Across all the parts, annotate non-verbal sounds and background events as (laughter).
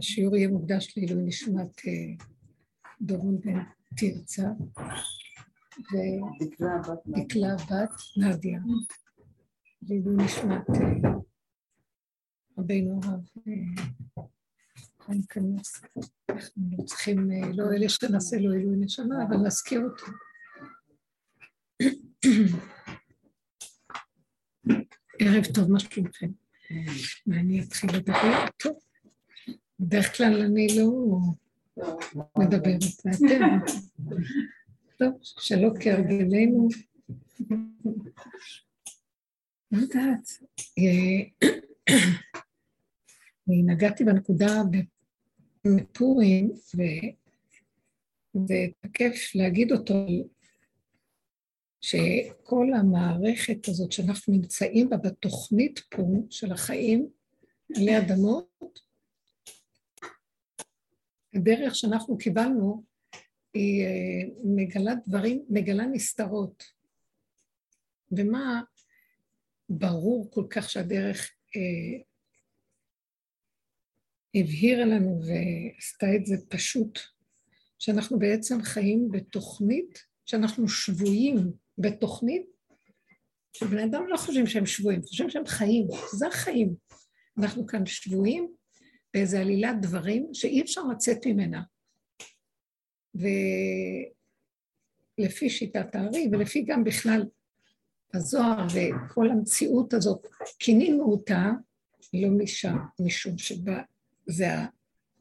השיעור יהיה מוקדש לעילוי נשמת אה, דורון בן תרצה ודקלה בת נדיה לעילוי נשמת אה, רבינו הרב אה, חיים כנס. אנחנו לא צריכים, לא אלה שנעשה לו עילוי נשמה, אבל נזכיר אותו. ערב טוב, מה שלומכם? ואני אתחיל לדבר. טוב. בדרך כלל אני לא מדברת, ואתם. טוב, שלא כהרגלנו. לא יודעת. אני (clears throat) נגעתי בנקודה בפורים, ותקף להגיד אותו, שכל המערכת הזאת שאנחנו נמצאים בה בתוכנית פה של החיים עלי אדמות, הדרך שאנחנו קיבלנו היא אה, מגלה דברים, מגלה נסתרות. ומה ברור כל כך שהדרך אה, הבהירה לנו ועשתה את זה פשוט, שאנחנו בעצם חיים בתוכנית, שאנחנו שבויים בתוכנית, שבני אדם לא חושבים שהם שבויים, חושבים שהם חיים, זה החיים. אנחנו כאן שבויים באיזו עלילת דברים שאי אפשר לצאת ממנה. ולפי שיטת הארי, ולפי גם בכלל הזוהר וכל המציאות הזאת, כינינו אותה לא משם, משום שבה זה ה...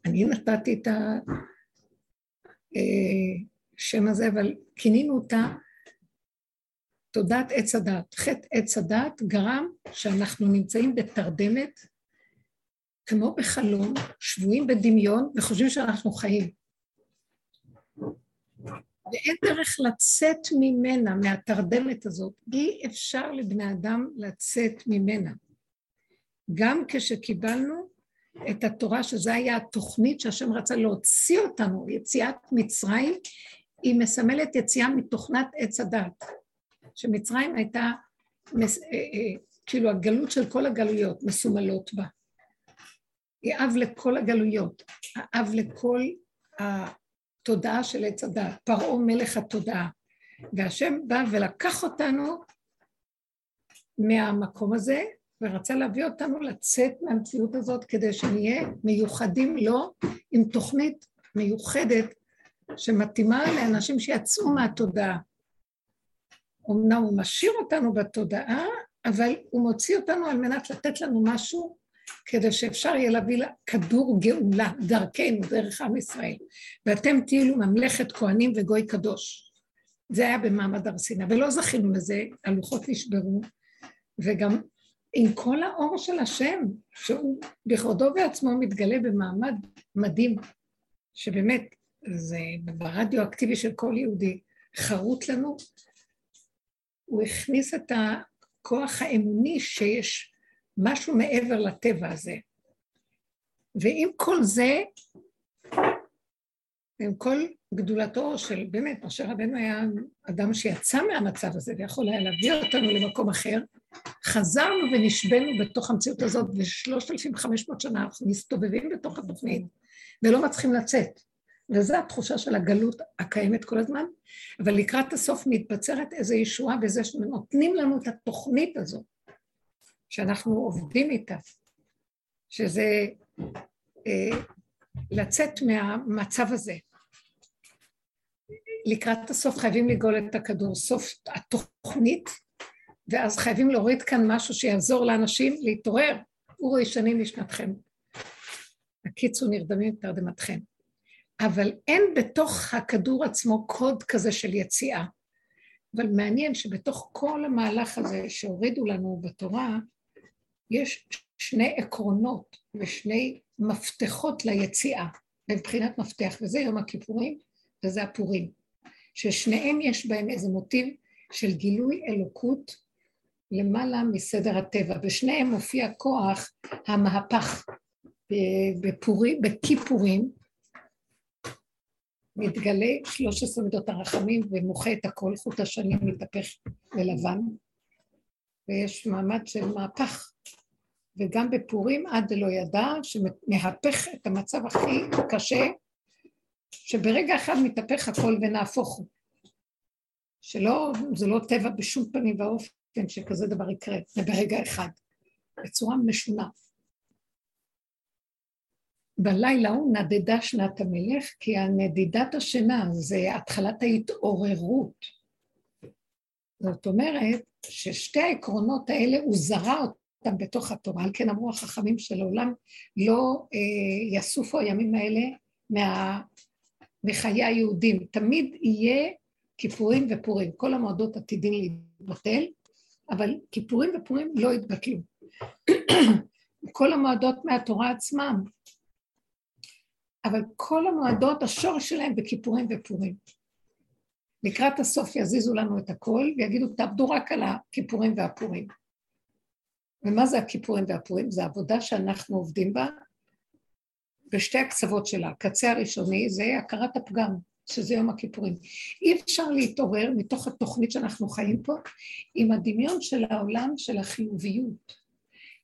אני נתתי את השם אה, הזה, אבל כינינו אותה תודעת עץ הדת. חטא עץ הדת גרם שאנחנו נמצאים בתרדמת כמו בחלום, שבויים בדמיון וחושבים שאנחנו חיים. ואין דרך לצאת ממנה, מהתרדמת הזאת. אי אפשר לבני אדם לצאת ממנה. גם כשקיבלנו את התורה, שזו הייתה התוכנית שהשם רצה להוציא אותנו, יציאת מצרים, היא מסמלת יציאה מתוכנת עץ הדת. שמצרים הייתה אה, אה, כאילו הגלות של כל הגלויות מסומלות בה. היא אב לכל הגלויות, האב לכל התודעה של עץ הדת, פרעה מלך התודעה. והשם בא ולקח אותנו מהמקום הזה, ורצה להביא אותנו לצאת מהמציאות הזאת כדי שנהיה מיוחדים לו עם תוכנית מיוחדת שמתאימה לאנשים שיצאו מהתודעה. אמנם הוא משאיר אותנו בתודעה, אבל הוא מוציא אותנו על מנת לתת לנו משהו כדי שאפשר יהיה להביא כדור גאולה דרכנו, דרך עם ישראל. ואתם תהיו ממלכת כהנים וגוי קדוש. זה היה במעמד הר סיני, ולא זכינו לזה, הלוחות נשברו, וגם עם כל האור של השם, שהוא בכבודו ועצמו מתגלה במעמד מדהים, שבאמת, זה ברדיו האקטיבי של כל יהודי, חרוט לנו, הוא הכניס את הכוח האמוני שיש משהו מעבר לטבע הזה. ועם כל זה, עם כל גדולתו של באמת, משה רבנו היה אדם שיצא מהמצב הזה ויכול היה להביא אותנו למקום אחר, חזרנו ונשבנו בתוך המציאות הזאת, ו-3,500 שנה אנחנו מסתובבים בתוך התוכנית ולא מצליחים לצאת. וזו התחושה של הגלות הקיימת כל הזמן, אבל לקראת הסוף מתבצרת איזו ישועה בזה שנותנים לנו את התוכנית הזאת. שאנחנו עובדים איתה, שזה אה, לצאת מהמצב הזה. לקראת הסוף חייבים לגאול את הכדור, סוף התוכנית, ואז חייבים להוריד כאן משהו שיעזור לאנשים להתעורר. אורו ישנים נשמתכם. הקיצו נרדמים תרדמתכם. אבל אין בתוך הכדור עצמו קוד כזה של יציאה. אבל מעניין שבתוך כל המהלך הזה שהורידו לנו בתורה, יש שני עקרונות ושני מפתחות ליציאה, מבחינת מפתח, וזה יום הכיפורים וזה הפורים, ששניהם יש בהם איזה מוטיב של גילוי אלוקות למעלה מסדר הטבע, בשניהם מופיע כוח המהפך בפורים, בכיפורים, מתגלה 13 מידות הרחמים ומוחה את הכל, חוט השנים מתהפך ללבן, ויש מעמד של מהפך וגם בפורים עד דלא ידע, שמהפך את המצב הכי קשה, שברגע אחד מתהפך הכל ונהפוך הוא. שלא, זה לא טבע בשום פנים ואופן שכזה דבר יקרה, זה ברגע אחד, בצורה משונה. בלילה הוא נדדה שנת המלך, כי הנדידת השינה זה התחלת ההתעוררות. זאת אומרת ששתי העקרונות האלה, הוא זרע אותם בתוך התורה, על כן אמרו החכמים שלעולם לא אה, יסופו הימים האלה מה, מחיי היהודים. תמיד יהיה כיפורים ופורים. כל המועדות עתידים להתבטל, אבל כיפורים ופורים לא יתבטלו. (clears throat) כל המועדות מהתורה עצמם, אבל כל המועדות, השורש שלהם בכיפורים ופורים. לקראת הסוף יזיזו לנו את הכל ויגידו, תעבדו רק על הכיפורים והפורים. ומה זה הכיפורים והפורים? זו עבודה שאנחנו עובדים בה בשתי הקצוות שלה. הקצה הראשוני זה הכרת הפגם, שזה יום הכיפורים. אי אפשר להתעורר מתוך התוכנית שאנחנו חיים פה עם הדמיון של העולם של החיוביות.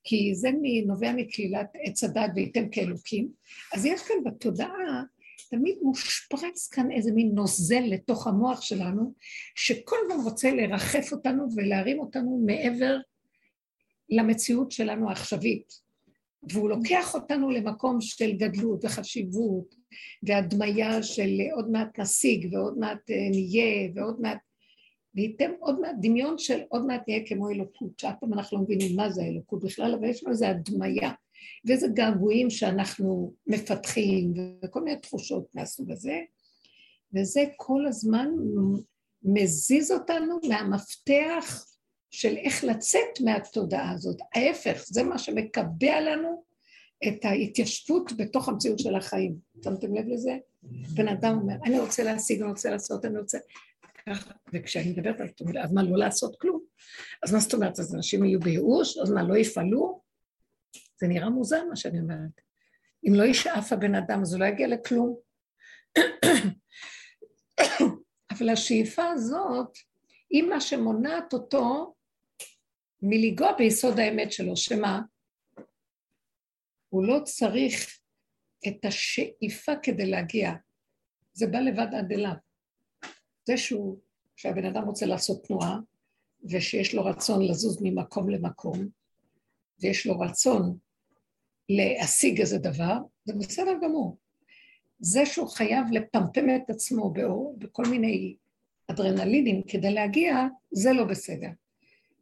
כי זה נובע מקהילת עץ הדת וייתם כאלוקים, אז יש כאן בתודעה, תמיד מושפרץ כאן איזה מין נוזל לתוך המוח שלנו, שכל הזמן רוצה לרחף אותנו ולהרים אותנו מעבר למציאות שלנו העכשווית. והוא לוקח אותנו למקום של גדלות וחשיבות והדמיה של עוד מעט נשיג ועוד מעט אה, נהיה ועוד מעט וייתן עוד מעט דמיון של עוד מעט נהיה כמו אלוקות, שאף פעם אנחנו לא מבינים מה זה האלוקות בכלל, אבל יש לנו איזו הדמיה ואיזה געגועים שאנחנו מפתחים וכל מיני תחושות מהסוג הזה, וזה כל הזמן מזיז אותנו מהמפתח של איך לצאת מהתודעה הזאת. ההפך, זה מה שמקבע לנו את ההתיישבות בתוך המציאות של החיים. שמתם לב לזה? בן אדם אומר, אני רוצה להשיג, אני רוצה לעשות, אני רוצה... ככה, וכשאני מדברת על תודה, אז מה, לא לעשות כלום? אז מה זאת אומרת, אז אנשים יהיו בייאוש? אז מה, לא יפעלו? זה נראה מוזר מה שאני אומרת. אם לא ישאף הבן אדם, אז הוא לא יגיע לכלום. (coughs) אבל השאיפה הזאת, היא מה שמונעת אותו מלגוע ביסוד האמת שלו, שמה? הוא לא צריך את השאיפה כדי להגיע. זה בא לבד עד אליו. זה שהוא, שהבן אדם רוצה לעשות תנועה, ושיש לו רצון לזוז ממקום למקום, ויש לו רצון להשיג איזה דבר, זה בסדר גמור. זה שהוא חייב לפמפם את עצמו באור, בכל מיני אדרנלינים כדי להגיע, זה לא בסדר.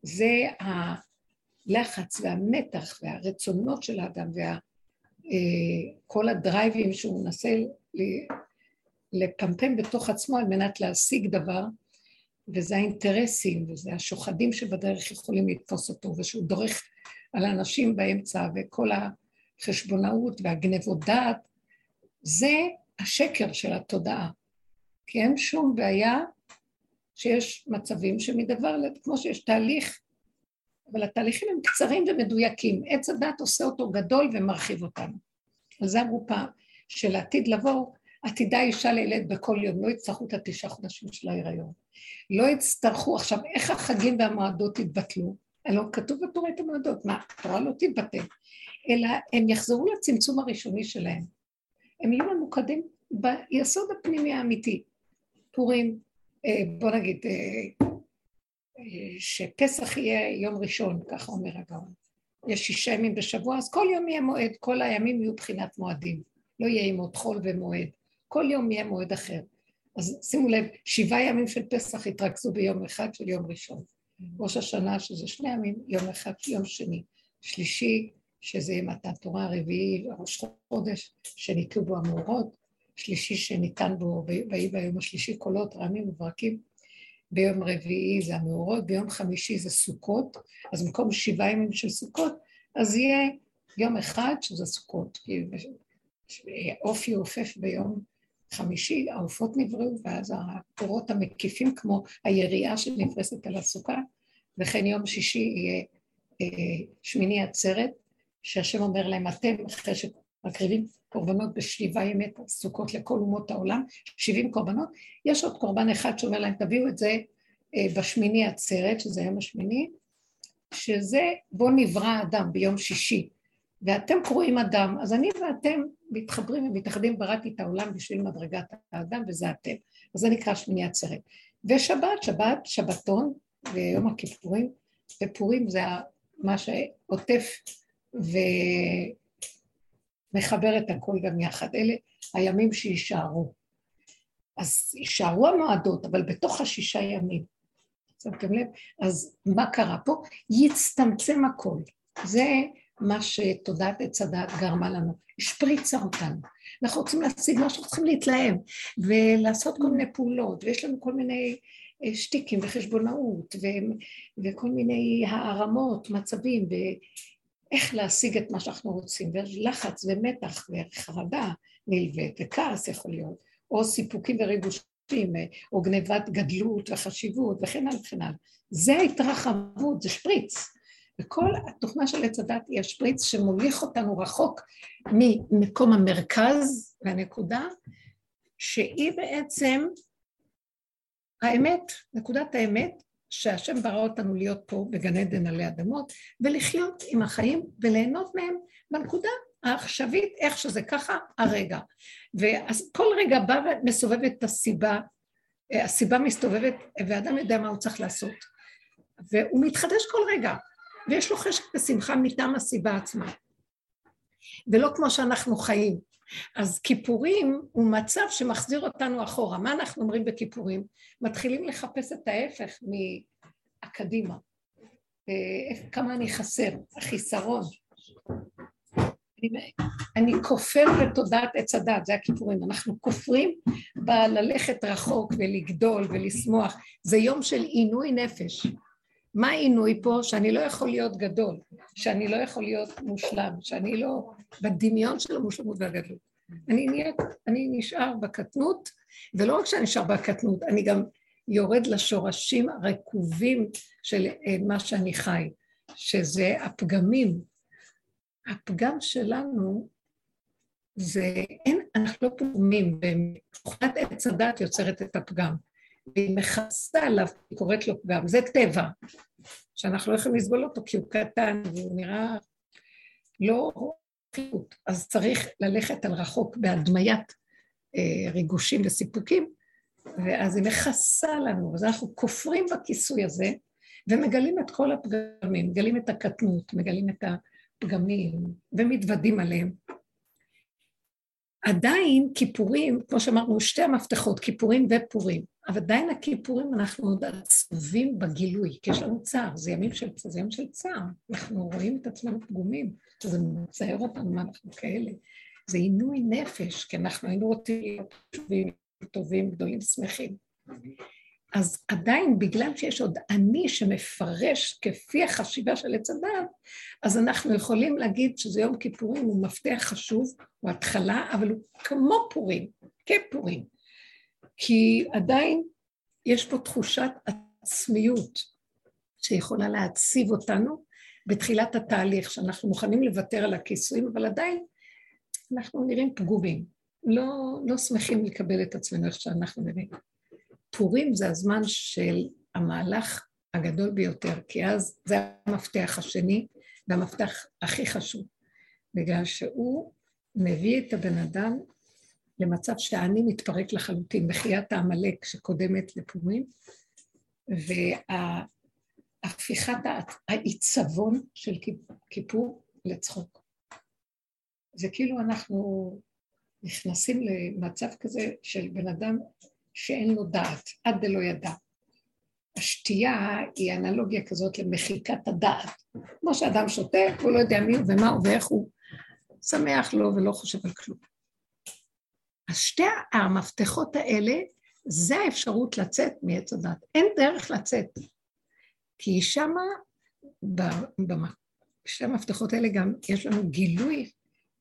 זה הלחץ והמתח והרצונות של האדם וכל אה, הדרייבים שהוא מנסה לפמפם בתוך עצמו על מנת להשיג דבר, וזה האינטרסים, וזה השוחדים שבדרך יכולים לתפוס אותו, ושהוא דורך על האנשים באמצע, וכל החשבונאות והגנבות דעת, זה השקר של התודעה. כי אין שום בעיה שיש מצבים שמדבר, כמו שיש תהליך, אבל התהליכים הם קצרים ומדויקים. עץ הדת עושה אותו גדול ומרחיב אותנו. על זה אמרו פעם, שלעתיד לבוא, עתידה אישה לילד בכל יום, לא יצטרכו את התשעה חודשים של ההיריון. לא יצטרכו, עכשיו, איך החגים והמועדות יתבטלו? הלוא כתוב בתורה את המועדות, מה, התורה לא תתבטל, אלא הם יחזרו לצמצום הראשוני שלהם. הם יהיו ממוקדים ביסוד הפנימי האמיתי. פורים, בוא נגיד, אה, אה, שפסח יהיה יום ראשון, ככה אומר הגאון. יש שישה ימים בשבוע, אז כל יום יהיה מועד, כל הימים יהיו בחינת מועדים. לא יהיה עוד חול ומועד. כל יום יהיה מועד אחר. אז שימו לב, שבעה ימים של פסח התרכזו ביום אחד של יום ראשון. ראש השנה, שזה שני ימים, יום אחד, יום שני. שלישי, שזה מתן תורה, רביעי, ראש חודש, שניתנו בו המאורות, שלישי שניתן בו, ויהי ביום השלישי קולות, רעמים וברקים, ביום רביעי זה המאורות, ביום חמישי זה סוכות, אז במקום שבעה ימים של סוכות, אז יהיה יום אחד שזה סוכות, כי עוף יעופף ביום חמישי, העופות נבראו, ואז הפירות המקיפים כמו היריעה שנפרסת על הסוכה, וכן יום שישי יהיה אה, שמיני עצרת, שהשם אומר להם, אתם, אחרי שמקריבים קורבנות בשבעה ימי סוכות לכל אומות העולם, שבעים קורבנות, יש עוד קורבן אחד שאומר להם, תביאו את זה אה, בשמיני עצרת, שזה היום השמיני, שזה, בו נברא אדם ביום שישי, ואתם קרואים אדם, אז אני ואתם מתחברים ומתאחדים, בראתי את העולם בשביל מדרגת האדם, וזה אתם. אז זה נקרא שמיני עצרת. ושבת, שבת, שבתון, ויום הכיפורים, ופורים זה מה שעוטף ומחבר את הכל גם יחד. אלה הימים שיישארו. אז יישארו המועדות, אבל בתוך השישה ימים. שמתם לב? אז מה קרה פה? יצטמצם הכל. זה מה שתודעת עץ הדת גרמה לנו, השפריצה אותנו. אנחנו רוצים להשיג משהו, אנחנו צריכים להתלהם ולעשות כל מיני פעולות, ויש לנו כל מיני אה, שטיקים וחשבונאות ו- וכל מיני הערמות, מצבים, ואיך להשיג את מה שאנחנו רוצים, ולחץ ומתח וחרדה נלווית, וכעס יכול להיות, או סיפוקים וריגושים, או גנבת גדלות וחשיבות, וכן הלאה וכן הלאה. זה התרחבות, זה שפריץ. וכל התוכנה של עץ הדת היא השפריץ שמוליך אותנו רחוק ממקום המרכז והנקודה, שהיא בעצם האמת, נקודת האמת, שהשם ברא אותנו להיות פה בגן עדן עלי אדמות, ולחיות עם החיים וליהנות מהם בנקודה העכשווית, איך שזה ככה, הרגע. ואז כל רגע בא ומסובב את הסיבה, הסיבה מסתובבת, ואדם יודע מה הוא צריך לעשות. והוא מתחדש כל רגע. ויש לו חשק ושמחה מטעם הסיבה עצמה. ולא כמו שאנחנו חיים. אז כיפורים הוא מצב שמחזיר אותנו אחורה. מה אנחנו אומרים בכיפורים? מתחילים לחפש את ההפך מהקדימה. אה, כמה אני חסר, החיסרון. אני, אני כופר בתודעת עץ הדת, זה הכיפורים. אנחנו כופרים בללכת רחוק ולגדול ולשמוח. זה יום של עינוי נפש. מה העינוי פה? שאני לא יכול להיות גדול, שאני לא יכול להיות מושלם, שאני לא בדמיון של המושלמות והגדלות. אני, נהיה, אני נשאר בקטנות, ולא רק שאני נשאר בקטנות, אני גם יורד לשורשים הרקובים של אה, מה שאני חי, שזה הפגמים. הפגם שלנו זה, אין, אנחנו לא פגמים, ותוכנת עץ הדת יוצרת את הפגם. והיא מכסה עליו, היא קוראת לו פגם, זה טבע, שאנחנו לא יכולים לסבול אותו כי הוא קטן והוא נראה לא חירות, אז צריך ללכת על רחוק בהדמיית אה, ריגושים וסיפוקים, ואז היא מכסה לנו, אז אנחנו כופרים בכיסוי הזה ומגלים את כל הפגמים, מגלים את הקטנות, מגלים את הפגמים ומתוודים עליהם. עדיין כיפורים, כמו שאמרנו, שתי המפתחות, כיפורים ופורים, אבל עדיין הכיפורים אנחנו עוד עצובים בגילוי, כי יש לנו צער, זה ימים של, זה ימים של צער, אנחנו רואים את עצמנו פגומים, זה מצער אותנו מה אנחנו כאלה. זה עינוי נפש, כי אנחנו היינו רוצים להיות טובים, גדולים, שמחים. אז עדיין, בגלל שיש עוד אני שמפרש כפי החשיבה של עץ הדת, אז אנחנו יכולים להגיד שזה יום כיפורים הוא מפתח חשוב, הוא התחלה, אבל הוא כמו פורים, כפורים. כי עדיין יש פה תחושת עצמיות שיכולה להציב אותנו בתחילת התהליך, שאנחנו מוכנים לוותר על הכיסויים, אבל עדיין אנחנו נראים פגומים, לא, לא שמחים לקבל את עצמנו איך שאנחנו נראים. פורים זה הזמן של המהלך הגדול ביותר, כי אז זה המפתח השני והמפתח הכי חשוב, בגלל שהוא מביא את הבן אדם למצב שהאני מתפרק לחלוטין, מחיית העמלק שקודמת לפורים, והפיכת העיצבון של כיפור לצחוק. זה כאילו אנחנו נכנסים למצב כזה של בן אדם שאין לו דעת, עד דלא ידע. השתייה היא אנלוגיה כזאת למחיקת הדעת. כמו שאדם שותה, הוא לא יודע מי הוא ומה הוא ואיך הוא שמח לו ולא חושב על כלום. אז שתי המפתחות האלה, זה האפשרות לצאת מעץ הדת. אין דרך לצאת. כי שמה, בשתי המפתחות האלה גם יש לנו גילוי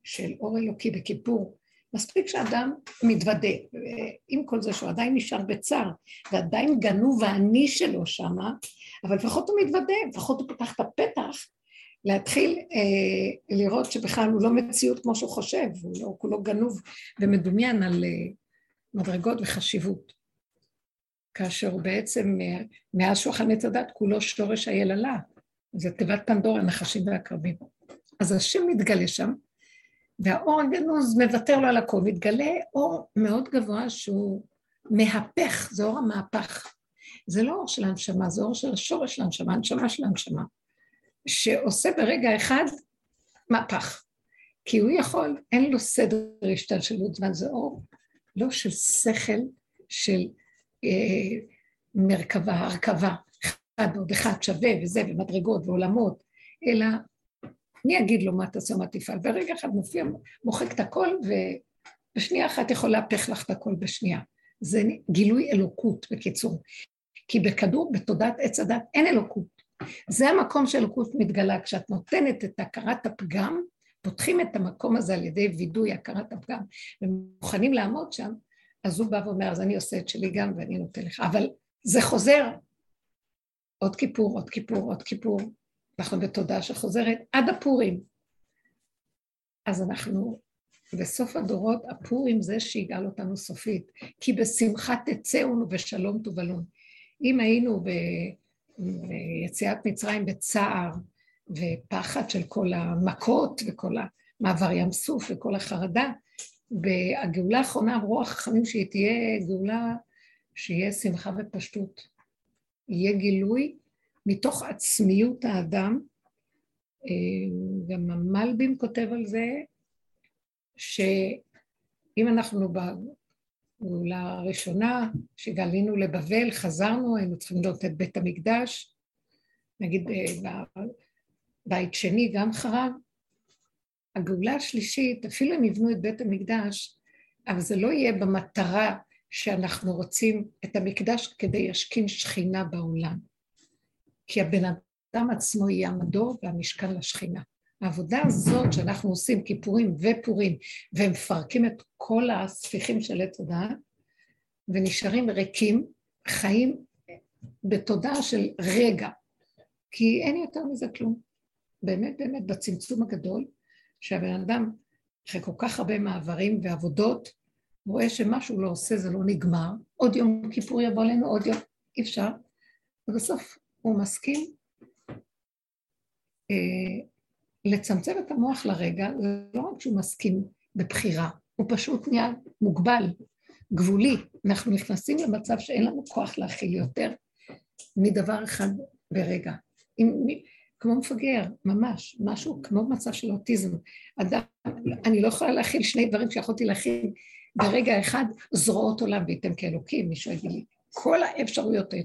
של אור אלוקי בכיפור. מספיק שאדם מתוודה, עם כל זה שהוא עדיין נשאר בצער, ועדיין גנוב האני שלו שמה, אבל לפחות הוא מתוודה, לפחות הוא פותח את הפתח להתחיל אה, לראות שבכלל הוא לא מציאות כמו שהוא חושב, הוא לא כולו גנוב ומדומיין על אה, מדרגות וחשיבות. כאשר הוא בעצם, אה, מאז שהוא אכל עץ הדת, כולו שורש היללה, זה תיבת פנדורה, הנחשים והקרבים. אז השם מתגלה שם, והאור הגנוז מוותר לו על הכל, מתגלה אור מאוד גבוה שהוא מהפך, זה אור המהפך. זה לא אור של הנשמה, זה אור של השורש של הנשמה, הנשמה של הנשמה, שעושה ברגע אחד מהפך. כי הוא יכול, אין לו סדר השתלשלות זמן, זה אור לא של שכל, של אה, מרכבה, הרכבה, אחד ועוד אחד שווה וזה, ומדרגות ועולמות, אלא מי יגיד לו מה תעשה, מה תפעל? ברגע אחד מופיע, מוחק את הכל, ובשנייה אחת יכול להפך לך את הכל בשנייה. זה גילוי אלוקות, בקיצור. כי בכדור, בתודעת עץ הדת, אין אלוקות. זה המקום שאלוקות מתגלה. כשאת נותנת את הכרת הפגם, פותחים את המקום הזה על ידי וידוי הכרת הפגם, ומוכנים לעמוד שם, אז הוא בא ואומר, אז אני עושה את שלי גם ואני נותן לך. אבל זה חוזר. עוד כיפור, עוד כיפור, עוד כיפור. אנחנו בתודעה שחוזרת עד הפורים. אז אנחנו, בסוף הדורות, הפורים זה שיגאל אותנו סופית. כי בשמחה תצאו ובשלום תובלון. אם היינו ביציאת מצרים בצער ופחד של כל המכות וכל המעבר ים סוף וכל החרדה, בגאולה האחרונה אמרו החכמים שהיא תהיה גאולה שיהיה שמחה ופשטות. יהיה גילוי מתוך עצמיות האדם, אה, גם המלבים כותב על זה, שאם אנחנו בגאולה הראשונה, שגלינו לבבל, חזרנו, היינו צריכים לראות את בית המקדש, נגיד אה, בית שני גם חרב, הגאולה השלישית, אפילו הם יבנו את בית המקדש, אבל זה לא יהיה במטרה שאנחנו רוצים את המקדש כדי ישכין שכינה בעולם. כי הבן אדם עצמו יהיה המדור והמשכן לשכינה. העבודה הזאת שאנחנו עושים כיפורים ופורים, ומפרקים את כל הספיחים של עץ הדעת, ונשארים ריקים, חיים בתודעה של רגע, כי אין יותר מזה כלום. באמת באמת בצמצום הגדול, שהבן אדם, אחרי כל כך הרבה מעברים ועבודות, רואה שמשהו לא עושה, זה לא נגמר, עוד יום כיפור יבוא אלינו, עוד יום, אי אפשר, ובסוף הוא מסכים אה, לצמצם את המוח לרגע, לא רק שהוא מסכים בבחירה, הוא פשוט נהיה מוגבל, גבולי. אנחנו נכנסים למצב שאין לנו כוח להכיל יותר מדבר אחד ברגע. עם, כמו מפגר, ממש, משהו כמו מצב של אוטיזם. אדם, אני לא יכולה להכיל שני דברים שיכולתי להכיל ברגע אחד, זרועות עולם וייתם כאלוקים, מישהו יגיד לי. כל האפשרויות היו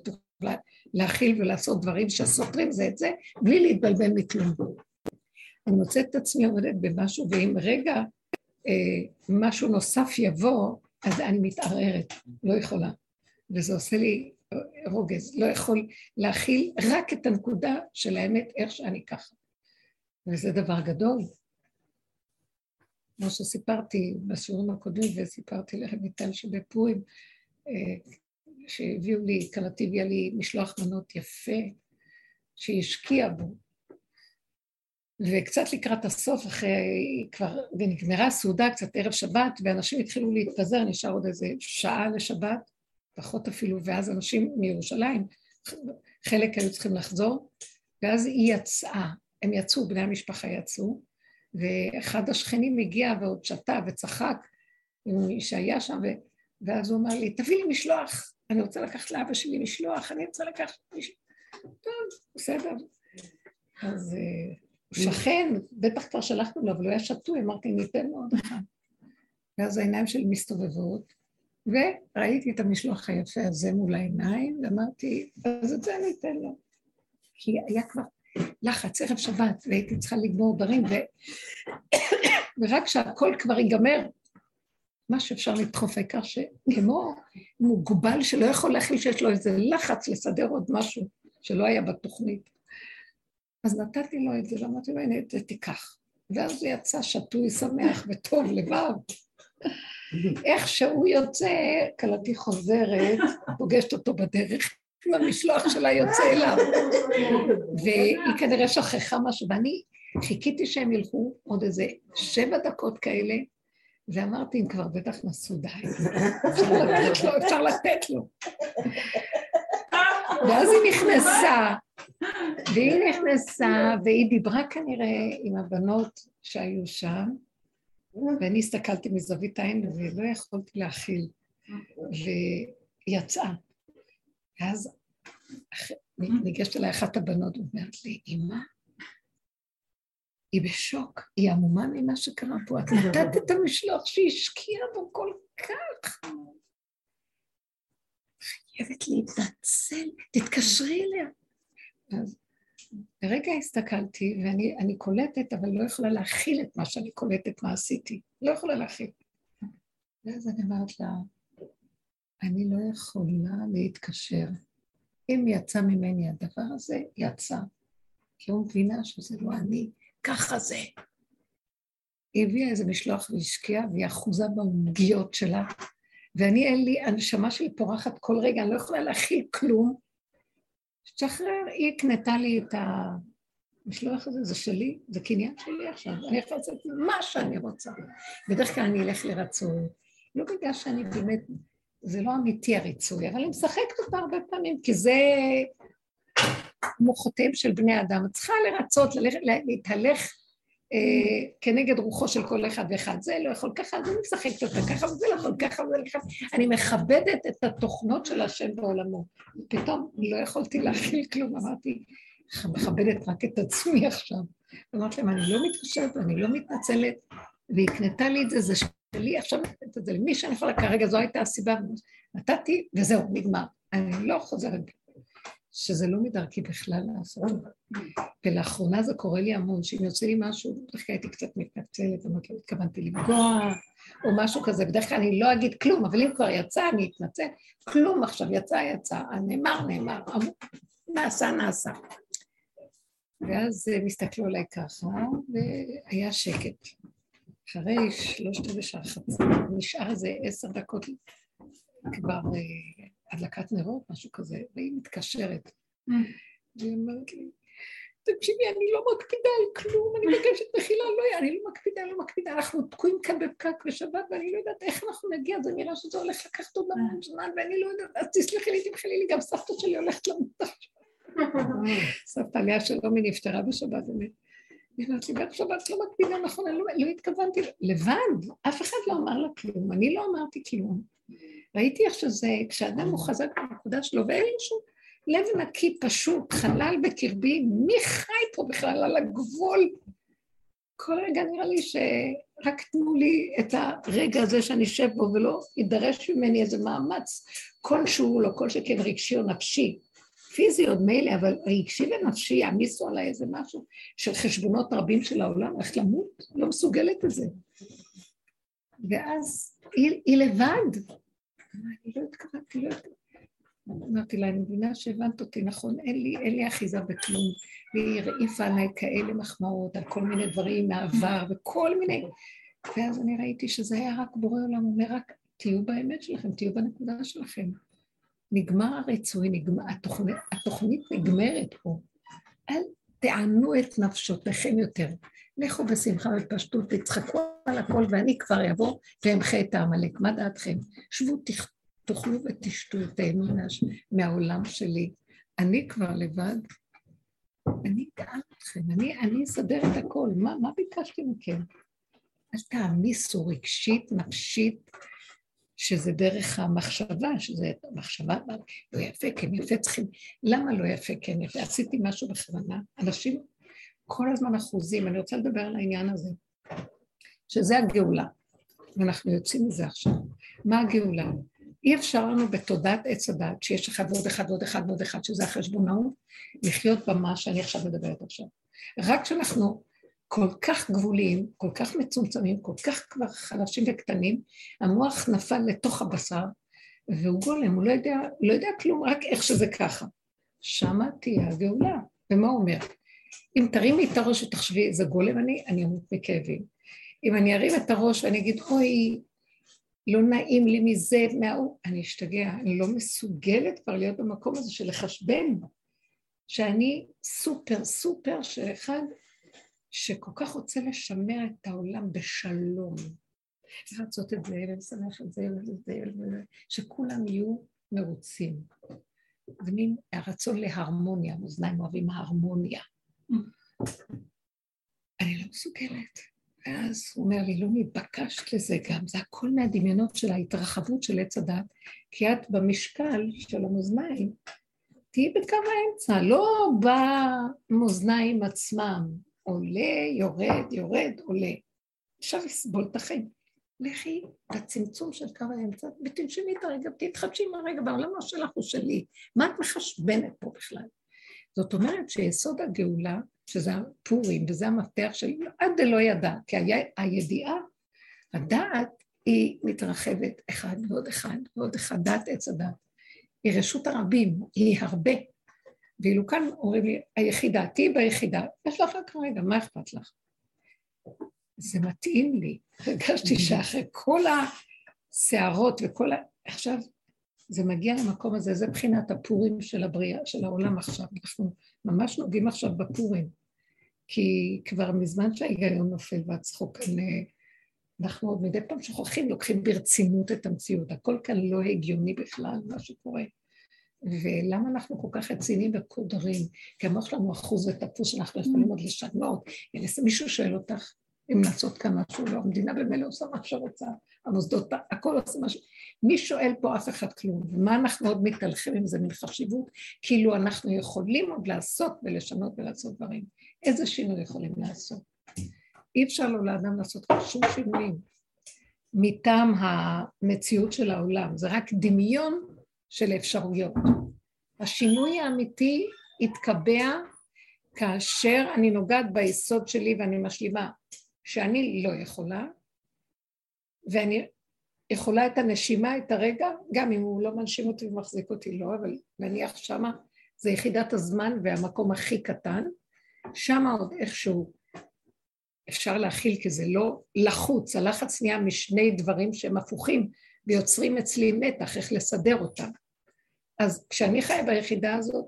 להכיל ולעשות דברים שסותרים זה את זה, בלי להתבלבל מכלום. אני מוצאת את עצמי עובדת במשהו, ואם רגע אה, משהו נוסף יבוא, אז אני מתערערת, לא יכולה. וזה עושה לי רוגז, לא יכול להכיל רק את הנקודה של האמת, איך שאני ככה. וזה דבר גדול. כמו שסיפרתי בשיעורים הקודמים, וסיפרתי לרויטל שבפורים, אה, שהביאו לי, כלתי הביאה לי משלוח מנות יפה, שהשקיע בו. וקצת לקראת הסוף, אחרי כבר, ונגמרה הסעודה, קצת ערב שבת, ואנשים התחילו להתפזר, נשאר עוד איזה שעה לשבת, פחות אפילו, ואז אנשים מירושלים, חלק היו צריכים לחזור, ואז היא יצאה, הם יצאו, בני המשפחה יצאו, ואחד השכנים הגיע ועוד שתה וצחק עם מי שהיה שם, ואז הוא אמר לי, תביא לי משלוח. אני רוצה לקחת לאבא שלי משלוח, אני רוצה לקחת משלוח. טוב, בסדר. אז אה, הוא שכן, בטח כבר שלחנו לו, אבל הוא היה שתוי, אמרתי, ניתן לו עוד אחד. ואז העיניים שלי מסתובבות, וראיתי את המשלוח היפה הזה מול העיניים, ואמרתי, אז את זה אני אתן לו. כי היה כבר לחץ, ערב שבת, והייתי צריכה לגמור דברים, ו... (coughs) ורק כשהכל כבר ייגמר, מה שאפשר לדחוף, העיקר שכמו מוגבל שלא יכול להכיל שיש לו איזה לחץ לסדר עוד משהו שלא היה בתוכנית. אז נתתי לו את זה, ואמרתי לו, הנה, את זה תיקח. ואז הוא יצא שתוי, שמח וטוב לבב. איך שהוא יוצא, כלתי חוזרת, פוגשת אותו בדרך, עם המשלוח שלה יוצא אליו. והיא כנראה שכחה משהו, ואני חיכיתי שהם ילכו עוד איזה שבע דקות כאלה, ואמרתי, אם כבר בטח נסעו די, אפשר לתת לו. ואז היא נכנסה, והיא נכנסה, והיא דיברה כנראה עם הבנות שהיו שם, ואני הסתכלתי מזווית העין ולא יכולתי להכיל, ויצאה. ואז ניגשת אליי אחת הבנות ואומרת לי, אמא, היא בשוק, היא עמומה ממה שקרה פה, את (laughs) נתת את המשלוח שהשקיעה בו כל כך. חייבת להתנצל, תתקשרי אליה. אז לרגע הסתכלתי, ואני קולטת, אבל לא יכולה להכיל את מה שאני קולטת, מה עשיתי. לא יכולה להכיל. ואז אני אומרת לה, אני לא יכולה להתקשר. אם יצא ממני הדבר הזה, יצא. כי הוא מבינה שזה לא אני, ככה זה. היא הביאה איזה משלוח והשקיעה, והיא אחוזה בעוגיות שלה, ואני אין לי, הנשמה שלי פורחת כל רגע, אני לא יכולה להכיל כלום. שחרר, היא הקנתה לי את המשלוח הזה, זה שלי, זה קניין שלי עכשיו, אני יכולה לעשות מה שאני רוצה. בדרך כלל אני אלך לרצוי, לא בגלל שאני באמת, זה לא אמיתי הריצוי, אבל אני משחקת אותה הרבה פעמים, כי זה מוחותיהם של בני אדם. את צריכה לרצות, להתהלך אה, כנגד רוחו של כל אחד ואחד. זה לא יכול ככה, אני משחקת אותה ככה, וזה לא יכול ככה, וזה לא יכול... אני מכבדת את התוכנות של השם בעולמו. פתאום לא יכולתי להכיל כלום, אמרתי, מכבדת רק את עצמי עכשיו. אמרתי להם, אני לא מתחשבת ואני לא מתנצלת, והיא הקנתה לי את זה, זה שלי, עכשיו נתת את זה למי שאני יכולה, כרגע זו הייתה הסיבה, נתתי, וזהו, נגמר. אני לא חוזרת שזה לא מדרכי בכלל לעשות. ולאחרונה זה קורה לי המון, שאם יוצא לי משהו, בדרך כלל הייתי קצת מתנצלת, אמרתי, לא התכוונתי לפגוע, או משהו כזה, בדרך כלל אני לא אגיד כלום, אבל אם כבר יצא, אני אתנצל. כלום עכשיו, יצא, יצא, נאמר, נאמר, נעשה, נעשה. ואז מסתכלו עליי ככה, והיה שקט. אחרי שלושת רבעי שעה חצי, נשאר איזה עשר דקות כבר אה, הדלקת נרות, משהו כזה, והיא מתקשרת. Mm. והיא אומרת לי, תקשיבי, אני לא מקפידה על כלום, אני מבקשת מחילה, לא, אני לא מקפידה, לא מקפידה, אנחנו תקועים כאן בפקק בשבת, ואני לא יודעת איך אנחנו נגיע, זה נראה שזה הולך לקחת עוד המון זמן, ואני לא יודעת, אז תסלחי לי, תמחלי לי, גם סבתא שלי הולכת למות (laughs) סבתא לאה שלומי נפטרה בשבת, היא אומרת לי, בערב שבת לא מקפידה נכון, אני לא, לא התכוונתי, לבד, אף אחד לא אמר לה כלום, אני לא אמרתי כלום. ראיתי איך שזה, כשאדם הוא חזק בנקודה שלו, ואין לו שום לב נקי פשוט, חלל בקרבי, מי חי פה בכלל על הגבול? כל רגע נראה לי שרק תנו לי את הרגע הזה שאני אשב בו ולא יידרש ממני איזה מאמץ כלשהו, לא כל שכן רגשי או נפשי. פיזי עוד מילא, אבל רגשי ונפשי יעמיסו עליי איזה משהו של חשבונות רבים של העולם, איך למות? לא מסוגלת את זה. ואז היא, היא לבד, אני לא התכוונתי, לא התכוונתי. אמרתי לה, אני מבינה שהבנת אותי נכון, אין לי, אין לי אחיזה בכלום. והיא הרעיפה עליי כאלה מחמאות על כל מיני דברים מהעבר וכל מיני... ואז אני ראיתי שזה היה רק בורא עולם, אומר רק, תהיו באמת שלכם, תהיו בנקודה שלכם. נגמר הריצוי, נגמר, התוכנית, התוכנית נגמרת פה. אל תענו את נפשותיכם יותר. לכו בשמחה ובפשטות, תצחקו על הכל, ואני כבר אבוא ואמחה את העמלק. מה דעתכם? שבו, תאכלו ותשתו, תהנו מהעולם שלי. אני כבר לבד, אני אגאל אתכם, אני, אני אסדר את הכל. מה, מה ביקשתי מכם? אל תעמיסו רגשית, נפשית, שזה דרך המחשבה, שזה מחשבה, לא יפה, כן יפה, צריכים... למה לא יפה, כן יפה? עשיתי משהו בכוונה. אנשים כל הזמן אחוזים, אני רוצה לדבר על העניין הזה, שזה הגאולה, ואנחנו יוצאים מזה עכשיו. מה הגאולה? אי אפשר לנו בתודעת עץ הדת, שיש אחד ועוד אחד ועוד אחד ועוד אחד, שזה החשבונאות, לחיות במה שאני עכשיו מדברת עכשיו. רק כשאנחנו כל כך גבוליים, כל כך מצומצמים, כל כך כבר חלשים וקטנים, המוח נפל לתוך הבשר, והוא גולם, הוא לא יודע, לא יודע כלום, רק איך שזה ככה. שמה תהיה הגאולה. ומה הוא אומר? אם תרימי את הראש ותחשבי איזה גולם אני, אני אמות מכאבים. אם אני ארים את הראש ואני אגיד, אוי, לא נעים לי מזה, מההוא, אני אשתגע, אני לא מסוגלת כבר להיות במקום הזה של לחשבן, שאני סופר סופר של אחד שכל כך רוצה לשמר את העולם בשלום. לעשות את זה ולשמח את זה וזה, שכולם יהיו מרוצים. זה מין הרצון להרמוניה, מאזניים אוהבים הרמוניה. אני לא מסוגלת. ואז הוא אומר לי, לא נתבקשת לזה גם, זה הכל מהדמיונות של ההתרחבות של עץ הדת, כי את במשקל של המאזניים, תהיי בקו האמצע, לא במאזניים עצמם, עולה, יורד, יורד, עולה. אפשר לסבול את החיים. לכי לצמצום של קו האמצע, ותנשמי את הרגע, תתחדשי עם הרגע, והעולם לא שלך הוא שלי. מה את מחשבנת פה בכלל? זאת אומרת שיסוד הגאולה, שזה הפורים, וזה המפתח של עד דלא ידע, כי הידיעה, הדעת היא מתרחבת אחד ועוד אחד ועוד אחד, דעת עץ הדת. היא רשות הרבים, היא הרבה. ואילו כאן אומרים לי, היחידה, תהיי ביחידה, יש לך רק רגע, מה אכפת לך? זה מתאים לי. הרגשתי שאחרי כל הסערות וכל ה... עכשיו, זה מגיע למקום הזה, זה בחינת הפורים של הבריאה, של העולם עכשיו. אנחנו ממש נוגעים עכשיו בפורים. כי כבר מזמן שההיגיון נופל והצחוק כאן, אנחנו עוד מדי פעם שוכחים, לוקחים ברצינות את המציאות. הכל כאן לא הגיוני בכלל, מה שקורה. ולמה אנחנו כל כך רציניים וקודרים? כי המוח שלנו אחוז וטפוס שאנחנו יכולים עוד לשנות. מישהו שואל אותך, אם לעשות כאן משהו, לא, המדינה במילא עושה מה שרוצה, המוסדות, הכל עושה משהו. מי שואל פה אף אחד כלום, ומה אנחנו עוד מתהלכים עם זה מן חשיבות, כאילו אנחנו יכולים עוד לעשות ולשנות ולעשות דברים. איזה שינוי יכולים לעשות? אי אפשר לו לאדם לעשות שום שינויים מטעם המציאות של העולם, זה רק דמיון של אפשרויות. השינוי האמיתי יתקבע כאשר אני נוגעת ביסוד שלי ואני משלימה שאני לא יכולה, ואני יכולה את הנשימה, את הרגע, גם אם הוא לא מנשים אותי ומחזיק אותי, לא, אבל נניח שמה זה יחידת הזמן והמקום הכי קטן, שמה עוד איכשהו אפשר להכיל, כי זה לא לחוץ, הלחץ נהיה משני דברים שהם הפוכים ויוצרים אצלי מתח, איך לסדר אותם. אז כשאני חיה ביחידה הזאת,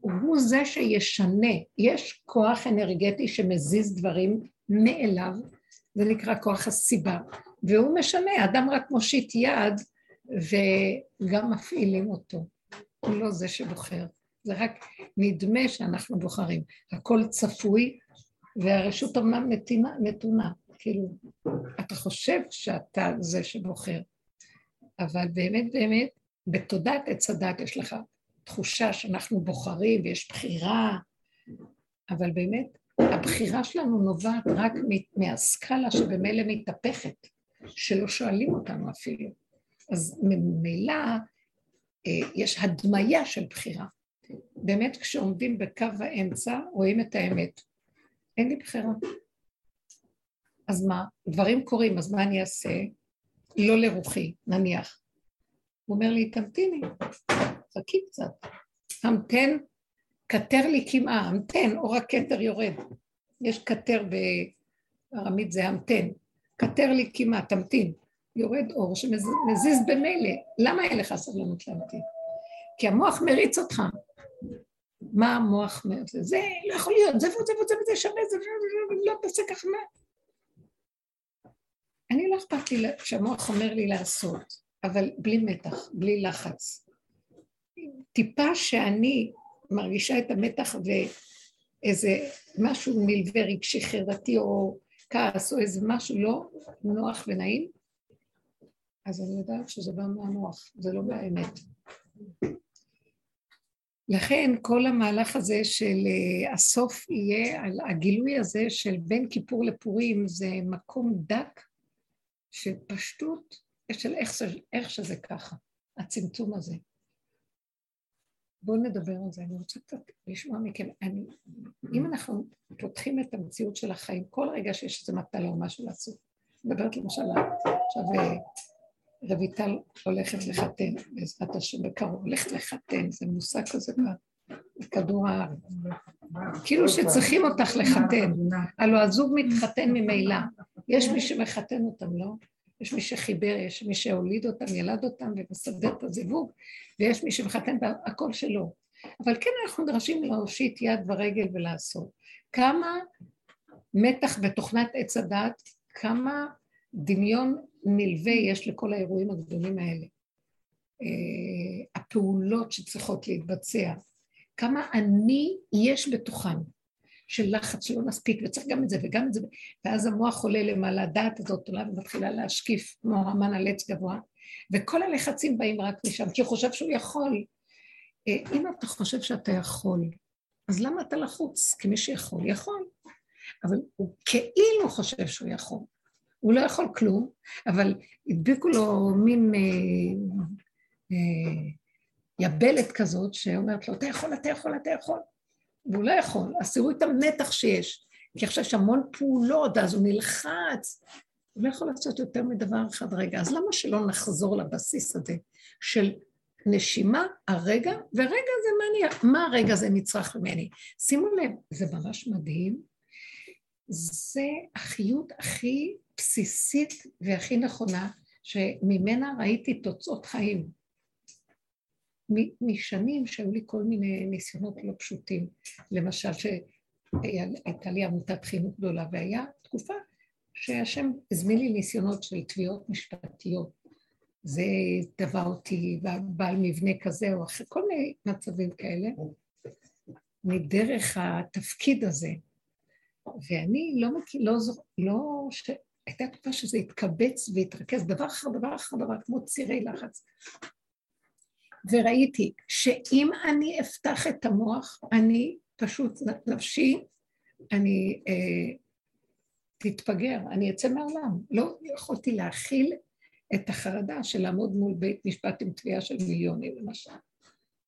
הוא זה שישנה, יש כוח אנרגטי שמזיז דברים מאליו, זה נקרא כוח הסיבה, והוא משנה, אדם רק מושיט יד וגם מפעילים אותו, הוא לא זה שבוחר, זה רק נדמה שאנחנו בוחרים, הכל צפוי והרשות אמנם נתונה, כאילו, אתה חושב שאתה זה שבוחר, אבל באמת באמת, בתודעת עץ הדת יש לך תחושה שאנחנו בוחרים ויש בחירה, אבל באמת הבחירה שלנו נובעת רק מהסקאלה שבמילא מתהפכת, שלא שואלים אותנו אפילו. אז ממילא אה, יש הדמיה של בחירה. באמת כשעומדים בקו האמצע רואים את האמת. אין לי בחירה. אז מה? דברים קורים, אז מה אני אעשה? לא לרוחי, נניח. הוא אומר לי, תמתיני, חכי קצת. המתן קטר לי קמעה, המתן, אור הכתר יורד. יש קטר בארמית זה המתן. קטר לי קמעה, תמתין. יורד אור שמזיז במילא. למה אין לך סבלנות להמתין? כי המוח מריץ אותך. מה המוח מריץ? זה לא יכול להיות, זה וזה וזה וזה שווה, זה לא תעשה ככה. אני לא אכפת לי שהמוח אומר לי לעשות, אבל בלי מתח, בלי לחץ. טיפה שאני מרגישה את המתח ואיזה משהו נלווה רגשי חרדתי או כעס או איזה משהו לא נוח ונעים, אז אני יודעת שזה בא מהמוח, זה לא באמת. לכן כל המהלך הזה של אה, הסוף יהיה, על הגילוי הזה של בין כיפור לפורים זה מקום דק של פשטות, של איך, איך שזה ככה, הצמצום הזה. בואו נדבר על זה, אני רוצה קצת לשמוע מכם. אני, אם אנחנו פותחים את המציאות של החיים, כל רגע שיש איזו מטלה או משהו לעשות, מדברת למשל, עכשיו אה, רויטל הולכת לחתן, בעזרת השם בקרוב, הולכת לחתן, זה מושג כזה בכדור הארץ. כאילו שצריכים אותך לחתן, הלוא הזוג מתחתן ממילא, יש מי שמחתן אותם, לא? יש מי שחיבר, יש מי שהוליד אותם, ילד אותם ומסדר את הזיווג, ויש מי שמחתן הכל שלו. אבל כן אנחנו נדרשים להושיט יד ורגל ולעשות. כמה מתח בתוכנת עץ הדת, כמה דמיון נלווה יש לכל האירועים הגדולים האלה. אה, הפעולות שצריכות להתבצע, כמה אני יש בתוכן, של לחץ שלא נספיק, וצריך גם את זה וגם את זה, ואז המוח עולה למעלה, הדעת הזאת עולה ומתחילה להשקיף כמו המן על עץ גבוה, וכל הלחצים באים רק משם, כי הוא חושב שהוא יכול. אה, אם אתה חושב שאתה יכול, אז למה אתה לחוץ? כי מי שיכול, יכול. אבל הוא כאילו חושב שהוא יכול. הוא לא יכול כלום, אבל הדביקו לו מין אה, אה, יבלת כזאת שאומרת לו, אתה יכול, אתה יכול, אתה יכול. והוא לא יכול, אז תראו את המתח שיש, כי עכשיו יש המון פעולות, אז הוא נלחץ, הוא לא יכול לעשות יותר מדבר אחד רגע. אז למה שלא נחזור לבסיס הזה של נשימה, הרגע, ורגע זה אני, מה הרגע זה נצרך ממני? שימו לב, זה ממש מדהים. זה החיות הכי בסיסית והכי נכונה, שממנה ראיתי תוצאות חיים. משנים שהיו לי כל מיני ניסיונות לא פשוטים. למשל, שהייתה לי עמותת חינוך גדולה, והיה תקופה שהשם הזמין לי ניסיונות של תביעות משפטיות. זה דבר אותי, בעל מבנה כזה או אחר, כל מיני מצבים כאלה, מדרך התפקיד הזה. ואני לא מכיר, לא, לא, ש... הייתה תקופה שזה התקבץ והתרכז דבר אחר דבר אחר דבר, כמו צירי לחץ. וראיתי שאם אני אפתח את המוח, אני פשוט נפשי, אני אה, תתפגר, אני אצא מהעולם. לא יכולתי להכיל את החרדה של לעמוד מול בית משפט עם תביעה של מיליונים למשל.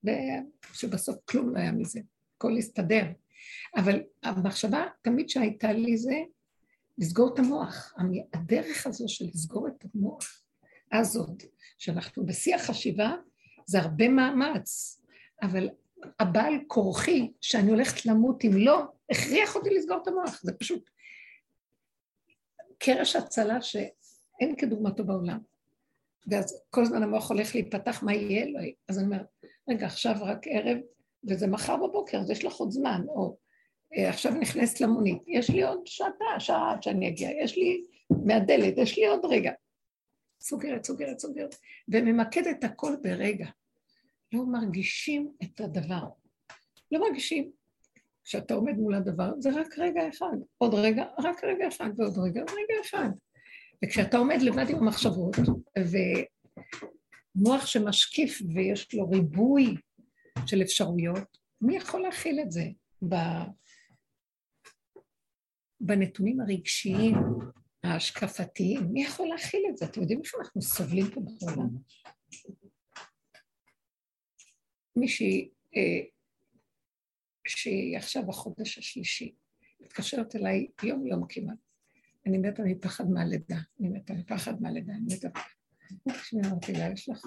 ושבסוף כלום לא היה מזה, הכל הסתדר. אבל המחשבה תמיד שהייתה לי זה לסגור את המוח. הדרך הזו של לסגור את המוח הזאת, שאנחנו בשיא החשיבה, זה הרבה מאמץ, אבל הבעל כורחי, שאני הולכת למות אם לא, הכריח אותי לסגור את המוח, זה פשוט קרש הצלה שאין כדוגמתו בעולם. ואז כל הזמן המוח הולך להיפתח, מה יהיה? לא יהיה. אז אני אומרת, רגע, עכשיו רק ערב, וזה מחר בבוקר, אז יש לך עוד זמן, או אה, עכשיו נכנסת למונית, יש לי עוד שעתה, שעה עד שאני אגיע, יש לי מהדלת, יש לי עוד רגע. סוגרת, סוגרת, סוגרת, וממקדת הכל ברגע. לא מרגישים את הדבר. לא מרגישים. כשאתה עומד מול הדבר, זה רק רגע אחד. עוד רגע, רק רגע אחד, ועוד רגע, רגע אחד. וכשאתה עומד לבד עם המחשבות, ומוח שמשקיף ויש לו ריבוי של אפשרויות, מי יכול להכיל את זה? בנתונים הרגשיים, ההשקפתיים, מי יכול להכיל את זה? אתם יודעים איפה אנחנו סובלים פה בעולם? מישהי אה, שהיא עכשיו בחודש השלישי, מתקשרת אליי יום יום כמעט. אני מתה מפחד מהלידה, אני מתה מפחד מהלידה, אני מתה... כשאני אמרתי לה, יש לך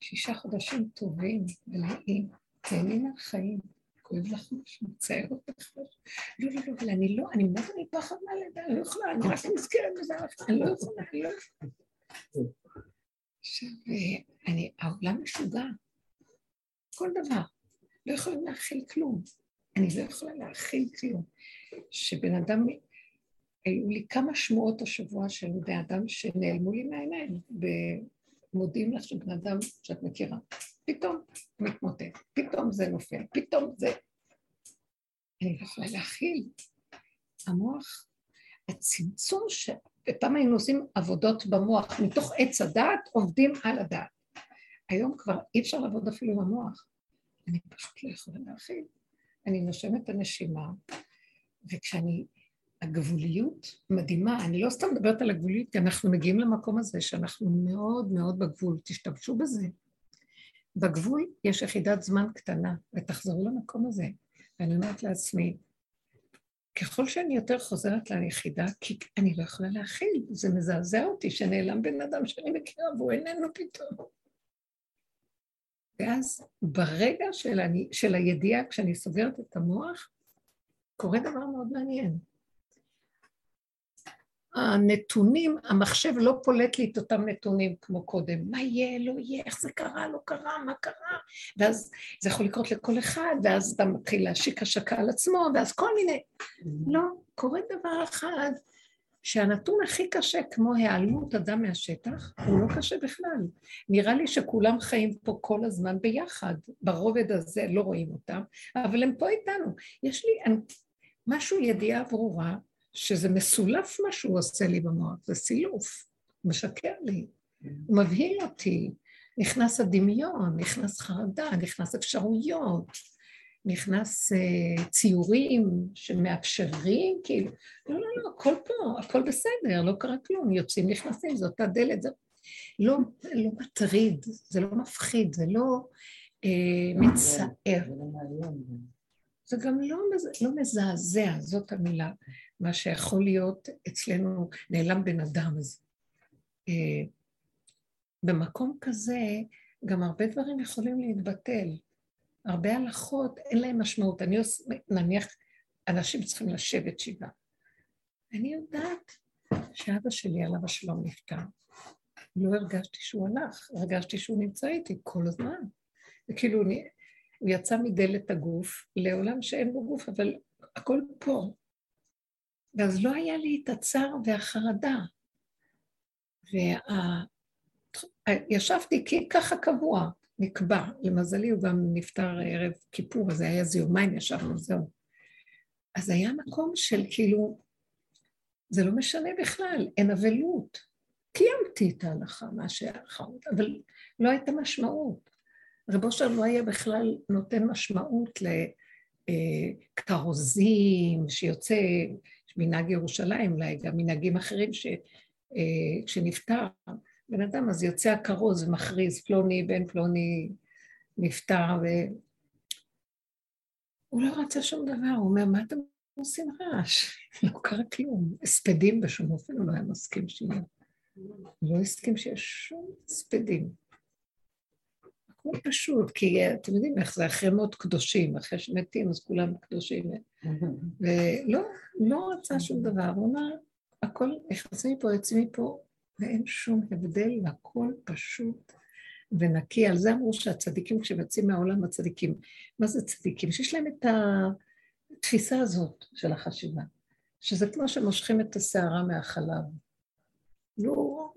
שישה חודשים טובים מלאים, תהני מהחיים, כואב לך משהו, מצער אותך לא, לא, לא, אבל אני לא, אני מתה מפחד מהלידה, אני לא יכולה, אני רק נזכרת בזה, אני לא יכולה, אני לא יכולה. עכשיו, אה, העולם משוגע, כל דבר. לא יכולים להכיל כלום. אני לא יכולה להכיל כלום. שבן אדם, היו לי כמה שמועות השבוע של בני אדם שנעלמו לי מהעיניים, ומודיעים לך שבן אדם שאת מכירה, פתאום מתמוטט, פתאום זה נופל, פתאום זה... אני לא יכולה להכיל. המוח, הצמצום ש... פעם היינו עושים עבודות במוח, מתוך עץ הדעת עובדים על הדעת. היום כבר אי אפשר לעבוד אפילו עם המוח. אני פשוט לא יכולה להכיל. אני נושמת את הנשימה, וכשאני... הגבוליות מדהימה, אני לא סתם מדברת על הגבוליות, כי אנחנו מגיעים למקום הזה שאנחנו מאוד מאוד בגבול, תשתמשו בזה. בגבול יש יחידת זמן קטנה, ותחזרו למקום הזה. ואני אומרת לעצמי, ככל שאני יותר חוזרת ליחידה, כי אני לא יכולה להכיל, זה מזעזע אותי שנעלם בן אדם שאני מכירה והוא איננו פתאום. ואז ברגע של, אני, של הידיעה, כשאני סוגרת את המוח, קורה דבר מאוד מעניין. הנתונים, המחשב לא פולט לי את אותם נתונים כמו קודם. מה יהיה, לא יהיה, איך זה קרה, לא קרה, מה קרה? ואז זה יכול לקרות לכל אחד, ואז אתה מתחיל להשיק השקה על עצמו, ואז כל מיני... לא, קורה דבר אחד, שהנתון הכי קשה, כמו היעלמות אדם מהשטח, הוא לא קשה בכלל. נראה לי שכולם חיים פה כל הזמן ביחד, ברובד הזה, לא רואים אותם, אבל הם פה איתנו. יש לי משהו, ידיעה ברורה, שזה מסולף מה שהוא עושה לי במוח, זה סילוף, משקר לי, הוא מבהיל אותי, נכנס הדמיון, נכנס חרדה, נכנס אפשרויות, נכנס uh, ציורים שמאפשרים, כאילו, לא, לא, לא, הכל פה, הכל בסדר, לא קרה כלום, יוצאים, נכנסים, זאת הדלת, זה לא, לא מטריד, זה לא מפחיד, זה לא uh, מצער. זה גם לא, לא מזעזע, זאת המילה, מה שיכול להיות אצלנו נעלם בן אדם. אז, uh, במקום כזה, גם הרבה דברים יכולים להתבטל. הרבה הלכות, אין להן משמעות. אני עוש... נניח, אנשים צריכים לשבת שבעה. אני יודעת שאבא שלי עליו השלום נפטר. לא הרגשתי שהוא הלך, הרגשתי שהוא נמצא איתי כל הזמן. וכאילו, אני, הוא יצא מדלת הגוף לעולם שאין בו גוף, אבל הכל פה. ואז לא היה לי את הצער והחרדה. וה... ישבתי כי ככה קבוע, נקבע. למזלי הוא גם נפטר ערב כיפור, אז היה איזה יומיים ישבנו, זהו. אז היה מקום של כאילו, זה לא משנה בכלל, אין אבלות. קיימתי את ההלכה, מה שאחרות, אבל לא הייתה משמעות. רבו אושר לא היה בכלל נותן משמעות לכרוזים, שיוצא מנהג ירושלים, אולי גם מנהגים אחרים ש, אה, שנפטר. בן אדם, אז יוצא הכרוז ומכריז, פלוני בן פלוני נפטר, ו... הוא לא רצה שום דבר, הוא אומר, מה אתם עושים רעש? (laughs) לא קרה כלום. הספדים בשום אופן הוא לא היה מסכים שיהיה. לא הסכים שיש שום הספדים. הכל פשוט, כי אתם יודעים איך זה, אחרי מות קדושים, אחרי שמתים אז כולם קדושים. (laughs) ולא, לא רצה שום דבר, הוא אמר, הכל נכנסים מפה, יוצאים מפה, ואין שום הבדל, והכל פשוט ונקי. על זה אמרו שהצדיקים, כשהם יוצאים מהעולם הצדיקים, מה זה צדיקים? שיש להם את התפיסה הזאת של החשיבה, שזה כמו שמושכים את השערה מהחלב. לא,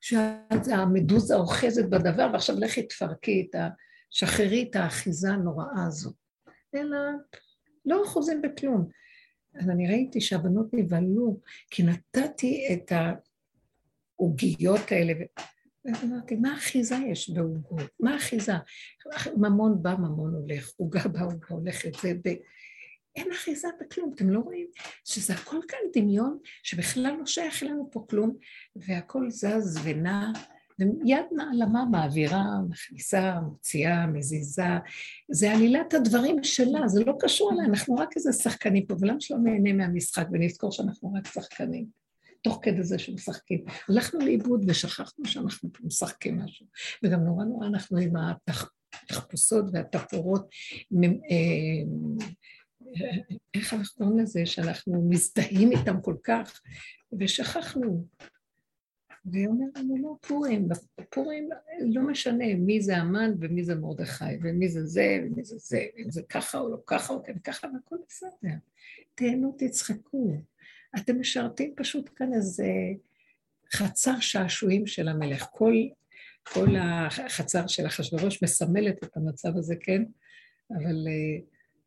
שהמדוזה אוחזת בדבר, ועכשיו לכי תפרקי את ה... שחררי את האחיזה הנוראה הזאת. אלא לא אחוזים בכלום. אז אני ראיתי שהבנות נבהלו, כי נתתי את ה... העוגיות האלה. ואמרתי, מה אחיזה יש בעוגות? מה אחיזה? ממון בא, ממון הולך, עוגה בא, עוגה הולכת, זה ב... אין אחיזה בכלום, אתם לא רואים שזה הכל כאן דמיון שבכלל לא שייך אלינו פה כלום, והכל זז ונע, ויד נעלמה מעבירה, מכניסה, מוציאה, מזיזה, זה עלילת הדברים שלה, זה לא קשור אליי, אנחנו רק איזה שחקנים פה, ולמה שלא נהנה מהמשחק ונזכור שאנחנו רק שחקנים? תוך כדי זה שמשחקים. הלכנו לאיבוד ושכחנו שאנחנו משחקים משהו. וגם נורא נורא אנחנו עם התחפושות והתפאורות, אה, איך אנחנו קוראים לזה, שאנחנו מזדהים איתם כל כך, ושכחנו. והיא אומרת לנו, לא, פורים, פורים לא משנה מי זה המן ומי זה מרדכי, ומי זה זה ומי זה זה, אם זה ככה או לא ככה או כן ככה, והכל בסדר. תהנו, תצחקו. אתם משרתים פשוט כאן איזה חצר שעשועים של המלך. כל, כל החצר של אחשוורוש מסמלת את המצב הזה, כן? אבל אה,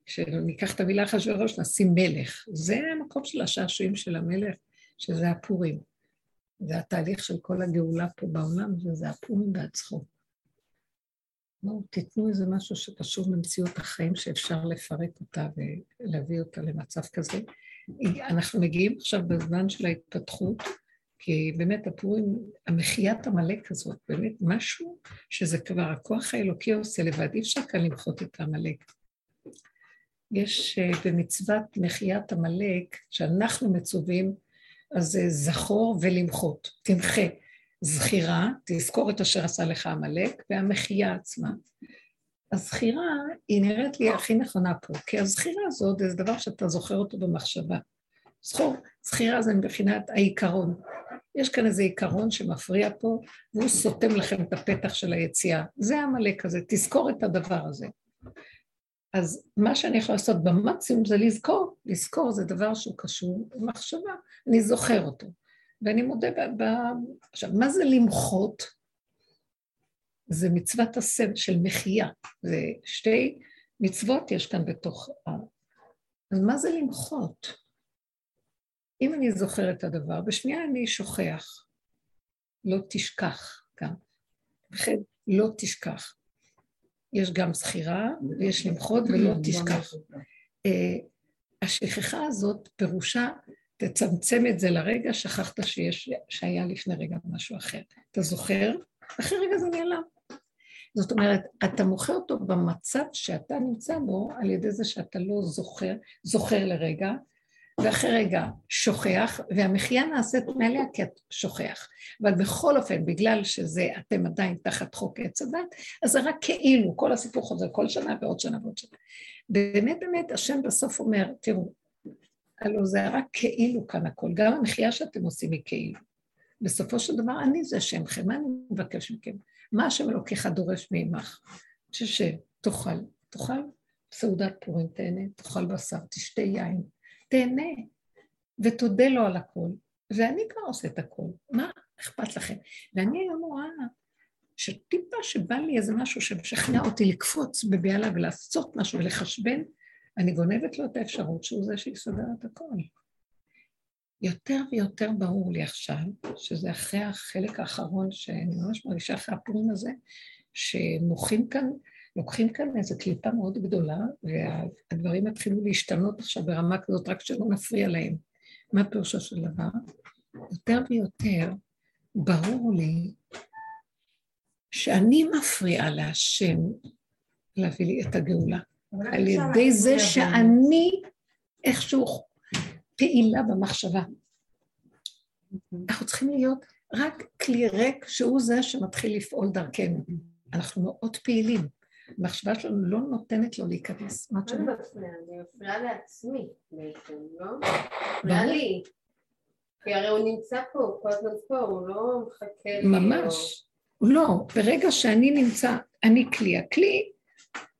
כשניקח את המילה אחשוורוש, נשים מלך. זה המקום של השעשועים של המלך, שזה הפורים. זה התהליך של כל הגאולה פה בעולם, וזה הפורים בעצמו. בואו, תיתנו איזה משהו שקשור למציאות החיים שאפשר לפרק אותה ולהביא אותה למצב כזה. אנחנו מגיעים עכשיו בזמן של ההתפתחות, כי באמת הפורים, המחיית עמלק הזאת, באמת משהו שזה כבר הכוח האלוקי עושה לבד, אי אפשר כאן למחות את העמלק. יש אה, במצוות מחיית עמלק, שאנחנו מצווים, אז זה זכור ולמחות, תמחה. זכירה, תזכור את אשר עשה לך עמלק, והמחייה עצמה. הזכירה היא נראית לי הכי נכונה פה, כי הזכירה הזאת זה דבר שאתה זוכר אותו במחשבה. זכור, זכירה זה מבחינת העיקרון. יש כאן איזה עיקרון שמפריע פה, והוא סותם לכם את הפתח של היציאה. זה העמלק הזה, תזכור את הדבר הזה. אז מה שאני יכולה לעשות במקסימום זה לזכור, לזכור זה דבר שהוא קשור במחשבה, אני זוכר אותו. ואני מודה. ב... עכשיו, מה זה למחות? זה מצוות הסב של מחייה. זה שתי מצוות יש כאן בתוך ה... אז מה זה למחות? אם אני זוכר את הדבר, בשנייה אני שוכח. לא תשכח גם. לכן, לא תשכח. יש גם זכירה ויש למחות ולא תשכח. אה, השכחה הזאת פירושה, תצמצם את זה לרגע, שכחת שיש, שהיה לפני רגע משהו אחר. אתה זוכר? אחרי רגע זה נעלם. זאת אומרת, אתה מוכר אותו במצב שאתה נמצא בו על ידי זה שאתה לא זוכר, זוכר לרגע, ואחרי רגע שוכח, והמחיה נעשית מעליה כי את שוכח. אבל בכל אופן, בגלל שזה, אתם עדיין תחת חוק עץ הדת, אז זה רק כאילו, כל הסיפור חוזר כל שנה ועוד שנה ועוד שנה. באמת באמת, השם בסוף אומר, תראו, הלוא זה רק כאילו כאן הכל, גם המחיה שאתם עושים היא כאילו. בסופו של דבר, אני זה שמכם, מה אני מבקש מכם? מה השם אלוקיך דורש מעמך? שתאכל, תאכל סעודת פורים, תהנה, תאכל בשר, תשתה יין, תהנה, ותודה לו על הכל. ואני כבר עושה את הכל, מה אכפת לכם? ואני היום רואה שטיפה שבא לי איזה משהו שמשכנע אותי לקפוץ בבהלה ולעשות משהו ולחשבן, אני גונבת לו את האפשרות שהוא זה שיסדר את הכל. יותר ויותר ברור לי עכשיו, שזה אחרי החלק האחרון שאני ממש מרגישה אחרי הפורים הזה, שמוחים כאן, לוקחים כאן איזו קליפה מאוד גדולה, והדברים יתחילו להשתנות עכשיו ברמה כזאת, רק שלא נפריע להם. מה פירושו של דבר? יותר ויותר ברור לי שאני מפריעה להשם להביא לי את הגאולה. על ידי זה שאני איכשהו פעילה במחשבה. אנחנו צריכים להיות רק כלי ריק שהוא זה שמתחיל לפעול דרכנו. אנחנו מאוד פעילים. המחשבה שלנו לא נותנת לו להיכנס. מה את שומעת? אני מפריעה לעצמי בעצם, לא? מפריעה לי. כי הרי הוא נמצא פה, כל הזמן פה, הוא לא מחכה לי. ממש. לא, ברגע שאני נמצא, אני כלי. הכלי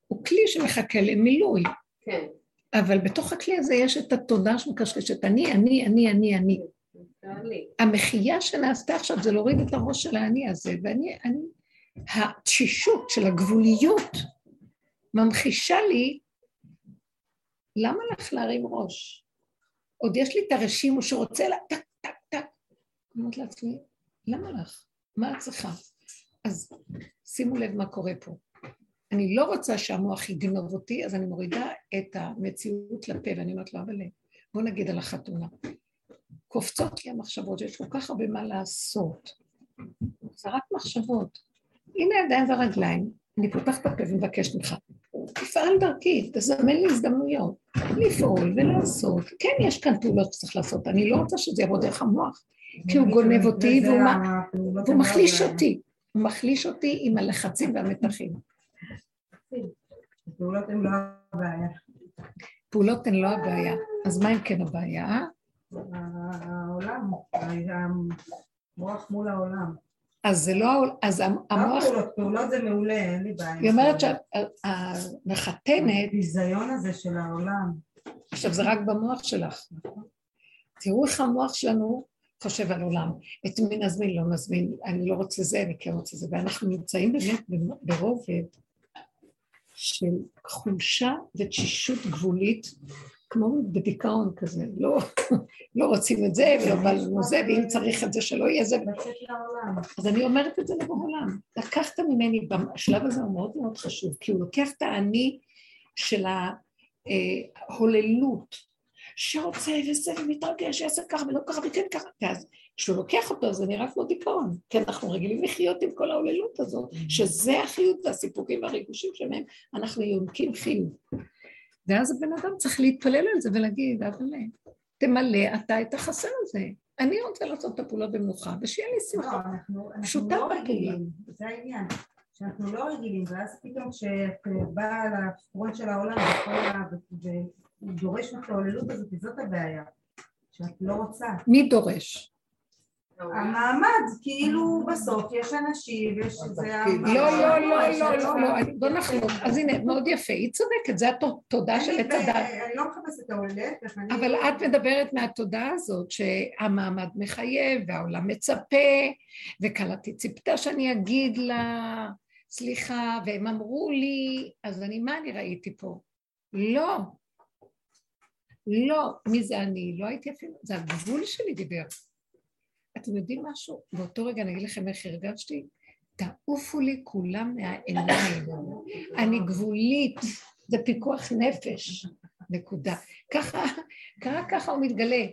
הוא כלי שמחכה למילוי. כן. אבל בתוך הכלי הזה יש את התודה שמקשקשת, אני, אני, אני, אני, אני. המחייה שנעשתה עכשיו זה להוריד את הראש של האני הזה, ואני, אני, התשישות של הגבוליות ממחישה לי, למה לך להרים ראש? עוד יש לי את הרשימו שרוצה לה, טק, טק, טק. אומרת לעצמי, למה לך? מה את צריכה? אז שימו לב מה קורה פה. אני לא רוצה שהמוח יגנוב אותי, אז אני מורידה את המציאות לפה, ואני אומרת לו, אבל בוא נגיד על החתונה. קופצות לי המחשבות שיש כל כך הרבה מה לעשות. זה רק מחשבות. הנה הידיים והרגליים, אני פותחת את הפה ומבקשת ממך. תפעל דרכי, תזמן לי הזדמנויות, לפעול ולעשות. כן, יש כאן פעולות שצריך לעשות, אני לא רוצה שזה יבוא דרך המוח, כי הוא גונב אותי והוא מחליש אותי. הוא מחליש אותי עם הלחצים והמתחים. פעולות הן לא הבעיה. פעולות הן לא הבעיה. אז מה אם כן הבעיה? העולם, המוח מול העולם. אז זה לא, אז המוח... פעולות, פעולות זה מעולה, אין לי בעיה. היא אומרת שהמחתנת... הביזיון הזה של העולם. עכשיו זה רק במוח שלך. תראו איך המוח שלנו חושב על עולם. את מי נזמין, לא נזמין, אני לא רוצה זה, אני כן רוצה זה. ואנחנו נמצאים באמת ברובד של חולשה ותשישות גבולית, כמו בדיכאון כזה, לא, לא רוצים את זה ולא בא לנו זה, ואם צריך את זה שלא יהיה זה. אז אני אומרת את זה לעולם. לקחת ממני, השלב הזה הוא מאוד מאוד חשוב, כי הוא לוקח את האני של ההוללות, שרוצה וזה ומתרגש, יעשה ככה ולא ככה וכן ככה, ואז כשהוא לוקח אותו זה נראה כמו דיכאון, כי אנחנו רגילים לחיות עם כל ההוללות הזאת. שזה החיות והסיפוקים והריגושים שלהם, אנחנו יונקים חיוב. ואז הבן אדם צריך להתפלל על זה ולהגיד, אבל תמלא אתה את החסר הזה. אני רוצה לעשות את הפעולות במנוחה, ושיהיה לי שמחה. לא, פשוטה לא רגילים, זה העניין. שאנחנו לא רגילים, ואז פתאום כשאת באה לפרונט של העולם ודורש את ההוללות הזאת, זאת הבעיה, שאת לא רוצה. מי דורש? המעמד, כאילו בסוף יש אנשים, ויש איזה... לא, לא, לא, לא, לא, לא, בוא נחלוק. אז הנה, מאוד יפה, היא צודקת, זו התודה של עץ הדת. אני לא מחפשת את ההולך, אבל את מדברת מהתודעה הזאת, שהמעמד מחייב, והעולם מצפה, וקלטתי ציפתה שאני אגיד לה, סליחה, והם אמרו לי, אז אני, מה אני ראיתי פה? לא. לא, מי זה אני? לא הייתי אפילו, זה הגבול שלי דיבר. אתם יודעים משהו? באותו רגע אני אגיד לכם איך הרגשתי? תעופו לי כולם מהעיניים. אני גבולית, זה פיקוח נפש, נקודה. ככה, ככה, ככה הוא מתגלה.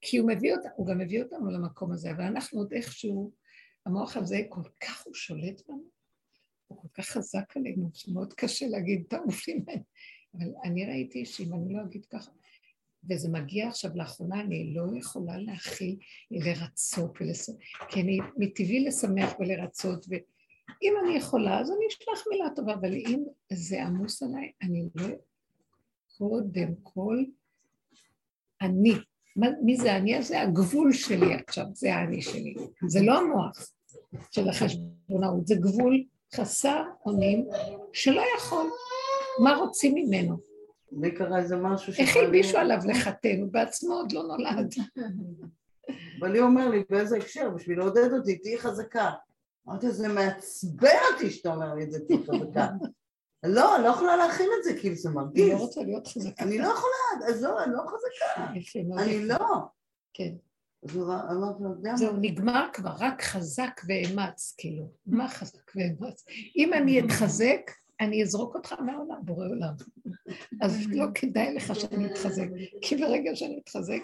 כי הוא מביא אותנו, הוא גם מביא אותנו למקום הזה, אבל אנחנו עוד איכשהו, המוח הזה כל כך הוא שולט בנו, הוא כל כך חזק עלינו, שמאוד קשה להגיד, תעוף לי. אבל אני ראיתי שאם אני לא אגיד ככה, וזה מגיע עכשיו לאחרונה, אני לא יכולה להכיל לרצות ולשמח, כי אני מטבעי לשמח ולרצות, ואם אני יכולה, אז אני אשלח מילה טובה, אבל אם זה עמוס עליי, אני לא... קודם כל, אני. מי זה אני הזה? הגבול שלי עכשיו, זה האני שלי. זה לא המוח של החשבונאות, זה גבול חסר אונים שלא יכול. מה רוצים ממנו? לי קרה איזה משהו ש... איך הלבישו עליו לחתן? הוא בעצמו עוד לא נולד. אבל היא אומר לי, באיזה הקשר? בשביל לעודד אותי, תהיי חזקה. אמרתי, זה מעצבן אותי שאתה אומר לי את זה, תהיי חזקה. לא, אני לא יכולה להכין את זה, כאילו זה מרגיז. אני לא רוצה להיות חזקה. אני לא יכולה, אז לא, אני לא חזקה. אני לא. כן. זהו, נגמר כבר, רק חזק ואמץ, כאילו. מה חזק ואמץ? אם אני אתחזק, אני אזרוק אותך מהעולם, בורא עולם. אז לא כדאי לך שאני אתחזק, כי ברגע שאני אתחזק,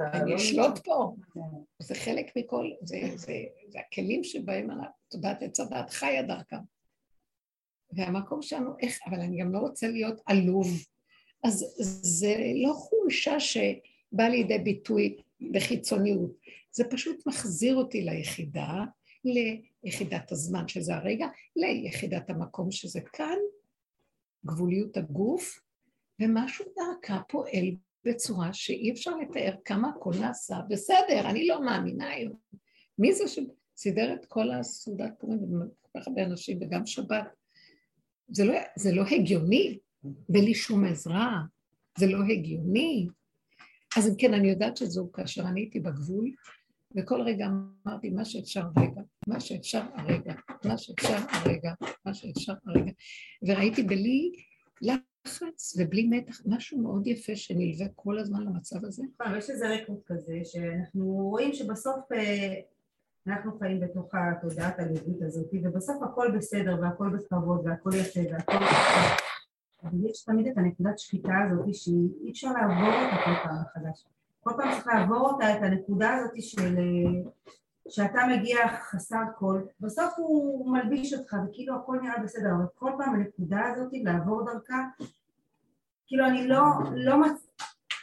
אני לא אשלוט פה. זה חלק מכל, זה, זה, זה הכלים שבהם תודעת עץ הדת חיה דרכם. והמקום שלנו, איך, אבל אני גם לא רוצה להיות עלוב. אז זה לא חולשה שבאה לידי ביטוי בחיצוניות, זה פשוט מחזיר אותי ליחידה, ליחידת הזמן שזה הרגע, ליחידת המקום שזה כאן, גבוליות הגוף, ומשהו דרכה פועל בצורה שאי אפשר לתאר כמה הכל נעשה בסדר, אני לא מאמינה היום. מי זה שסידר את כל הסעודת פורים וכל כך הרבה אנשים וגם שבת? זה לא, זה לא הגיוני, בלי שום עזרה, זה לא הגיוני. אז אם כן, אני יודעת שזו כאשר אני הייתי בגבול, וכל רגע אמרתי מה שאפשר רגע, מה שאפשר הרגע, מה שאפשר הרגע, מה שאפשר הרגע. וראיתי בלי לחץ ובלי מתח, משהו מאוד יפה שנלווה כל הזמן למצב הזה. נכון, יש איזה רקורד כזה, שאנחנו רואים שבסוף אה, אנחנו חיים בתוך התודעת הלאומית הזאת, ובסוף הכל בסדר והכל בכבוד והכל יפה והכל... אבל יש תמיד את הנקודת שחיטה הזאת שאי אפשר לעבור אותה כל פעם מחדש. כל פעם צריך לעבור אותה, את הנקודה הזאת של... שאתה מגיע חסר כל, בסוף הוא מלביש אותך וכאילו הכל נראה בסדר, אבל כל פעם הנקודה הזאת לעבור דרכה, כאילו אני לא, לא, מצ...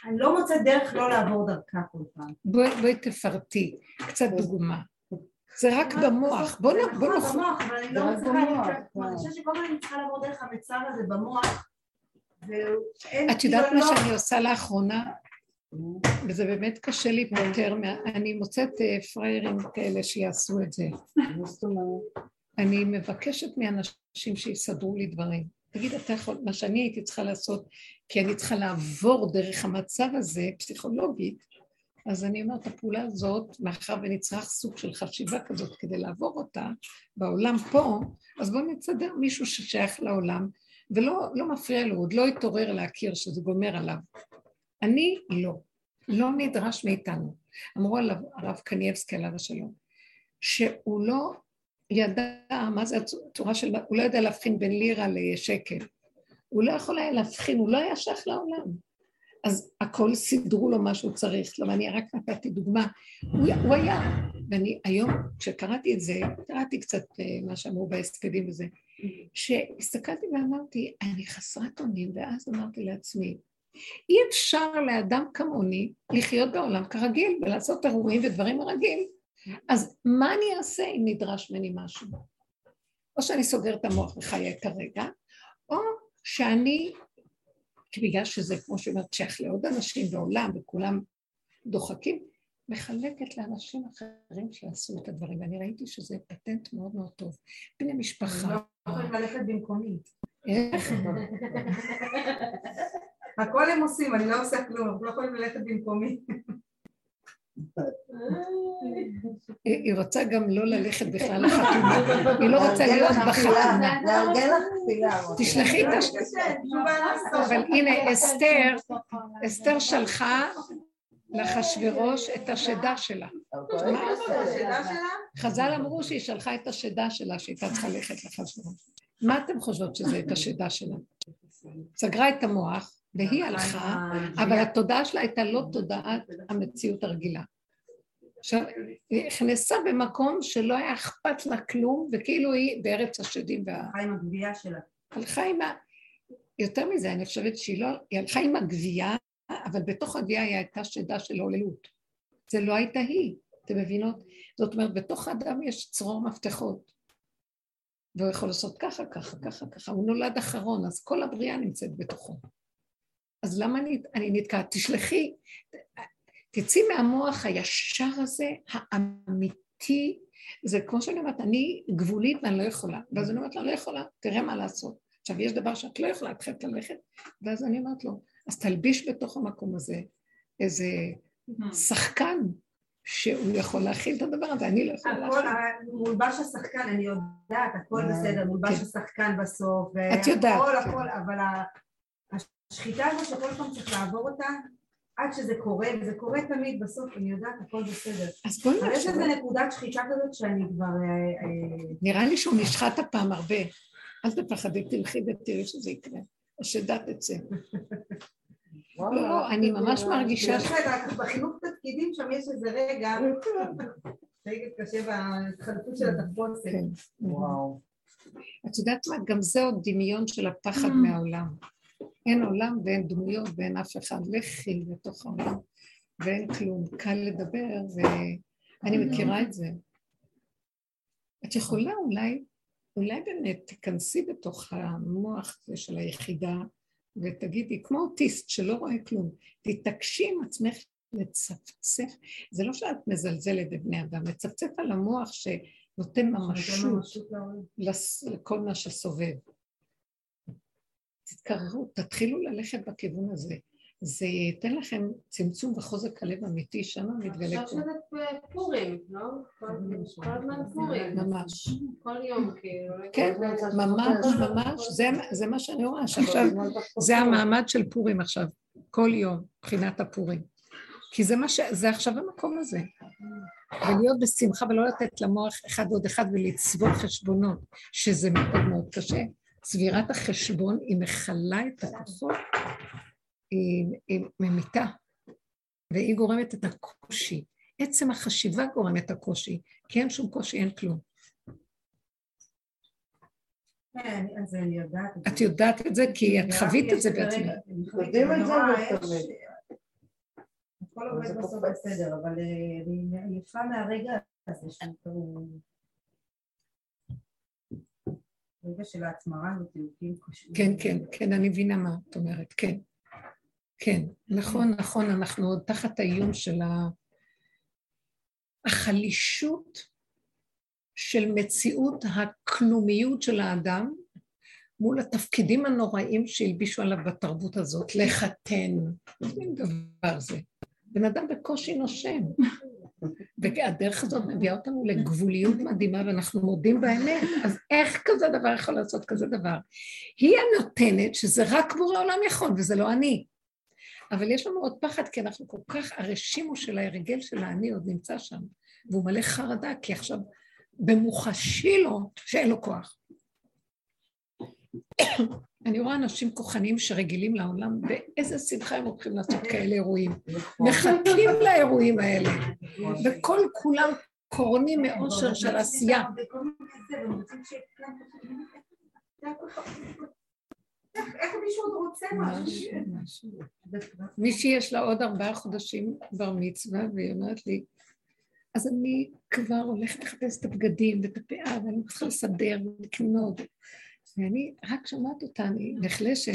אני לא מוצאת דרך לא לעבור דרכה כל פעם. בואי, בואי תפרטי, קצת דוגמה. זה רק במוח, בוא נ... בוא נ... במוח, אבל אני לא מצליחה, אני חושבת שכל פעם אני צריכה לעבור דרך המצב הזה במוח, את יודעת מה לא- שאני עושה לאחרונה? וזה באמת קשה להיפטר, אני מוצאת אה, פראיירים כאלה שיעשו את זה. אני מבקשת מאנשים שיסדרו לי דברים. תגיד, אתה יכול, מה שאני הייתי צריכה לעשות, כי אני צריכה לעבור דרך המצב הזה, פסיכולוגית, אז אני אומרת, הפעולה הזאת, מאחר ונצרך סוג של חשיבה כזאת כדי לעבור אותה בעולם פה, אז בואו נצדר מישהו ששייך לעולם, ולא לא מפריע לו, עוד לא התעורר להכיר שזה גומר עליו. אני לא, לא נדרש מאיתנו. אמרו עליו הרב קניאבסקי עליו השלום, שהוא לא ידע מה זה הצורה של, הוא לא ידע להבחין בין לירה לשקל. הוא לא יכול היה להבחין, הוא לא היה שייך לעולם. אז הכל סידרו לו מה שהוא צריך. כלומר, אני רק נתתי דוגמה. הוא, הוא היה, ואני היום, כשקראתי את זה, קראתי קצת אה, מה שאמרו בהספדים וזה, שהסתכלתי ואמרתי, אני חסרת אונים, ואז אמרתי לעצמי, אי אפשר לאדם כמוני לחיות בעולם כרגיל ולעשות אירועים ודברים רגיל. אז מה אני אעשה אם נדרש ממני משהו? או שאני סוגר את המוח וחיה את הרגע, או שאני, בגלל שזה כמו שאומרת, שייך לעוד אנשים בעולם וכולם דוחקים, מחלקת לאנשים אחרים שיעשו את הדברים, ואני ראיתי שזה פטנט מאוד מאוד טוב. בני משפחה. לא יכולים ללכת במקומי. איך? (laughs) הכל הם עושים, אני לא עושה כלום, הם לא יכולים ללכת במקומי. היא רוצה גם לא ללכת בכלל לחתונה, היא לא רוצה להיות בחתונה. תשלחי את לא הש... קשה, תשובה לעשות. אבל הנה אסתר, אסתר שלחה לאחשוורוש את השדה שלה. השאלה? חז"ל אמרו שהיא שלחה את השדה שלה שהייתה צריכה ללכת לאחשוורוש. מה אתם חושבות שזה את השדה שלה? סגרה את המוח והיא הלכה, אבל התודעה שלה הייתה לא תודעת המציאות הרגילה. עכשיו, היא נכנסה במקום שלא היה אכפת לה כלום, וכאילו היא בארץ השדים וה... הלכה עם הגבייה שלה. הלכה עם ה... יותר מזה, אני חושבת שהיא לא... היא הלכה עם הגבייה, אבל בתוך הגבייה היא הייתה שדה של הוללות. זה לא הייתה היא, אתם מבינות? זאת אומרת, בתוך האדם יש צרור מפתחות. והוא יכול לעשות ככה, ככה, ככה, ככה. הוא נולד אחרון, אז כל הבריאה נמצאת בתוכו. אז למה אני, אני נתקעת? תשלחי, תצאי מהמוח הישר הזה, האמיתי, זה כמו שאני אומרת, אני גבולית ואני לא יכולה. ואז אני אומרת לה, לא יכולה, תראה מה לעשות. עכשיו, יש דבר שאת לא יכולה, את חייבת ללכת, ואז אני אומרת לו, אז תלביש בתוך המקום הזה איזה שחקן שהוא יכול להכיל את הדבר הזה, אני לא יכולה הכל, להכיל. ה- מולבש השחקן, אני יודעת, הכל אה, בסדר, מולבש כן. השחקן בסוף, את יודעת, הכל. הכל, אבל השחיטה הזו שכל פעם צריך לעבור אותה, עד שזה קורה, וזה קורה תמיד בסוף, אני יודעת, הכל בסדר. אז בואי אבל יש. איזה נקודת שחיטה כזאת שאני כבר... אה, אה, נראה לי שהוא נשחט הפעם הרבה. אל תפחדי, תלכי ותראי שזה יקרה. השדה תצא. לא, לא, אני ממש מרגישה בחינוך תפקידים שם יש איזה רגע, רגע קשה בהתחלפות של התחפושת. כן. וואו. את יודעת מה? גם זה עוד דמיון של הפחד מהעולם. אין עולם ואין דמויות ואין אף אחד. לכי לתוך העולם ואין כלום. קל לדבר ואני מכירה את זה. את יכולה אולי, אולי באמת תיכנסי בתוך המוח הזה של היחידה ותגידי, כמו אוטיסט שלא רואה כלום, תתעקשי עם עצמך לצפצף, זה לא שאת מזלזלת בבני אדם, לצפצף על המוח שנותן ממשות לכל מה שסובב. תתקררו, תתחילו ללכת בכיוון הזה. זה ייתן לכם צמצום וחוזק הלב אמיתי, שם מתגלה עכשיו פה. שזה פורים, לא? כל הזמן פורים. ממש. כל יום, כאילו. לא כן. ממש, ממש, זה, זה מה שאני רואה, שעכשיו זה המעמד של פורים עכשיו, כל יום, מבחינת הפורים. כי זה מה ש... זה עכשיו המקום הזה. ולהיות בשמחה ולא לתת למוח אחד עוד אחד ולצבור חשבונות, שזה מאוד מאוד קשה. צבירת החשבון היא מכלה את הכוחות, היא, היא ממיתה, והיא גורמת את הקושי. עצם החשיבה גורמת את הקושי, כי אין שום קושי, אין כלום. כן, אז אני יודעת. את את זה. יודעת את זה כי את חווית את זה בעצמך. אני חווית יודעים את זה הכל עובד בסוף. בסדר, אבל אה, אני עייפה מהרגע הזה שהוא... רגע של ההצמרה הזאת, כאילו קשור. כן, כן, כן, אני מבינה מה את אומרת, כן. כן, נכון, נכון, אנחנו עוד תחת האיום של ה... החלישות של מציאות הכלומיות של האדם מול התפקידים הנוראים שהלבישו עליו בתרבות הזאת, לחתן. איזה מין דבר זה? בן אדם בקושי נושם. והדרך הזאת מביאה אותנו לגבוליות מדהימה ואנחנו מודים באמת, אז איך כזה דבר יכול לעשות כזה דבר? היא הנותנת שזה רק בורא עולם יכול וזה לא אני. אבל יש לנו עוד פחד כי אנחנו כל כך, הרשימו של ההרגל של האני עוד נמצא שם, והוא מלא חרדה כי עכשיו במוחשי לו שאין לו כוח. אני רואה אנשים כוחניים שרגילים לעולם, באיזה שמחה הם הולכים לעשות כאלה אירועים. מחכים לאירועים האלה, וכל כולם קורנים מאושר של עשייה. איך מישהו עוד רוצה משהו. מישהי יש לה עוד ארבעה חודשים בר מצווה, והיא אומרת לי, אז אני כבר הולכת לחפש את הבגדים ואת הפאה, ואני צריכה לסדר ולקנות. ואני רק שומעת אותה, אני נחלשת.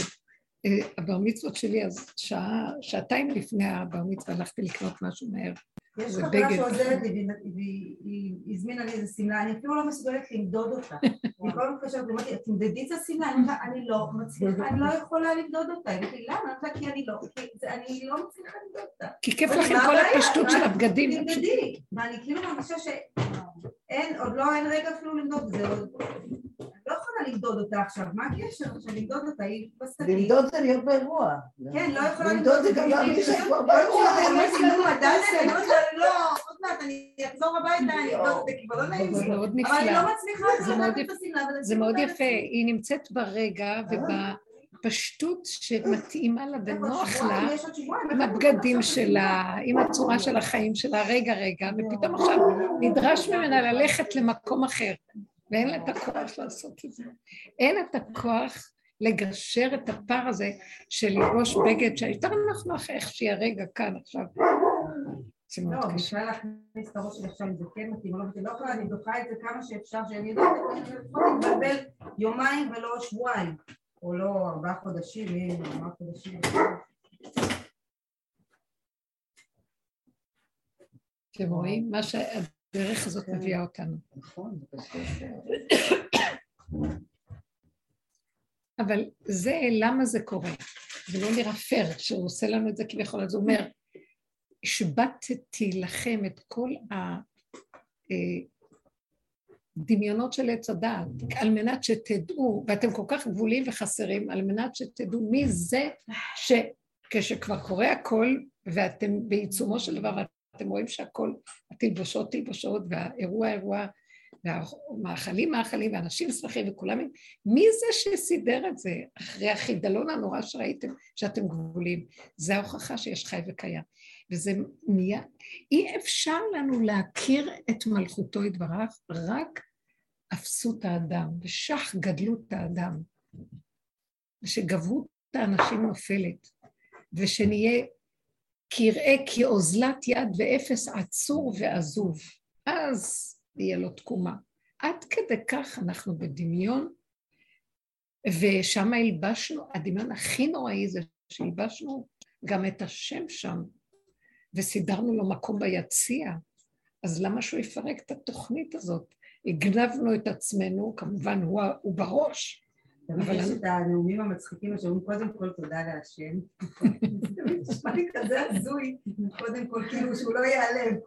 אה, הבר מצוות שלי, אז שעה, שעתיים לפני הבר מצווה הלכתי לקנות משהו מהר. יש חברה. שעוזרת לי והיא- הזמינה לי איזה שמלה, אני אפילו לא מסוגלת למדוד אותה. (laughs) היא כל הזמן מתקשרת ואומרת לי, תמדדי את השמלה, אני לא מצליחה, אני לא יכולה למדוד אותה. היא אומרת לי, למה? כי אני לא, אני לא מצליחה למדוד אותה. כי כיף לכם כל? הפשטות של הבגדים. תמדדי. ואני כאילו מרגישה שאין, עוד לא, אין רגע אפילו למדוד זה. עוד- יכולה למדוד אותה עכשיו, מה הקשר עכשיו למדוד אותה? היא בשקית. למדוד זה להיות באירוע. כן, לא יכולה למדוד זה גם להרגיש שאת כבר באירוע. לא, עוד מעט אני אחזור הביתה, אני אבדוק את זה, כי כבר לא נעים זה. מאוד אבל אני נפלא. לא מצליחה מאוד את. השמלה זה מאוד יפה. היא נמצאת ברגע ובפשטות שמתאימה לה ונוח לה, עם הבגדים שלה, עם הצורה של החיים שלה, רגע רגע, ופתאום עכשיו נדרש ממנה ללכת למקום אחר, ואין לה את הכוח לעשות את זה. אין את הכוח לגשר את הפער הזה של ללבוש בגד שהייתה נוח איך שהיא הרגע כאן עכשיו. זה לא, מאוד קשה. בכלל להכניס את הראש שלי עכשיו אם זה כן מתאים או לא מתאים, לא יכולה, אני דוחה את זה כמה שאפשר, שאני יודעת לפחות להתבלבל יומיים ולא שבועיים, או לא ארבעה חודשים, ארבעה חודשים. אתם רואים? מה שהדרך הזאת מביאה אותנו. נכון, פשוט. אבל זה, למה זה קורה? זה לא נראה פייר שהוא עושה לנו את זה כביכול, אז הוא אומר, השבתתי לכם את כל הדמיונות של עץ הדעת, על מנת שתדעו, ואתם כל כך גבולים וחסרים, על מנת שתדעו מי זה שכשכבר קורה הכל, ואתם בעיצומו של דבר, אתם רואים שהכל, התלבושות תלבושות, והאירוע אירוע, והמאכלים מאכלים, ואנשים שמחים וכולם, מי זה שסידר את זה אחרי החידלון הנורא שראיתם, שאתם גבולים? זה ההוכחה שיש חי וקיים. וזה נהיה, אי אפשר לנו להכיר את מלכותו יתברך, רק אפסות האדם, ושח גדלות האדם, ושגברות האנשים נופלת, ושנהיה כראה כאוזלת יד ואפס עצור ועזוב, אז יהיה לו תקומה. עד כדי כך אנחנו בדמיון, ושם הלבשנו, הדמיון הכי נוראי זה שהלבשנו גם את השם שם, וסידרנו לו מקום ביציע, אז למה שהוא יפרק את התוכנית הזאת? הגנבנו את עצמנו, כמובן הוא, הוא בראש. תמיד יש את הנאומים המצחיקים שאומרים קודם כל תודה להשם. זה נשמע לי כזה הזוי, קודם כל כאילו שהוא לא ייעלם.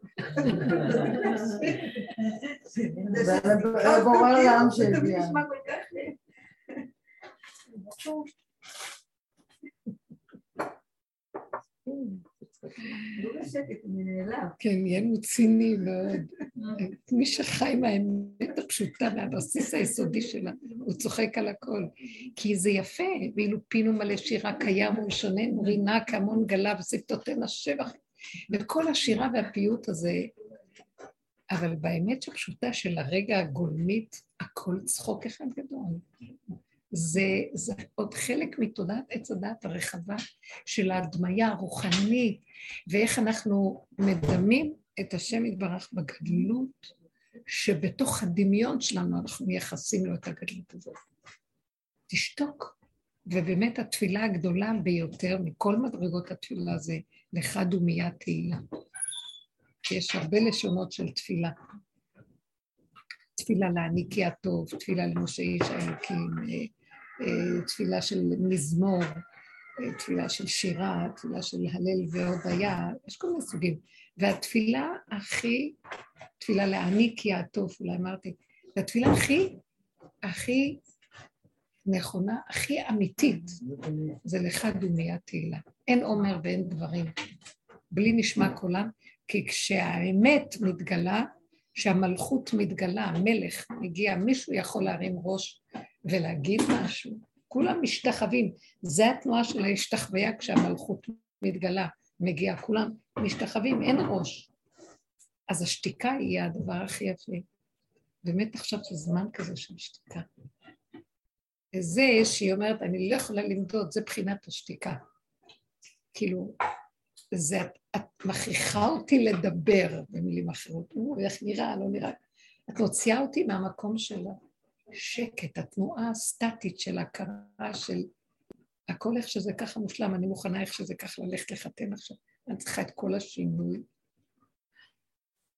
זה תמיד שהביאה. נשמע כל כך... לא נעלב. כן, נהיינו ציני מאוד. מי שחי מהאמת הפשוטה מהבסיס היסודי שלה, הוא צוחק על הכל. כי זה יפה, ואילו פינו מלא שירה קיים ולשוננו רינה כהמון גלה ושפתותינה שבח. וכל השירה והפיוט הזה, אבל באמת הפשוטה של הרגע הגולמית, הכל צחוק אחד גדול. זה, זה עוד חלק מתודעת עץ הדעת הרחבה של ההדמיה הרוחנית, ואיך אנחנו מדמים את השם יתברך בגדלות, שבתוך הדמיון שלנו אנחנו מייחסים לו את הגדלות הזאת. תשתוק. ובאמת התפילה הגדולה ביותר מכל מדרגות התפילה זה לך דומיית תהילה. יש הרבה לשונות של תפילה. תפילה להעניקי הטוב, תפילה למשה איש האלוקים, אה, תפילה של מזמור, אה, תפילה של שירה, תפילה של הלל והודיה, יש כל מיני סוגים. והתפילה הכי, תפילה להעניקי הטוב, אולי אמרתי, והתפילה הכי, הכי נכונה, הכי אמיתית, זה לך דומיית תהילה. אין עומר ואין דברים. בלי נשמע קולם, כי כשהאמת מתגלה, כשהמלכות מתגלה, המלך מגיע, מישהו יכול להרים ראש ולהגיד משהו. כולם משתחווים. זה התנועה של ההשתחוויה כשהמלכות מתגלה, מגיעה. כולם משתחווים, אין ראש. אז השתיקה היא הדבר הכי יפה. באמת עכשיו זה זמן כזה של שתיקה. זה שהיא אומרת, אני לא יכולה למדוד, זה בחינת השתיקה. כאילו, זה, את, את מכריחה אותי לדבר במילים אחרות. איך נראה, לא נראה. את מוציאה אותי מהמקום של השקט, התנועה הסטטית של הכרה של הכל איך שזה ככה מושלם, אני מוכנה איך שזה ככה ללכת לחתן עכשיו. אני צריכה את כל השינוי.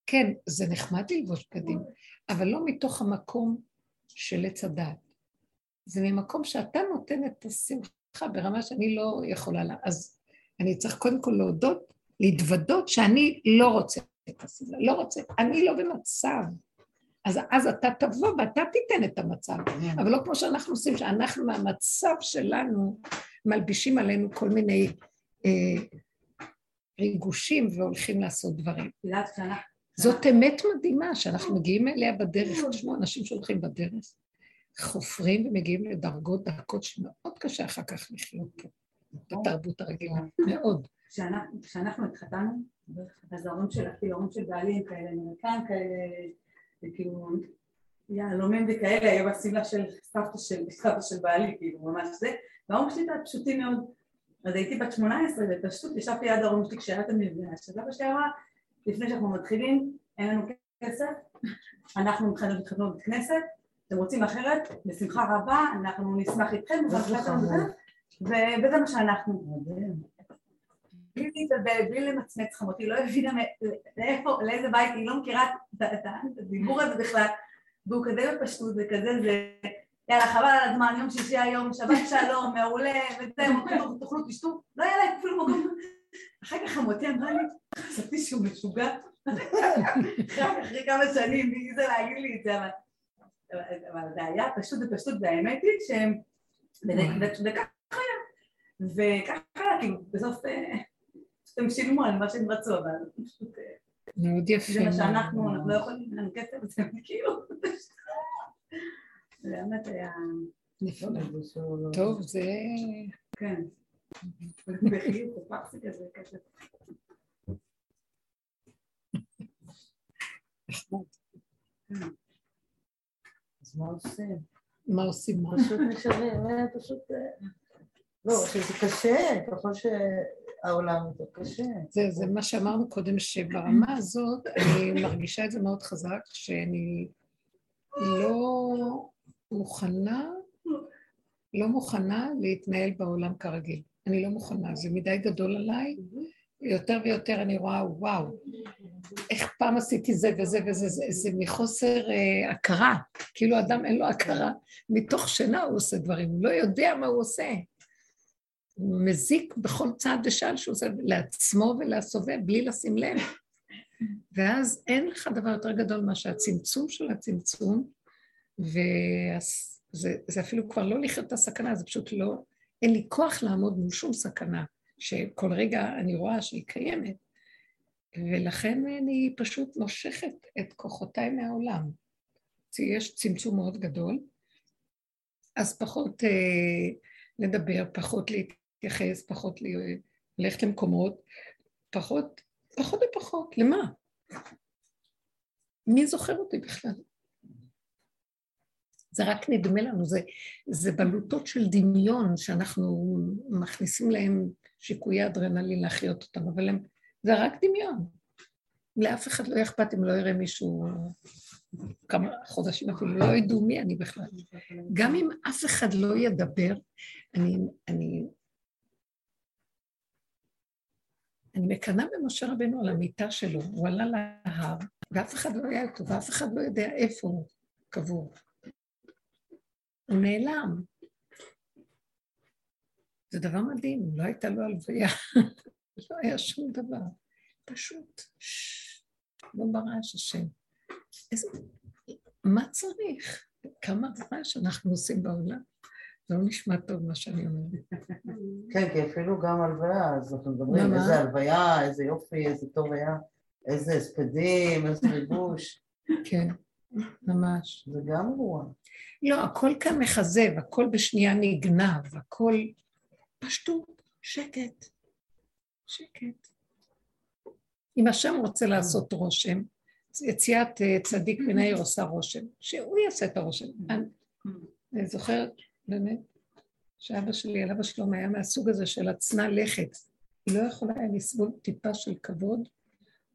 כן, זה נחמד ללבוש בגדים, אבל לא מתוך המקום של עץ הדת. זה ממקום שאתה נותן את השמחה ברמה שאני לא יכולה לה. אז אני צריך קודם כל להודות, להתוודות שאני לא רוצה את השמחה, לא רוצה, אני לא במצב. אז אז אתה תבוא ואתה תיתן את המצב, אבל לא כמו שאנחנו עושים, שאנחנו מהמצב שלנו מלבישים עלינו כל מיני אה, ריגושים והולכים לעשות דברים. זאת אמת מדהימה שאנחנו מגיעים אליה בדרך, תשמעו, אנשים שהולכים בדרך, חופרים ומגיעים לדרגות דקות שמאוד קשה אחר כך לחיות פה, בתרבות הרגילה, מאוד. כשאנחנו- כשאנחנו התחתנו, אז ההורים של, כאילו ההורים של בעלי הם כאלה אמריקאים כאלה, כאילו יהלומים וכאלה, היו בשמלה של סבתא של סבתא של בעלי, כאילו ממש זה, וההורים שלי היו פשוטים מאוד. אז הייתי בת 18 ופשוט ישבתי ליד ההורים שלי כשהיה את המפגש, אז אבא שלי אמרה, לפני שאנחנו מתחילים, אין לנו כסף, אנחנו מתחתנו בבית כנסת, אתם רוצים אחרת, בשמחה רבה, אנחנו נשמח איתכם, וזה מה שאנחנו. בלי להתבלבל, בלי למצמץ חמותי, לא הבינה לאיפה, לאיזה בית, היא לא מכירה את הדיבור הזה בכלל, והוא כזה בפשטות וכזה זה, יאללה חבל על הזמן, יום שישי היום, שבת שלום, מעולה, וזה, תאכלו, תשתו, לא היה להם אפילו מקום. אחר כך חמותי אמרה לי, חשבתי שהוא משוגע. אחרי כמה שנים, מי זה להגיד לי את זה, אבל... אבל- זה היה פשוט בפשטות, והאמת היא שהם... וככה היה. וככה כאילו, בסוף אה, הם שילמו על מה שהם רצו, אבל פשוט אה, מאוד יפה. זה מה שאנחנו, אנחנו לא יכולים, אין לנו כסף, זה כאילו... זה באמת היה... נפלא. לא- טוב, זה... כן. בחיוך, פרסי כזה, כזה. אז מה עושים? מה עושים? פשוט נשארים, אה, פשוט... אה, לא, שזה קשה, ככל שהעולם יותר קשה. זה, זה מה שאמרנו קודם, שברמה הזאת אני מרגישה את זה מאוד חזק, שאני לא מוכנה, לא מוכנה להתנהל בעולם כרגיל. אני לא מוכנה, זה מדי גדול עליי. יותר ויותר אני רואה, וואו, איך פעם עשיתי זה וזה וזה, זה, זה מחוסר אה, הכרה, כאילו אדם אין לו הכרה, מתוך שינה הוא עושה דברים, הוא לא יודע מה הוא עושה. מזיק בכל צעד ושעל שהוא עושה לעצמו ולסובב, בלי לשים לב. ואז אין לך דבר יותר גדול מאשר הצמצום של הצמצום, וזה אפילו כבר לא לחיות את הסכנה, זה פשוט לא, אין לי כוח לעמוד מול שום סכנה, שכל רגע אני רואה שהיא קיימת, ולכן אני פשוט מושכת את כוחותיי מהעולם. יש צמצום מאוד גדול, אז פחות אה, לדבר, פחות להתייחס, פחות ללכת למקומות, פחות, פחות ופחות, למה? מי זוכר אותי בכלל? זה רק נדמה לנו, זה, זה בלוטות של דמיון שאנחנו מכניסים להם שיקויי אדרנלין להחיות אותם, אבל הם, זה רק דמיון. לאף אחד לא אכפת אם לא יראה מישהו כמה חודשים אפילו, לא ידעו מי אני בכלל. גם אם אף אחד לא ידבר, אני, אני, אני מקנאה במשה רבנו על המיטה שלו, הוא עלה להר, ואף אחד לא היה איתו, ואף אחד לא יודע איפה הוא קבור. הוא נעלם. זה דבר מדהים, לא הייתה לו הלוויה, (laughs) לא היה שום דבר. פשוט, לא ברעש השם. איזה, מה צריך? כמה רעש אנחנו עושים בעולם? זה לא נשמע טוב מה שאני אומרת. כן, כי אפילו גם הלוויה, אז אנחנו מדברים, איזה? הלוויה, איזה יופי, איזה טוב היה, איזה הספדים, איזה ריגוש, כן, ממש. זה גם אירוע. לא, הכל כאן מכזב, הכל בשנייה נגנב, הכל פשטות, שקט, שקט. אם השם רוצה לעשות רושם, יציאת אה, צדיק מן העיר עושה רושם, שהוא יעשה את הרושם. אני זוכרת, באמת, שאבא שלי, עליו השלום, היה מהסוג הזה של הצנע לכת. היא לא יכולה היה לסבול טיפה של כבוד,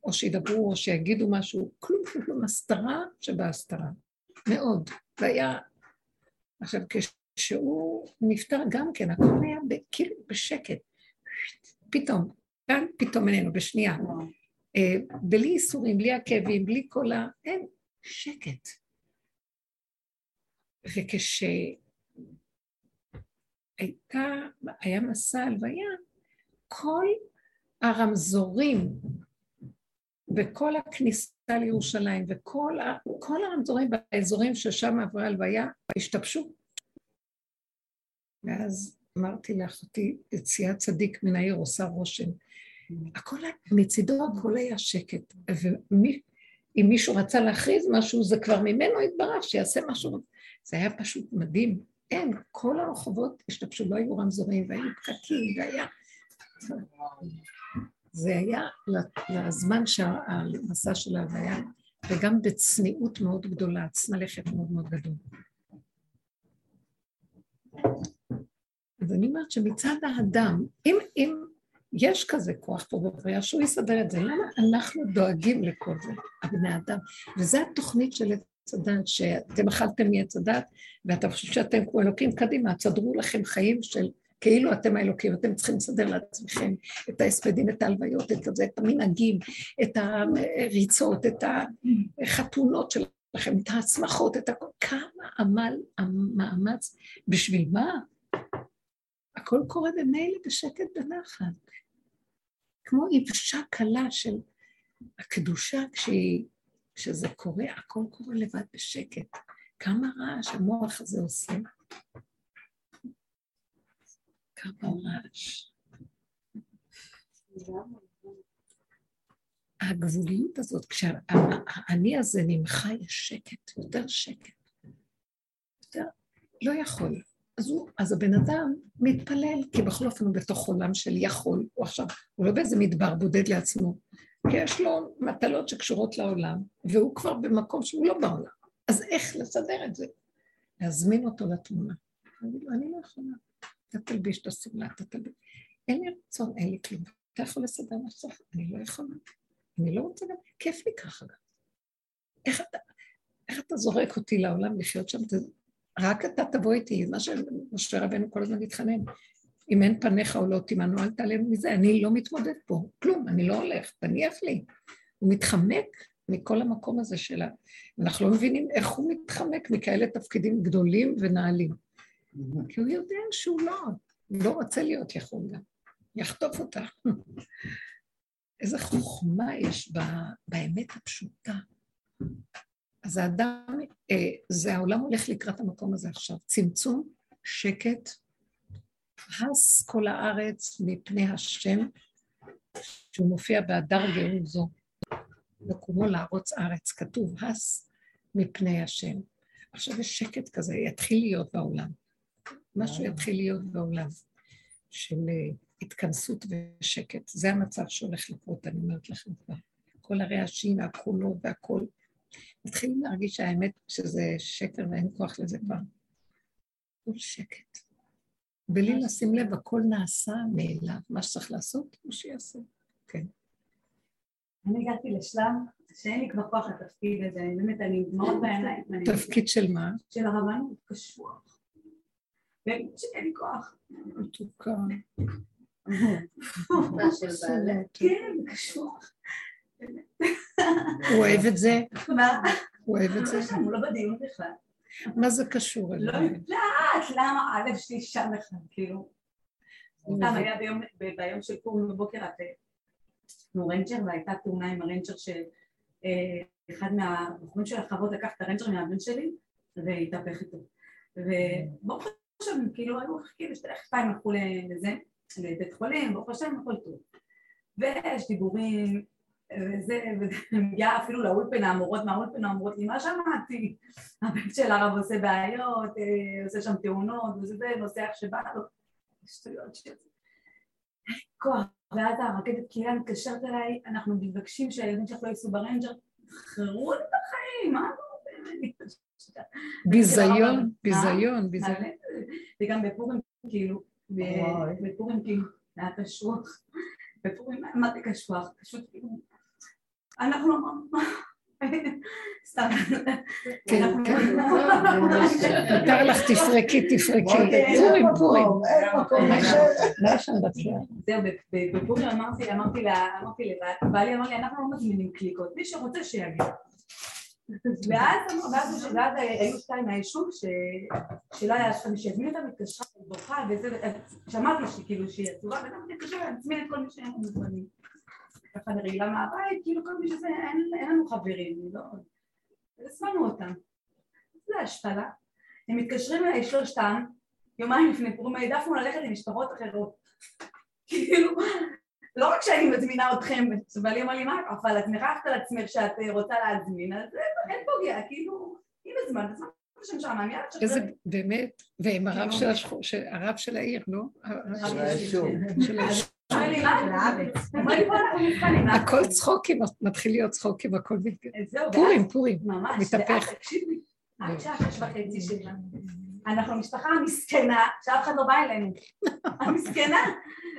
או שידברו, או שיגידו משהו, כלום, כלום, כלום, הסתרה שבהסתרה. מאוד. והיה... עכשיו, כשהוא נפטר גם כן, הכל היה ב- כאילו בשקט. פתאום, כאן פתאום איננו, בשנייה. אה, בלי ייסורים, בלי עקבים, בלי כל ה... אין, שקט. וכשהייתה, היה מסע הלוויה, כל הרמזורים וכל הכניסה לירושלים וכל ה, הרמזורים באזורים ששם עברה הלוויה השתבשו. ואז אמרתי לאחותי, יציאת צדיק מן העיר עושה רושם. הכל, מצידו הכל היה שקט. ואם מישהו רצה להכריז משהו, זה כבר ממנו התברר שיעשה משהו. זה היה פשוט מדהים. אין, כל הרחובות השתבשו, לא היו רמזורים, והיו פקקים, והיה... זה היה לזמן שהמסע שלה היה, וגם בצניעות מאוד גדולה, צנע לכת מאוד מאוד גדול. אז אני אומרת שמצד האדם, אם, אם יש כזה כוח פה בבריאה, שהוא יסדר את זה, למה אנחנו דואגים לכל זה, הבני אדם? וזו התוכנית של הדת, שאתם אכלתם מעץ הדת, ואתם חושבים שאתם כמו אלוקים, קדימה, תסדרו לכם חיים של כאילו אתם האלוקים, אתם צריכים לסדר לעצמכם את ההספדים, את ההלוויות, את, את המנהגים, את הריצות, את החתונות שלכם, את ההצמחות, את הכל. כמה עמל, מאמץ, בשביל מה? הכל קורה במילא בשקט בנחת. כמו יבשה קלה של הקדושה כשהיא, כשזה קורה, הכל קורה לבד בשקט. כמה רעש המוח הזה עושה. כמה רעש. הגבוליות הזאת, כשהאני הזה נמחה, יש שקט, יותר שקט. יותר, לא יכול. אז, הוא, אז הבן אדם מתפלל, כי בכל אופן הוא בתוך עולם של יכול, הוא עכשיו, הוא לא באיזה מדבר בודד לעצמו, כי יש לו מטלות שקשורות לעולם, והוא כבר במקום שהוא לא בעולם. אז איך לסדר את זה? להזמין אותו לתמונה. אני, אני לא יכולה. אתה תלביש את השמלה, אתה תלביש... אין לי רצון, אין לי כלום. אתה יכול לסדר מה שצריך? אני לא יכולה. אני לא רוצה גם, כיף לי ככה גם. איך אתה, איך אתה זורק אותי לעולם לחיות שם? רק אתה תבוא איתי, מה שמשה רבנו כל הזמן מתחנן. אם אין פניך או לא תימנו, אל תעלם מזה, אני לא מתמודד פה, כלום, אני לא הולך, תניח לי. הוא מתחמק מכל המקום הזה שלה. אנחנו לא מבינים איך הוא מתחמק מכאלה תפקידים גדולים ונעלים. כי הוא יודע שהוא לא, לא רוצה להיות יכול גם, יחטוף אותה. (laughs) איזה חוכמה יש באמת הפשוטה. אז האדם, אה, זה העולם הולך לקראת המקום הזה עכשיו. צמצום, שקט, הס כל הארץ מפני השם, שהוא מופיע בהדר גאול זו, וקומו לערוץ ארץ, כתוב הס מפני השם. עכשיו יש שקט כזה, יתחיל להיות בעולם. משהו יתחיל להיות בעולם של אה, התכנסות ושקט. זה המצב שהולך לקרות, אני אומרת לכם כבר. כל הרעשים והקולות והכול. מתחילים להרגיש שהאמת שזה שקר ואין כוח לזה כבר. כל שקט. בלי לשים לב, הכל נעשה מאליו. מה שצריך לעשות, הוא שיעשה. כן. אני הגעתי לשלב שאין לי כבר כוח לתפקיד הזה, באמת, אני מאוד בעיניים. תפקיד של מה? של הרבנות, קשוח. שאין לי כוח. מתוקה. כן, קשוח. הוא אוהב את זה? מה? הוא אוהב את זה? הוא לא בדיון בכלל. מה זה קשור לא אליו? יודעת למה א' שלי שם אחד, כאילו. סתם היה ביום, ביום של פורים בבוקר, את נו רנג'ר, והייתה תאונה עם הרנג'ר של אחד מהבחורים של החוות לקח את הרנג'ר מהבן שלי והתהפך איתו. וברוך השם, כאילו היו מחכים, שתיים הלכו לזה, לבית חולים, ברוך השם, הכל טוב. ויש דיבורים, וזה, ומגיעה אפילו לאולפנה, המורות מהאולפנה אומרות לי, מה שמעתי? הבן של הרב עושה בעיות, עושה שם תאונות, וזה, נוסע איך שבא לו, שטויות של זה. כוח, ואז הרכזת קהילה מתקשרת אליי, אנחנו מבקשים שהילדים שלך לא ייסעו ב Ranger, תחררו את החיים, מה לא ביזיון, ביזיון, ביזיון. וגם בפורים, כאילו, בפורים כאילו, היה קשוח. בפורים, מה זה קשוח? פשוט כאילו, אנחנו, סתם. כן, כן. מותר לך, תפרקי, תפרקי. אוקיי. פורים, פורים. זהו, בפורים אמרתי, אמרתי לה, אמרתי לבעלי, אמר לי, אנחנו לא מזמינים קליקות, מי שרוצה שיגיע. ואז, היו שתיים מהיישוב שלא היה שם, שהזמין אותה מתקשרה, בוכה וזה, שמעתי שכאילו שהיא עצובה, וגם תתקשר להזמין את כל מי שהם מוזמנים. ככה נראה מהבית, כאילו כל מי שזה, אין, אין לנו חברים, לא... הזמנו אותם. זה השפלה. הם מתקשרים אליי שלושתם, יומיים לפני פורים, העדפנו ללכת עם משפחות אחרות. (laughs) כאילו, לא רק שאני מזמינה אתכם, ובעלי אמר לי, מה, אבל את מרחת על עצמך שאת אה, רוצה להזמין, אז אין פוגע, כאילו, אם הזמנת, שם שם, יאללה, איזה. באמת, והם הרב של השכו- של- הרב של העיר, לא? של היישוב. הכל צחוקים, מתחיל להיות צחוקים, הכל. זהו, פורים, פורים. מתהפך. ואז, תקשיבי, עד שעה שש וחצי שלה. אנחנו המשפחה המסכנה, שאף אחד לא בא אלינו. (laughs) המסכנה.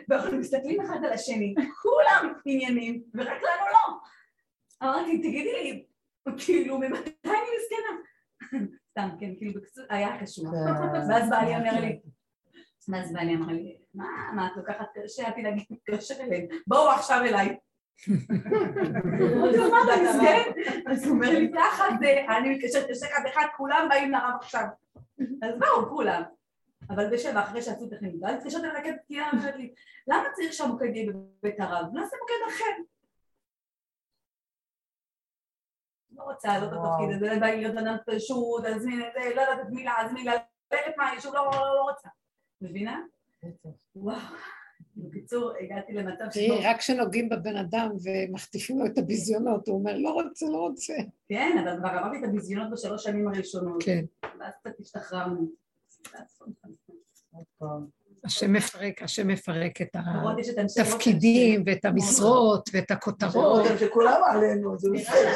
ואנחנו מסתכלים אחד על השני, כולם עניינים, ורק לנו לא. אמרתי, תגידי לי, כאילו, ממתי אני מסכנה? (laughs) סתם, כן, כאילו, היה קשור. ואז בעלי אומר לי, ואז בעלי אמר לי, מה, מה, את לוקחת קשה, אל תדאגי, תתקשר אליהם, בואו עכשיו אליי. אמרתי לו, מה אתה מסכן? אז הוא אומר לי, ככה זה, אני מתקשרת יש אחד כולם באים לרב עכשיו. אז באו, כולם. אבל בשבע, אחרי שעשו את הטכנית, ואז התקשרתי לרכבת תקיעה, אמרת לי, למה צריך שהמוקד יהיה בבית הרב? נעשה מוקד אחר. לא רוצה, לא את התפקיד הזה, לא בא לי להיות אדם פשוט, להזמין את זה, לא יודעת את מי להזמין, ללכת מהיישוב, לא, לא, לא רוצה. מבינה? וואו. בקיצור, הגעתי למצב תראי, רק כשנוגעים בבן אדם ומחטיפים לו את הביזיונות, הוא אומר, לא רוצה, לא רוצה. כן, אבל כבר עברתי את הביזיונות בשלוש שנים הראשונות. כן, ואז קצת השתחררנו. השם מפרק, השם מפרק את התפקידים ואת המשרות ואת הכותרות. רותם שכולם עלינו, זה בסדר.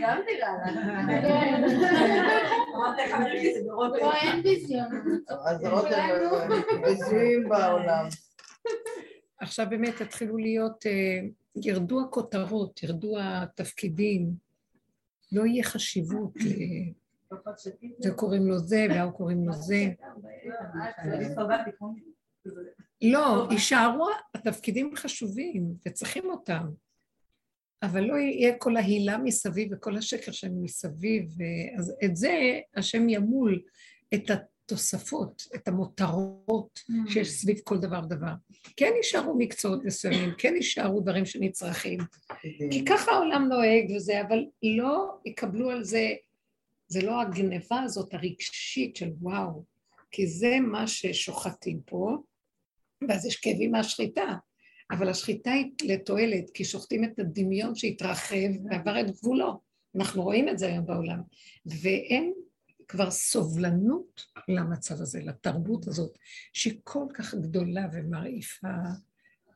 גם נראה זה אין ביזיון. אז רותם בזויים בעולם. עכשיו באמת תתחילו להיות, אה, ירדו הכותרות, ירדו התפקידים, לא יהיה חשיבות, ל- זה קוראים לו זה וההוא קוראים לו זה. לא, יישארו התפקידים חשובים וצריכים אותם, אבל לא יהיה כל ההילה מסביב וכל השקר שהם מסביב, אז את זה השם ימול את התוספות, את המותרות שיש סביב כל דבר ודבר. כן יישארו מקצועות מסוימים, כן יישארו דברים שנצרכים, כי ככה העולם נוהג וזה, אבל לא יקבלו על זה, זה לא הגניבה הזאת הרגשית של וואו, כי זה מה ששוחטים פה, ואז יש כאבים מהשחיטה, אבל השחיטה היא לתועלת, כי שוחטים את הדמיון שהתרחב ועבר את גבולו. אנחנו רואים את זה היום בעולם. ואין כבר סובלנות למצב הזה, לתרבות הזאת, שהיא כל כך גדולה ומרעיפה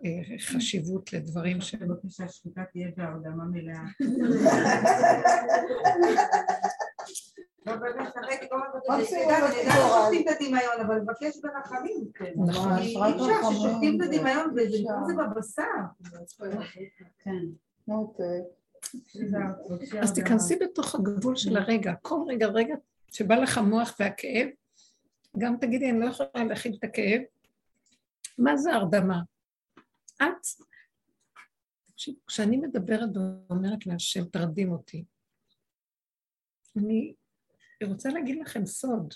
אה, חשיבות לדברים ש... בבקשה, שחיטה תהיה בהרדמה מלאה. (laughs) את הדמיון, אבל לבקש ברחמים. ששופטים את הדמיון וזה בבשר. אז תיכנסי בתוך הגבול של הרגע, כל רגע, רגע שבא לך מוח והכאב, גם תגידי, אני לא יכולה להכיל את הכאב. מה זה הרדמה? את, כשאני מדברת ואומרת להשם, תרדים אותי, אני רוצה להגיד לכם סוד.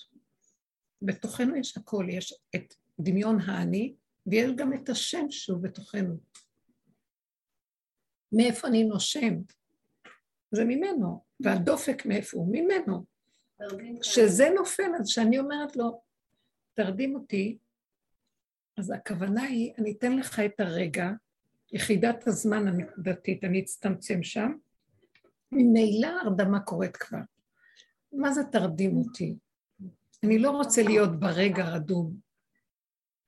בתוכנו יש הכל, יש את דמיון האני, ויש גם את השם שהוא בתוכנו. מאיפה אני נושם? זה ממנו, והדופק מאיפה הוא? ממנו. כשזה נופל, אז כשאני אומרת לו, תרדים אותי, אז הכוונה היא, אני אתן לך את הרגע, יחידת הזמן הנקודתית, אני אצטמצם שם, ממילא הרדמה קורית כבר. מה זה תרדים אותי? אני לא רוצה להיות ברגע רדום.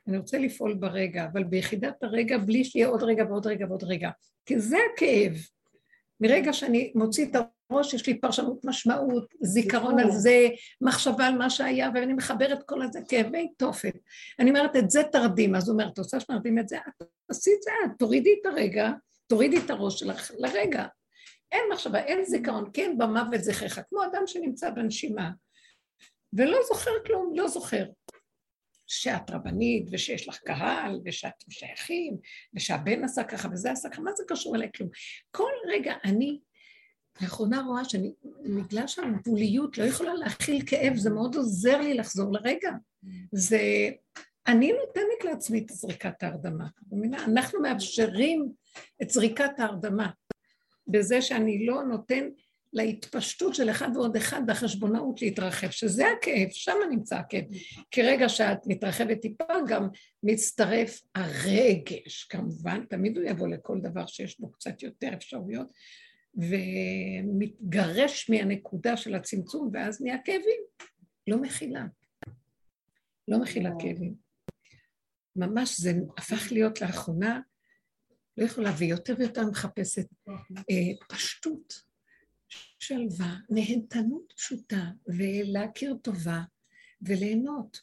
אני רוצה לפעול ברגע, אבל ביחידת הרגע, בלי שיהיה עוד רגע ועוד רגע ועוד רגע. כי זה הכאב. מרגע שאני מוציא את הראש, יש לי פרשנות משמעות, זיכרון על זה, מחשבה על מה שהיה, ואני מחברת כל הזה, כאבי תופת. אני אומרת, את זה תרדים. אז הוא אומר, את רוצה שנרדים את זה? את תעשי את זה את, תורידי את הרגע, תורידי את הראש שלך לרגע. אין מחשבה, אין זיכרון, כן במוות זכרך, כמו אדם שנמצא בנשימה, ולא זוכר כלום, לא זוכר. שאת רבנית, ושיש לך קהל, ושאתם שייכים, ושהבן עשה ככה וזה עשה ככה, מה זה קשור אליי כלום? כל רגע אני לאחרונה רואה שאני, בגלל שהגבוליות לא יכולה להכיל כאב, זה מאוד עוזר לי לחזור לרגע. זה, אני נותנת לעצמי את זריקת ההרדמה. אנחנו מאפשרים את זריקת ההרדמה בזה שאני לא נותן להתפשטות של אחד ועוד אחד בחשבונאות להתרחב, שזה הכאב, שם נמצא הכאב. כי רגע שאת מתרחבת טיפה, גם מצטרף הרגש, כמובן, תמיד הוא יבוא לכל דבר שיש בו קצת יותר אפשרויות, ומתגרש מהנקודה של הצמצום, ואז נהיה כאבים. לא מכילה. לא מכילה כאבים. ממש זה הפך להיות לאחרונה, לא יכולה, ויותר ויותר מחפשת אה, פשטות, שלווה, נהנתנות פשוטה, ולהכיר טובה, וליהנות.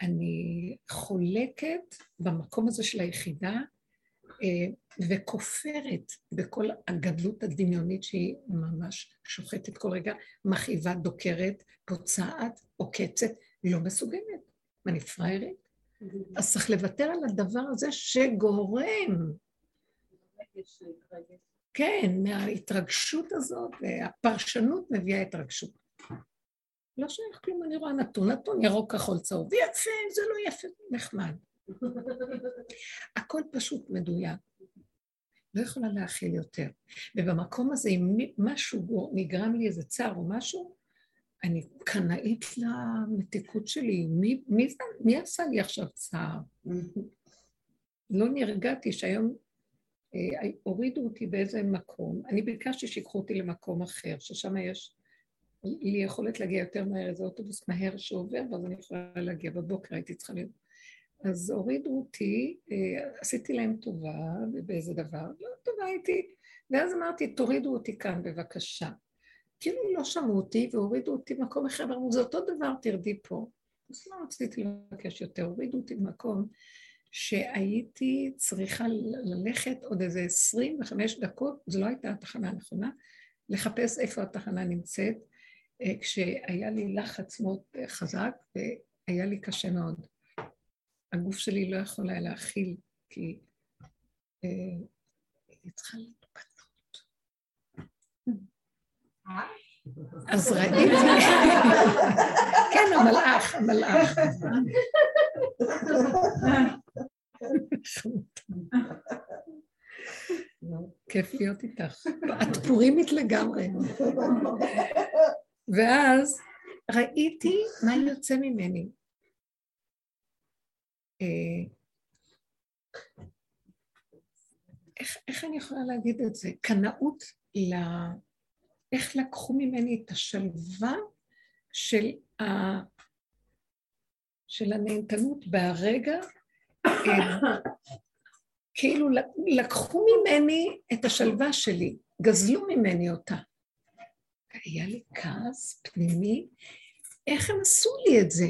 אני חולקת במקום הזה של היחידה, אה, וכופרת בכל הגדלות הדמיונית שהיא ממש שוחטת כל רגע, מכאיבה, דוקרת, פוצעת, עוקצת, לא מסוגלת. מה, אני פראיירית? אז צריך לוותר על הדבר הזה שגורם. כן, מההתרגשות הזאת, והפרשנות מביאה התרגשות. לא שייך כלום, אני רואה נתון, נתון ירוק, כחול, צהוב, יפה, זה לא יפה, נחמד. הכל פשוט מדויק. לא יכולה להכיל יותר. ובמקום הזה, אם משהו נגרם לי איזה צער או משהו, אני קנאית למתיקות שלי. מי, מי, מי עשה לי עכשיו צער? לא נרגעתי שהיום אה, הורידו אותי באיזה מקום. אני ביקשתי שיקחו אותי למקום אחר, ששם יש לי יכולת להגיע יותר מהר, איזה אוטובוס מהר שעובר, ואז אני יכולה להגיע בבוקר, הייתי צריכה להיות אז הורידו אותי, אה, עשיתי להם טובה באיזה דבר, לא טובה הייתי, ואז אמרתי, תורידו אותי כאן בבקשה. כאילו לא שמעו אותי והורידו אותי במקום אחר, ואמרו, זה אותו דבר, תרדי פה. אז לא רציתי לבקש יותר, הורידו אותי במקום שהייתי צריכה ללכת עוד איזה 25 דקות, זו לא הייתה התחנה הנכונה, לחפש איפה התחנה נמצאת, אה, כשהיה לי לחץ מאוד חזק והיה לי קשה מאוד. הגוף שלי לא יכול היה להכיל, כי היא צריכה אז ראיתי, כן, המלאך, המלאך. כיף להיות איתך. את פורימית לגמרי. ואז ראיתי מה יוצא ממני. אה, איך, איך אני יכולה להגיד את זה? קנאות ל... איך לקחו ממני את השלווה של, ה... של הנהנתנות בהרגע, אה, כאילו לקחו ממני את השלווה שלי, גזלו ממני אותה. היה לי כעס פנימי, איך הם עשו לי את זה?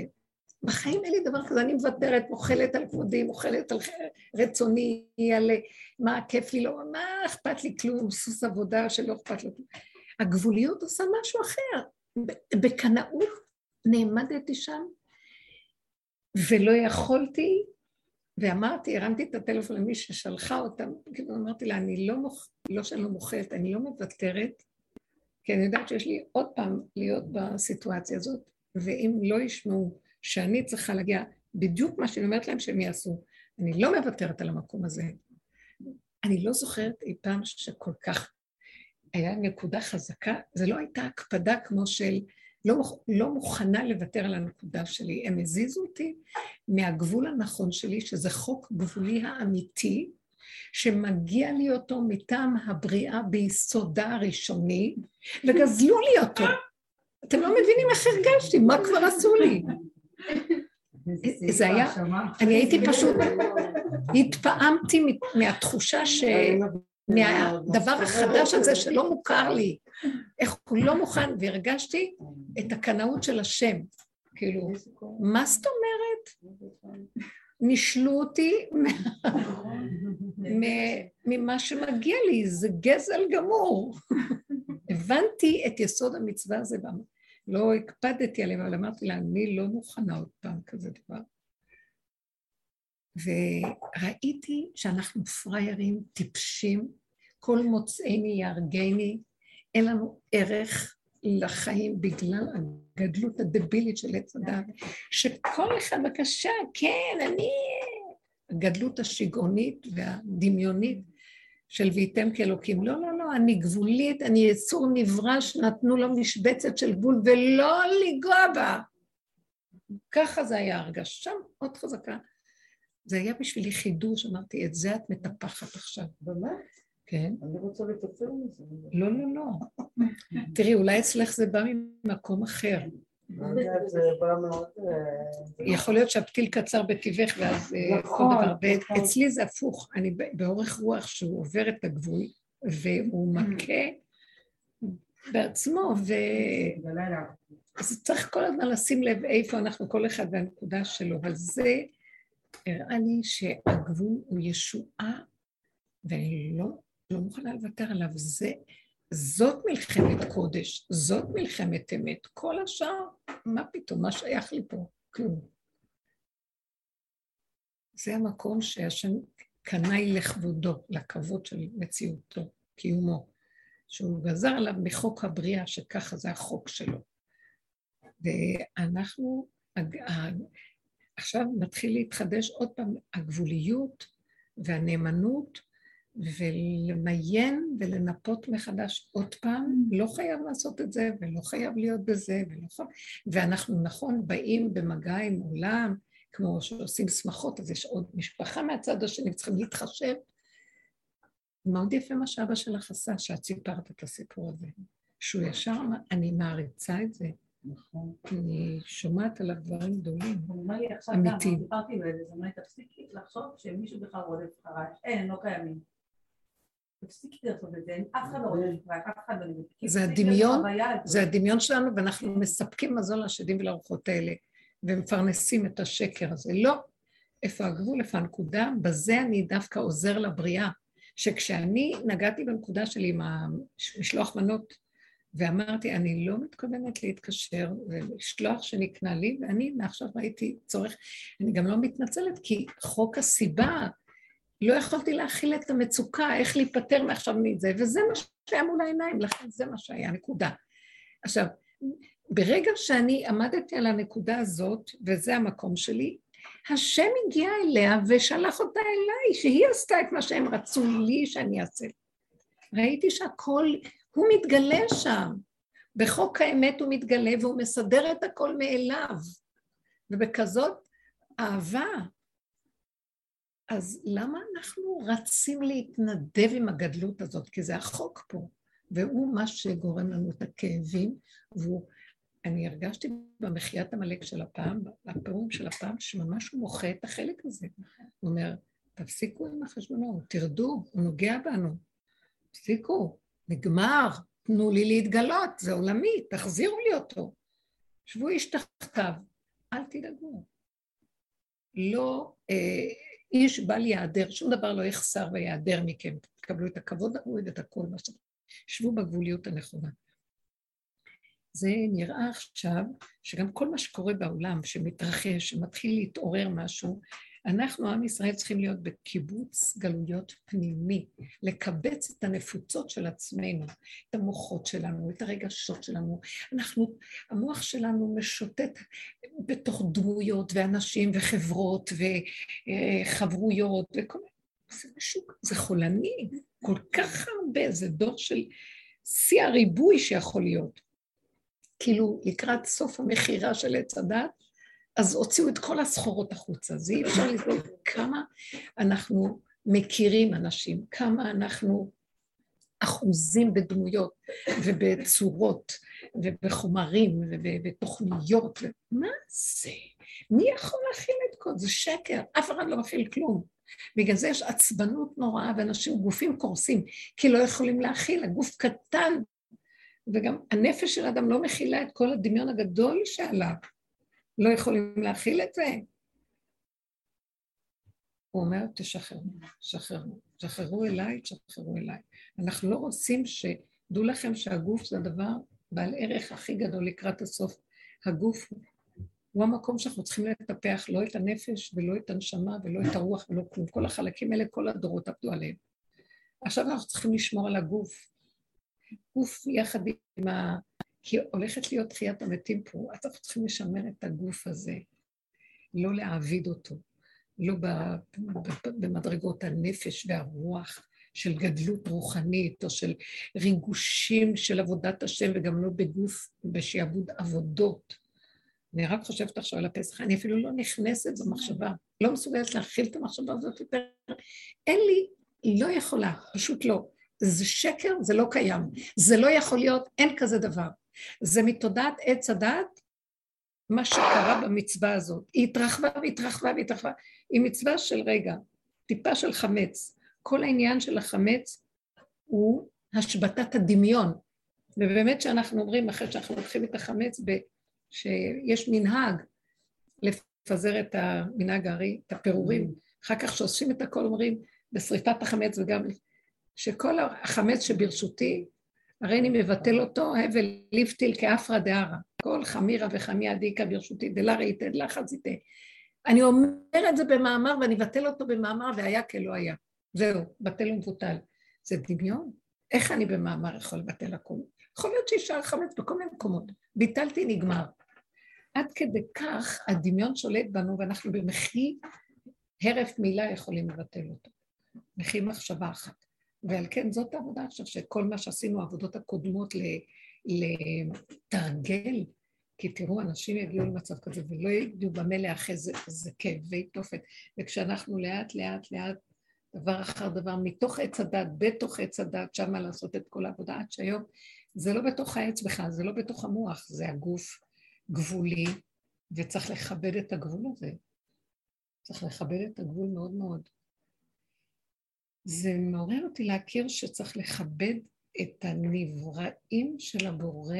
בחיים אין לי דבר כזה, אני מוותרת, מוכלת על כבודי, מוכלת על רצוני, על מה כיף לי, לא, מה אכפת לי כלום, סוס עבודה שלא אכפת לו כלום. הגבוליות עושה משהו אחר. בקנאות נעמדתי שם, ולא יכולתי, ואמרתי, הרמתי את הטלפון למי ששלחה אותם, כאילו אמרתי לה, אני לא, מוכ... לא שאני לא מוכלת, אני לא מוותרת, כי אני יודעת שיש לי עוד פעם להיות בסיטואציה הזאת, ואם לא ישמעו שאני צריכה להגיע, בדיוק מה שאני אומרת להם שהם יעשו. אני לא מוותרת על המקום הזה. אני לא זוכרת אי פעם שכל כך היה נקודה חזקה, זה לא הייתה הקפדה כמו של לא, לא מוכנה לוותר על הנקודה שלי. הם הזיזו אותי מהגבול הנכון שלי, שזה חוק גבולי האמיתי, שמגיע לי אותו מטעם הבריאה ביסודה הראשוני, וגזלו לי אותו. אתם לא מבינים איך הרגשתי, מה כבר עשו לי? זה היה, אני הייתי פשוט, התפעמתי מהתחושה ש... מהדבר החדש הזה שלא מוכר לי, איך הוא לא מוכן, והרגשתי את הקנאות של השם, כאילו, מה זאת אומרת? נישלו אותי ממה שמגיע לי, זה גזל גמור. הבנתי את יסוד המצווה הזה, לא הקפדתי עליהם, אבל אמרתי לה, אני לא מוכנה עוד פעם כזה דבר. וראיתי שאנחנו פראיירים, טיפשים, כל מוצאיני יהרגני, אין לנו ערך לחיים בגלל הגדלות הדבילית של עץ הדת, שכל אחד, בבקשה, כן, אני... הגדלות השיגעונית והדמיונית של ויתם כאלוקים. לא, לא, לא, אני גבולית, אני יצור נברא שנתנו לו משבצת של גבול ולא לנגוע בה. ככה זה היה הרגשה מאוד חזקה. זה היה בשבילי חידוש, אמרתי, את זה את מטפחת עכשיו. באמת? כן. אני רוצה לטפל מזה. לא, לא, לא. תראי, אולי אצלך זה בא ממקום אחר. אה, יכול להיות שהפתיל קצר בטבעך ואז אה, כל נכון, דבר. נכון. ואצלי זה הפוך, אני באורך רוח שהוא עובר את הגבול והוא מכה בעצמו, ו... אז צריך כל הזמן לשים לב איפה אנחנו, כל אחד והנקודה שלו, אבל זה הראה לי שהגבול הוא ישועה, ואני לא, לא מוכנה לוותר עליו. זה, זאת מלחמת קודש, זאת מלחמת אמת. כל השאר, מה פתאום, מה שייך לי פה? כלום. זה המקום שהשם קנאי לכבודו, לכבוד של מציאותו, קיומו, שהוא גזר עליו מחוק הבריאה, שככה זה החוק שלו. ואנחנו, עכשיו מתחיל להתחדש עוד פעם הגבוליות והנאמנות, ולמיין ולנפות מחדש עוד פעם, לא חייב לעשות את זה, ולא חייב להיות בזה, ולא חייב... ואנחנו, נכון, באים במגע עם עולם, כמו שעושים שמחות, אז יש עוד משפחה מהצד השני, צריכים להתחשב. מאוד יפה מה שאבא שלך עשה, שאת סיפרת את הסיפור הזה. שהוא ישר אמר, אני מעריצה את זה. אני שומעת עליו דברים גדולים. הוא אומר לי עכשיו אמיתי. גם, דיברתי עם איזה, לי, תפסיקי לחשוב שמישהו בכלל רודף אחריי, אין, לא קיימים. תפסיקי לעשות את זה, אף אחד לא רודף אחריי, אף אחד לא... זה הדמיון. זה הדמיון שלנו, ואנחנו מספקים מזון לשדים ולרוחות האלה, ומפרנסים את השקר הזה. לא. איפה הגבול, איפה הנקודה? בזה אני דווקא עוזר לבריאה. שכשאני נגעתי בנקודה שלי עם המשלוח מנות, ואמרתי, אני לא מתכוונת להתקשר ולשלוח שנקנה לי, ואני מעכשיו ראיתי צורך, אני גם לא מתנצלת, כי חוק הסיבה, לא יכולתי להכיל את המצוקה, איך להיפטר מעכשיו מזה, וזה מה שהיה מול העיניים, לכן זה מה שהיה, נקודה. עכשיו, ברגע שאני עמדתי על הנקודה הזאת, וזה המקום שלי, השם הגיע אליה ושלח אותה אליי, שהיא עשתה את מה שהם רצו לי שאני אעשה. ראיתי שהכל, הוא מתגלה שם. בחוק האמת הוא מתגלה והוא מסדר את הכל מאליו. ובכזאת אהבה. אז למה אנחנו רצים להתנדב עם הגדלות הזאת? כי זה החוק פה, והוא מה שגורם לנו את הכאבים, והוא... הרגשתי במחיית עמלק של הפעם, בפירורים של הפעם, שממש הוא מוחה את החלק הזה. הוא אומר, תפסיקו עם החשבונות, תרדו, הוא נוגע בנו. תפסיקו, נגמר, תנו לי להתגלות, זה עולמי, תחזירו לי אותו. שבו איש תחתיו, אל תדאגו. לא, אה, איש בל יעדר, שום דבר לא יחסר ויעדר מכם. תקבלו את הכבוד הראוי ואת הכל מה ש... שבו בגבוליות הנכונה. זה נראה עכשיו שגם כל מה שקורה בעולם, שמתרחש, שמתחיל להתעורר משהו, אנחנו, עם ישראל, צריכים להיות בקיבוץ גלויות פנימי, לקבץ את הנפוצות של עצמנו, את המוחות שלנו, את הרגשות שלנו. אנחנו, המוח שלנו משוטט בתוך דמויות ואנשים וחברות וחברויות וכל מיני, זה משהו, זה חולני, כל כך הרבה, זה דור של שיא הריבוי שיכול להיות. כאילו לקראת סוף המכירה של עץ הדת, אז הוציאו את כל הסחורות החוצה. אז אי אפשר לסבול כמה אנחנו מכירים אנשים, כמה אנחנו אחוזים בדמויות ובצורות ובחומרים ובתוכניות. מה זה? מי יכול להכיל את כל זה? שקר, אף אחד לא מכיל כלום. בגלל זה יש עצבנות נוראה ואנשים, גופים קורסים, כי לא יכולים להכיל, הגוף קטן, וגם הנפש של האדם לא מכילה את כל הדמיון הגדול שעליו. לא יכולים להכיל את זה. הוא אומר, תשחררו, תשחררו. תשחררו אליי, תשחררו אליי. אנחנו לא רוצים ש... דעו לכם שהגוף זה הדבר בעל ערך הכי גדול לקראת הסוף. הגוף הוא המקום שאנחנו צריכים לטפח לא את הנפש ולא את הנשמה ולא את הרוח ולא כלום. כל החלקים האלה, כל הדורות עבדו עליהם. עכשיו אנחנו צריכים לשמור על הגוף. גוף יחד עם. כי הולכת להיות תחיית המתים פה, אז אנחנו צריכים לשמר את הגוף הזה, לא להעביד אותו, לא במדרגות הנפש והרוח של גדלות רוחנית או של ריגושים של עבודת השם וגם לא בגוף, בשעבוד עבודות. אני רק חושבת עכשיו על הפסח, אני אפילו לא נכנסת במחשבה, לא מסוגלת להכיל את המחשבה הזאת יותר. אין לי, לא יכולה, פשוט לא. זה שקר, זה לא קיים. זה לא יכול להיות, אין כזה דבר. זה מתודעת עץ הדעת, מה שקרה במצווה הזאת. היא התרחבה והתרחבה והתרחבה. היא מצווה של רגע, טיפה של חמץ. כל העניין של החמץ הוא השבתת הדמיון. ובאמת שאנחנו אומרים, אחרי שאנחנו לוקחים את החמץ, שיש מנהג לפזר את המנהג הארי, את הפירורים, אחר כך שעושים את הכל אומרים, בשריפת החמץ וגם שכל החמץ שברשותי, הרי אני מבטל אותו, הבל ליפטיל כאפרא דהרא. כל חמירא וחמיה דיקא ברשותי, דלה ראיתא דלה חזיתא. אני אומר את זה במאמר ואני אבטל אותו במאמר והיה כלא היה. זהו, בטל ומבוטל. זה דמיון? איך אני במאמר יכול לבטל הכול? יכול להיות שישאר חמץ בכל מיני מקומות. ביטלתי, נגמר. עד כדי כך הדמיון שולט בנו ואנחנו במחי הרף מילה יכולים לבטל אותו. מחי מחשבה אחת. ועל כן זאת העבודה עכשיו, שכל מה שעשינו, העבודות הקודמות לתרגל, כי תראו, אנשים יגיעו למצב כזה ולא ידעו במה להאחז איזה כאבי תופת, וכשאנחנו לאט לאט לאט, דבר אחר דבר, מתוך עץ הדת, בתוך עץ הדת, שמה לעשות את כל העבודה, עד שהיום זה לא בתוך העץ בכלל, זה לא בתוך המוח, זה הגוף גבולי, וצריך לכבד את הגבול הזה. צריך לכבד את הגבול מאוד מאוד. זה מעורר אותי להכיר שצריך לכבד את הנבראים של הבורא,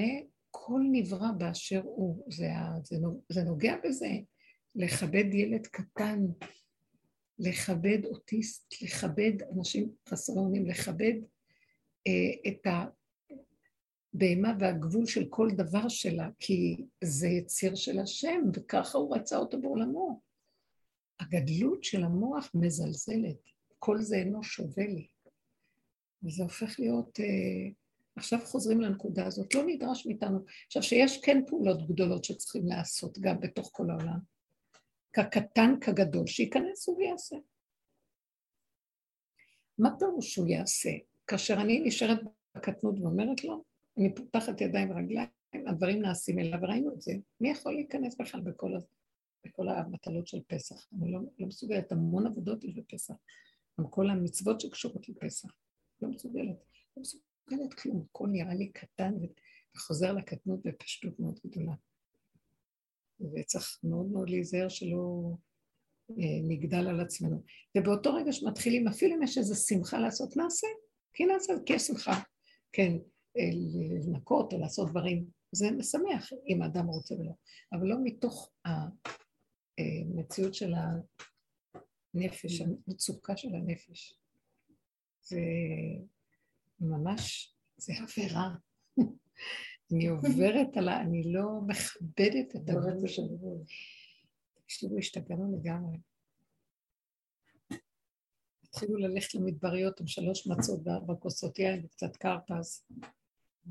כל נברא באשר הוא. זה, זה, זה נוגע בזה, לכבד ילד קטן, לכבד אוטיסט, לכבד אנשים חסרי אונים, לכבד אה, את הבהמה והגבול של כל דבר שלה, כי זה יציר של השם, וככה הוא רצה אותו בעולמו. הגדלות של המוח מזלזלת. כל זה אינו שווה לי. וזה הופך להיות, אה, עכשיו חוזרים לנקודה הזאת, לא נדרש מאיתנו. עכשיו, שיש כן פעולות גדולות שצריכים לעשות גם בתוך כל העולם. כקטן כגדול, שייכנס ויעשה. מה פירוש שהוא יעשה? כאשר אני נשארת בקטנות ואומרת לו, אני פותחת ידיים ורגליים, הדברים נעשים אליו, וראינו את זה. מי יכול להיכנס בכלל בכל, בכל המטלות של פסח? אני לא, לא מסוגלת, המון עבודות יש בפסח. עם כל המצוות שקשורות לפסח. לא מסוגלת. לא מסוגלת כלום. הכל נראה לי קטן וחוזר לקטנות בפשטות מאוד גדולה. וצריך מאוד מאוד להיזהר שלא אה, נגדל על עצמנו. ובאותו רגע שמתחילים, אפילו אם יש איזו שמחה לעשות, נעשה. כי נעשה, כי יש שמחה. כן, אה, לנקות או לעשות דברים. זה משמח אם האדם רוצה ולא. אבל לא מתוך המציאות של הנפש, המצוקה של הנפש. זה ממש, זה עבירה. (laughs) אני עוברת על ה... אני לא מכבדת את הגבול של הגבול. תקשיבו, השתגענו לגמרי. התחילו ללכת למדבריות עם שלוש מצות וארבע כוסות יין וקצת קרפס,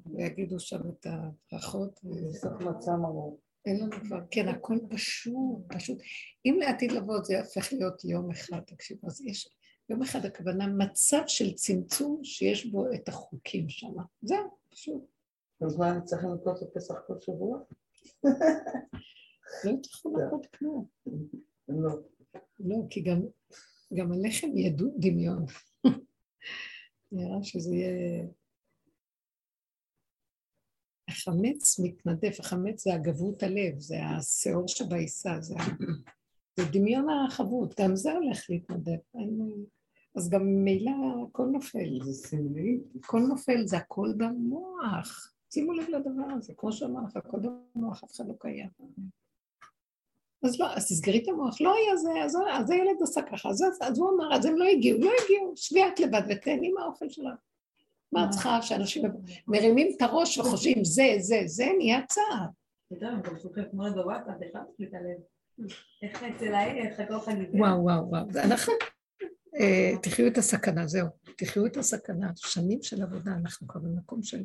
ויגידו שם את הברכות. בסוף מצה מרור. אין לנו כבר, כן, הכל פשוט, פשוט. אם לעתיד לבוא זה יהפך להיות יום אחד, תקשיבו, אז יש, יום אחד הכוונה מצב של צמצום שיש בו את החוקים שם. זהו, פשוט. אז מה, אני צריך לנקוט את פסח כל שבוע? לא תוכלו לנקוט כלום. לא. לא, כי גם, גם הלחם ידעו דמיון. (laughs) נראה שזה יהיה... החמץ מתנדף, החמץ זה הגבות הלב, זה השאור שבעיסה, זה, זה דמיון החבות, גם זה הולך להתנדף. אז גם ממילא הכל נופל. זה סמלי. הכל נופל, זה הכל במוח. שימו לב לדבר הזה, כמו שאמר לך, הכל במוח, אף אחד לא קיים. אז לא, אז תסגרי את המוח, לא היה זה, אז, אז הילד עשה ככה, אז, אז הוא אמר, אז הם לא הגיעו, לא הגיעו, שבי את לבד ותהני מהאוכל שלך. מה את צריכה שאנשים מרימים את הראש וחושבים זה, זה, זה, נהיה צער. חגיגה. וואו, וואו, וואו. אנחנו, אה, תחיו את הסכנה, זהו. תחיו את הסכנה. שנים של עבודה, אנחנו כבר במקום של...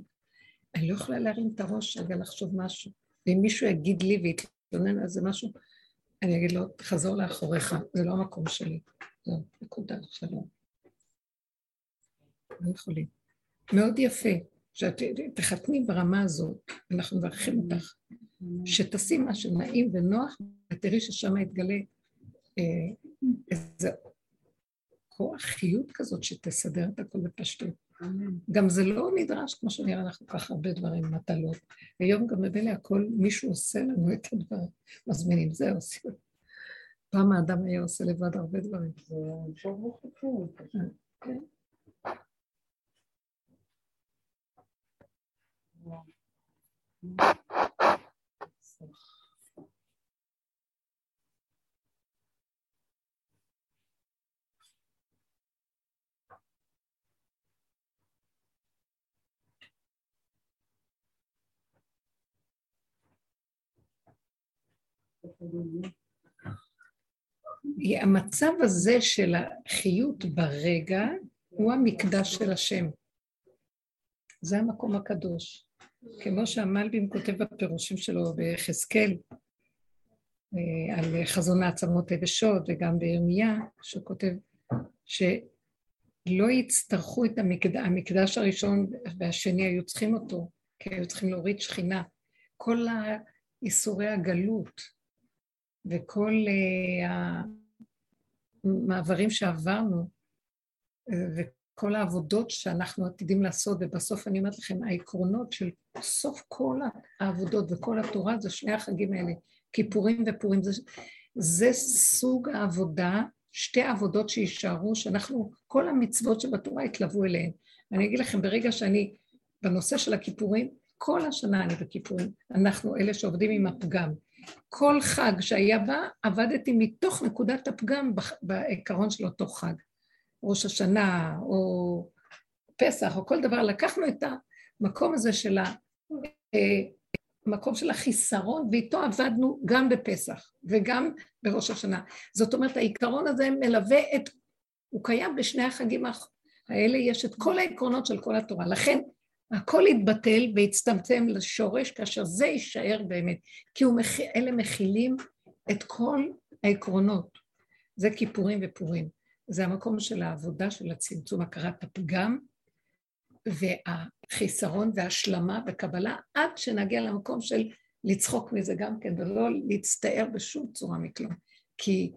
אני לא יכולה להרים את הראש רגע לחשוב משהו. ואם מישהו יגיד לי ויתלונן על זה משהו, אני אגיד לו, תחזור לאחוריך, זה לא המקום שלי. זהו, נקודה, שלום. לא יכולים. מאוד יפה, שאת תחתני ברמה הזאת, אנחנו מברכים אותך, שתשים מה שנעים ונוח, ותראי ששם יתגלה אה, איזה כוח חיות כזאת שתסדר את הכל בפשטות. גם זה לא נדרש, כמו שנראה לך כל כך הרבה דברים, מטלות. היום גם ממילא הכל, מישהו עושה לנו את הדברים, מזמינים זה, עושים. פעם האדם היה עושה לבד הרבה דברים. זה עכשיו לא כן. המצב הזה של החיות ברגע הוא המקדש של השם. זה המקום הקדוש. כמו שהמלבים כותב בפירושים שלו ביחזקאל, אה, על חזון העצמות היבשות, וגם בירמיה, שהוא כותב שלא יצטרכו את המקדש, המקדש הראשון והשני היו צריכים אותו, כי היו צריכים להוריד שכינה. כל איסורי הגלות וכל אה, המעברים שעברנו, אה, כל העבודות שאנחנו עתידים לעשות, ובסוף אני אומרת לכם, העקרונות של סוף כל העבודות וכל התורה זה שני החגים האלה, כיפורים ופורים, זה, זה סוג העבודה, שתי עבודות שיישארו, שאנחנו, כל המצוות שבתורה יתלוו אליהן. אני אגיד לכם, ברגע שאני, בנושא של הכיפורים, כל השנה אני בכיפורים, אנחנו אלה שעובדים עם הפגם. כל חג שהיה בה, עבדתי מתוך נקודת הפגם בעיקרון של אותו חג. ראש השנה או פסח או כל דבר, לקחנו את המקום הזה של המקום אה, של החיסרון ואיתו עבדנו גם בפסח וגם בראש השנה. זאת אומרת העיקרון הזה מלווה את, הוא קיים בשני החגים האלה, יש את כל העקרונות של כל התורה. לכן הכל יתבטל והצטמצם לשורש כאשר זה יישאר באמת, כי מכ... אלה מכילים את כל העקרונות. זה כיפורים ופורים. זה המקום של העבודה של הצמצום, הכרת הפגם והחיסרון והשלמה וקבלה, עד שנגיע למקום של לצחוק מזה גם כן, ולא להצטער בשום צורה מכלום. כי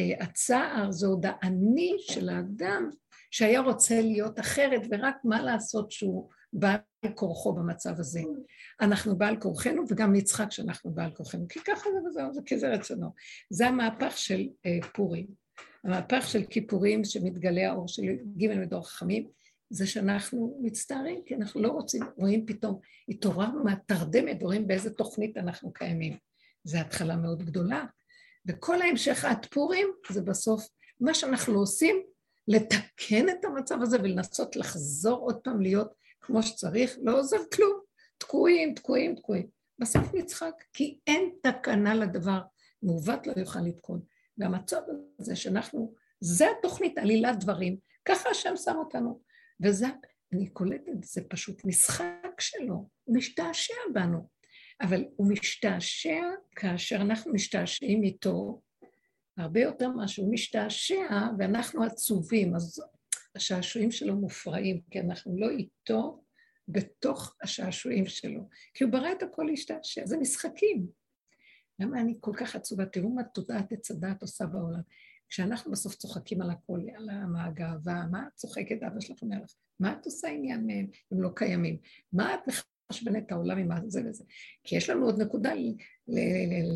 uh, הצער זה עוד האני של האדם שהיה רוצה להיות אחרת, ורק מה לעשות שהוא בעל כורחו במצב הזה. אנחנו בעל כורחנו וגם נצחק שאנחנו בעל כורחנו, כי ככה זה וזהו, זה כי זה רצונו. זה המהפך של uh, פורים. המהפך של כיפורים שמתגלה האור של ג' מדור חכמים, זה שאנחנו מצטערים, כי אנחנו לא רוצים, רואים פתאום, התעוררנו מהתרדמת, רואים באיזה תוכנית אנחנו קיימים. זו התחלה מאוד גדולה. וכל ההמשך עד פורים זה בסוף מה שאנחנו עושים, לתקן את המצב הזה ולנסות לחזור עוד פעם להיות כמו שצריך, לא עוזר כלום. תקועים, תקועים, תקועים. בסוף נצחק, כי אין תקנה לדבר, מעוות לא יוכל לתקון. והמצב הזה שאנחנו, זה התוכנית, עלילת דברים, ככה השם שם אותנו. וזה, אני קולטת, זה פשוט משחק שלו, משתעשע בנו. אבל הוא משתעשע כאשר אנחנו משתעשעים איתו, הרבה יותר ממה שהוא משתעשע ואנחנו עצובים, אז השעשועים שלו מופרעים, כי אנחנו לא איתו בתוך השעשועים שלו. כי הוא ברא את הכל להשתעשע, זה משחקים. למה אני כל כך עצובה? תראו מה תודעת עץ הדעת עושה בעולם. כשאנחנו בסוף צוחקים על הכל, על הגאווה, מה את צוחקת, אבא שלך אומר לך, מה את עושה עניין מהם, הם לא קיימים? מה את מחשבנת את העולם עם זה וזה? כי יש לנו עוד נקודה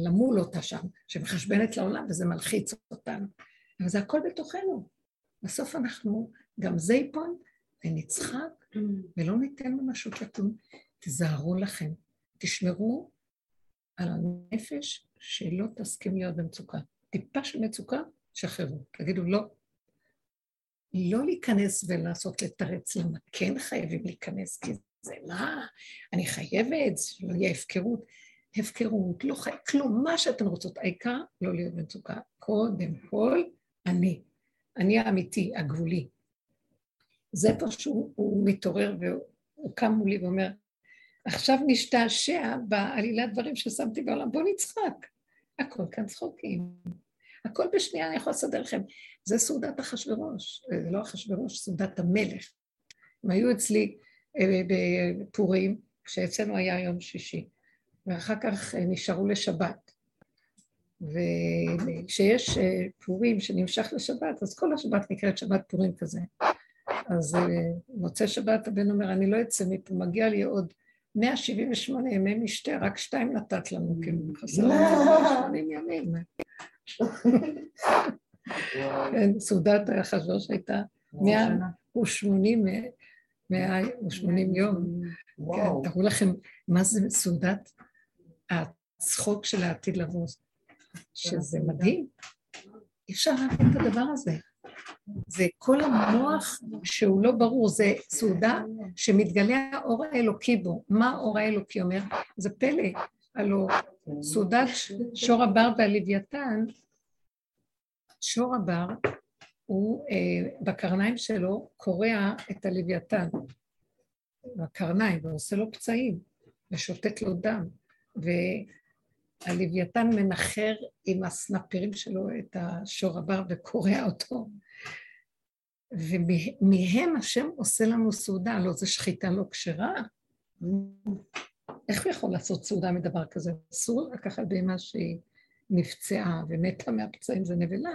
למול אותה שם, שמחשבנת לעולם וזה מלחיץ אותנו. אבל זה הכל בתוכנו. בסוף אנחנו, גם זה ייפול ונצחק ולא ניתן ממשות לקום. תיזהרו לכם, תשמרו על הנפש שלא תסכים להיות במצוקה. טיפה של מצוקה, שחררו. תגידו לא. לא להיכנס ולנסות לתרץ למה כן חייבים להיכנס, כי זה מה, אני חייבת, שלא יהיה הפקרות. הפקרות, לא חי... כלום, מה שאתן רוצות, העיקר לא להיות במצוקה. קודם כל, אני. אני האמיתי, הגבולי. זה פה שהוא מתעורר והוא קם מולי ואומר, עכשיו נשתעשע בעלילת דברים ששמתי בעולם, בואו נצחק. הכל כאן צחוקים. הכל בשנייה אני יכולה לסדר לכם. זה סעודת אחשורוש, זה לא אחשורוש, סעודת המלך. הם היו אצלי אה, בפורים, כשאצלנו היה יום שישי, ואחר כך אה, נשארו לשבת. וכשיש אה, פורים שנמשך לשבת, אז כל השבת נקראת שבת פורים כזה. אז מוצא שבת הבן אומר, אני לא אצא מפה, מגיע לי עוד 178 ימי משתה, רק שתיים נתת לנו, כאילו, חסר לנו 80 ימים. כן, סעודת אחשוש הייתה 180 180 יום. כן, תראו לכם מה זה סעודת הצחוק של העתיד לבוא, שזה מדהים. אי אפשר להבין את הדבר הזה. זה כל המוח שהוא לא ברור, זה סעודה שמתגלה האור האלוקי בו. מה האור האלוקי אומר? זה פלא. הלוא סעודת שור הבר והלוויתן, שור הבר הוא אה, בקרניים שלו קורע את הלוויתן, בקרניים, ועושה לו פצעים, ושותת לו דם, והלוויתן מנחר עם הסנפירים שלו את השור הבר וקורע אותו. ומהם השם עושה לנו סעודה, לא זה שחיטה לא כשרה? איך הוא יכול לעשות סעודה מדבר כזה? אסור לקחת בהמה שהיא נפצעה ומתה מהפצעים, זה נבלה.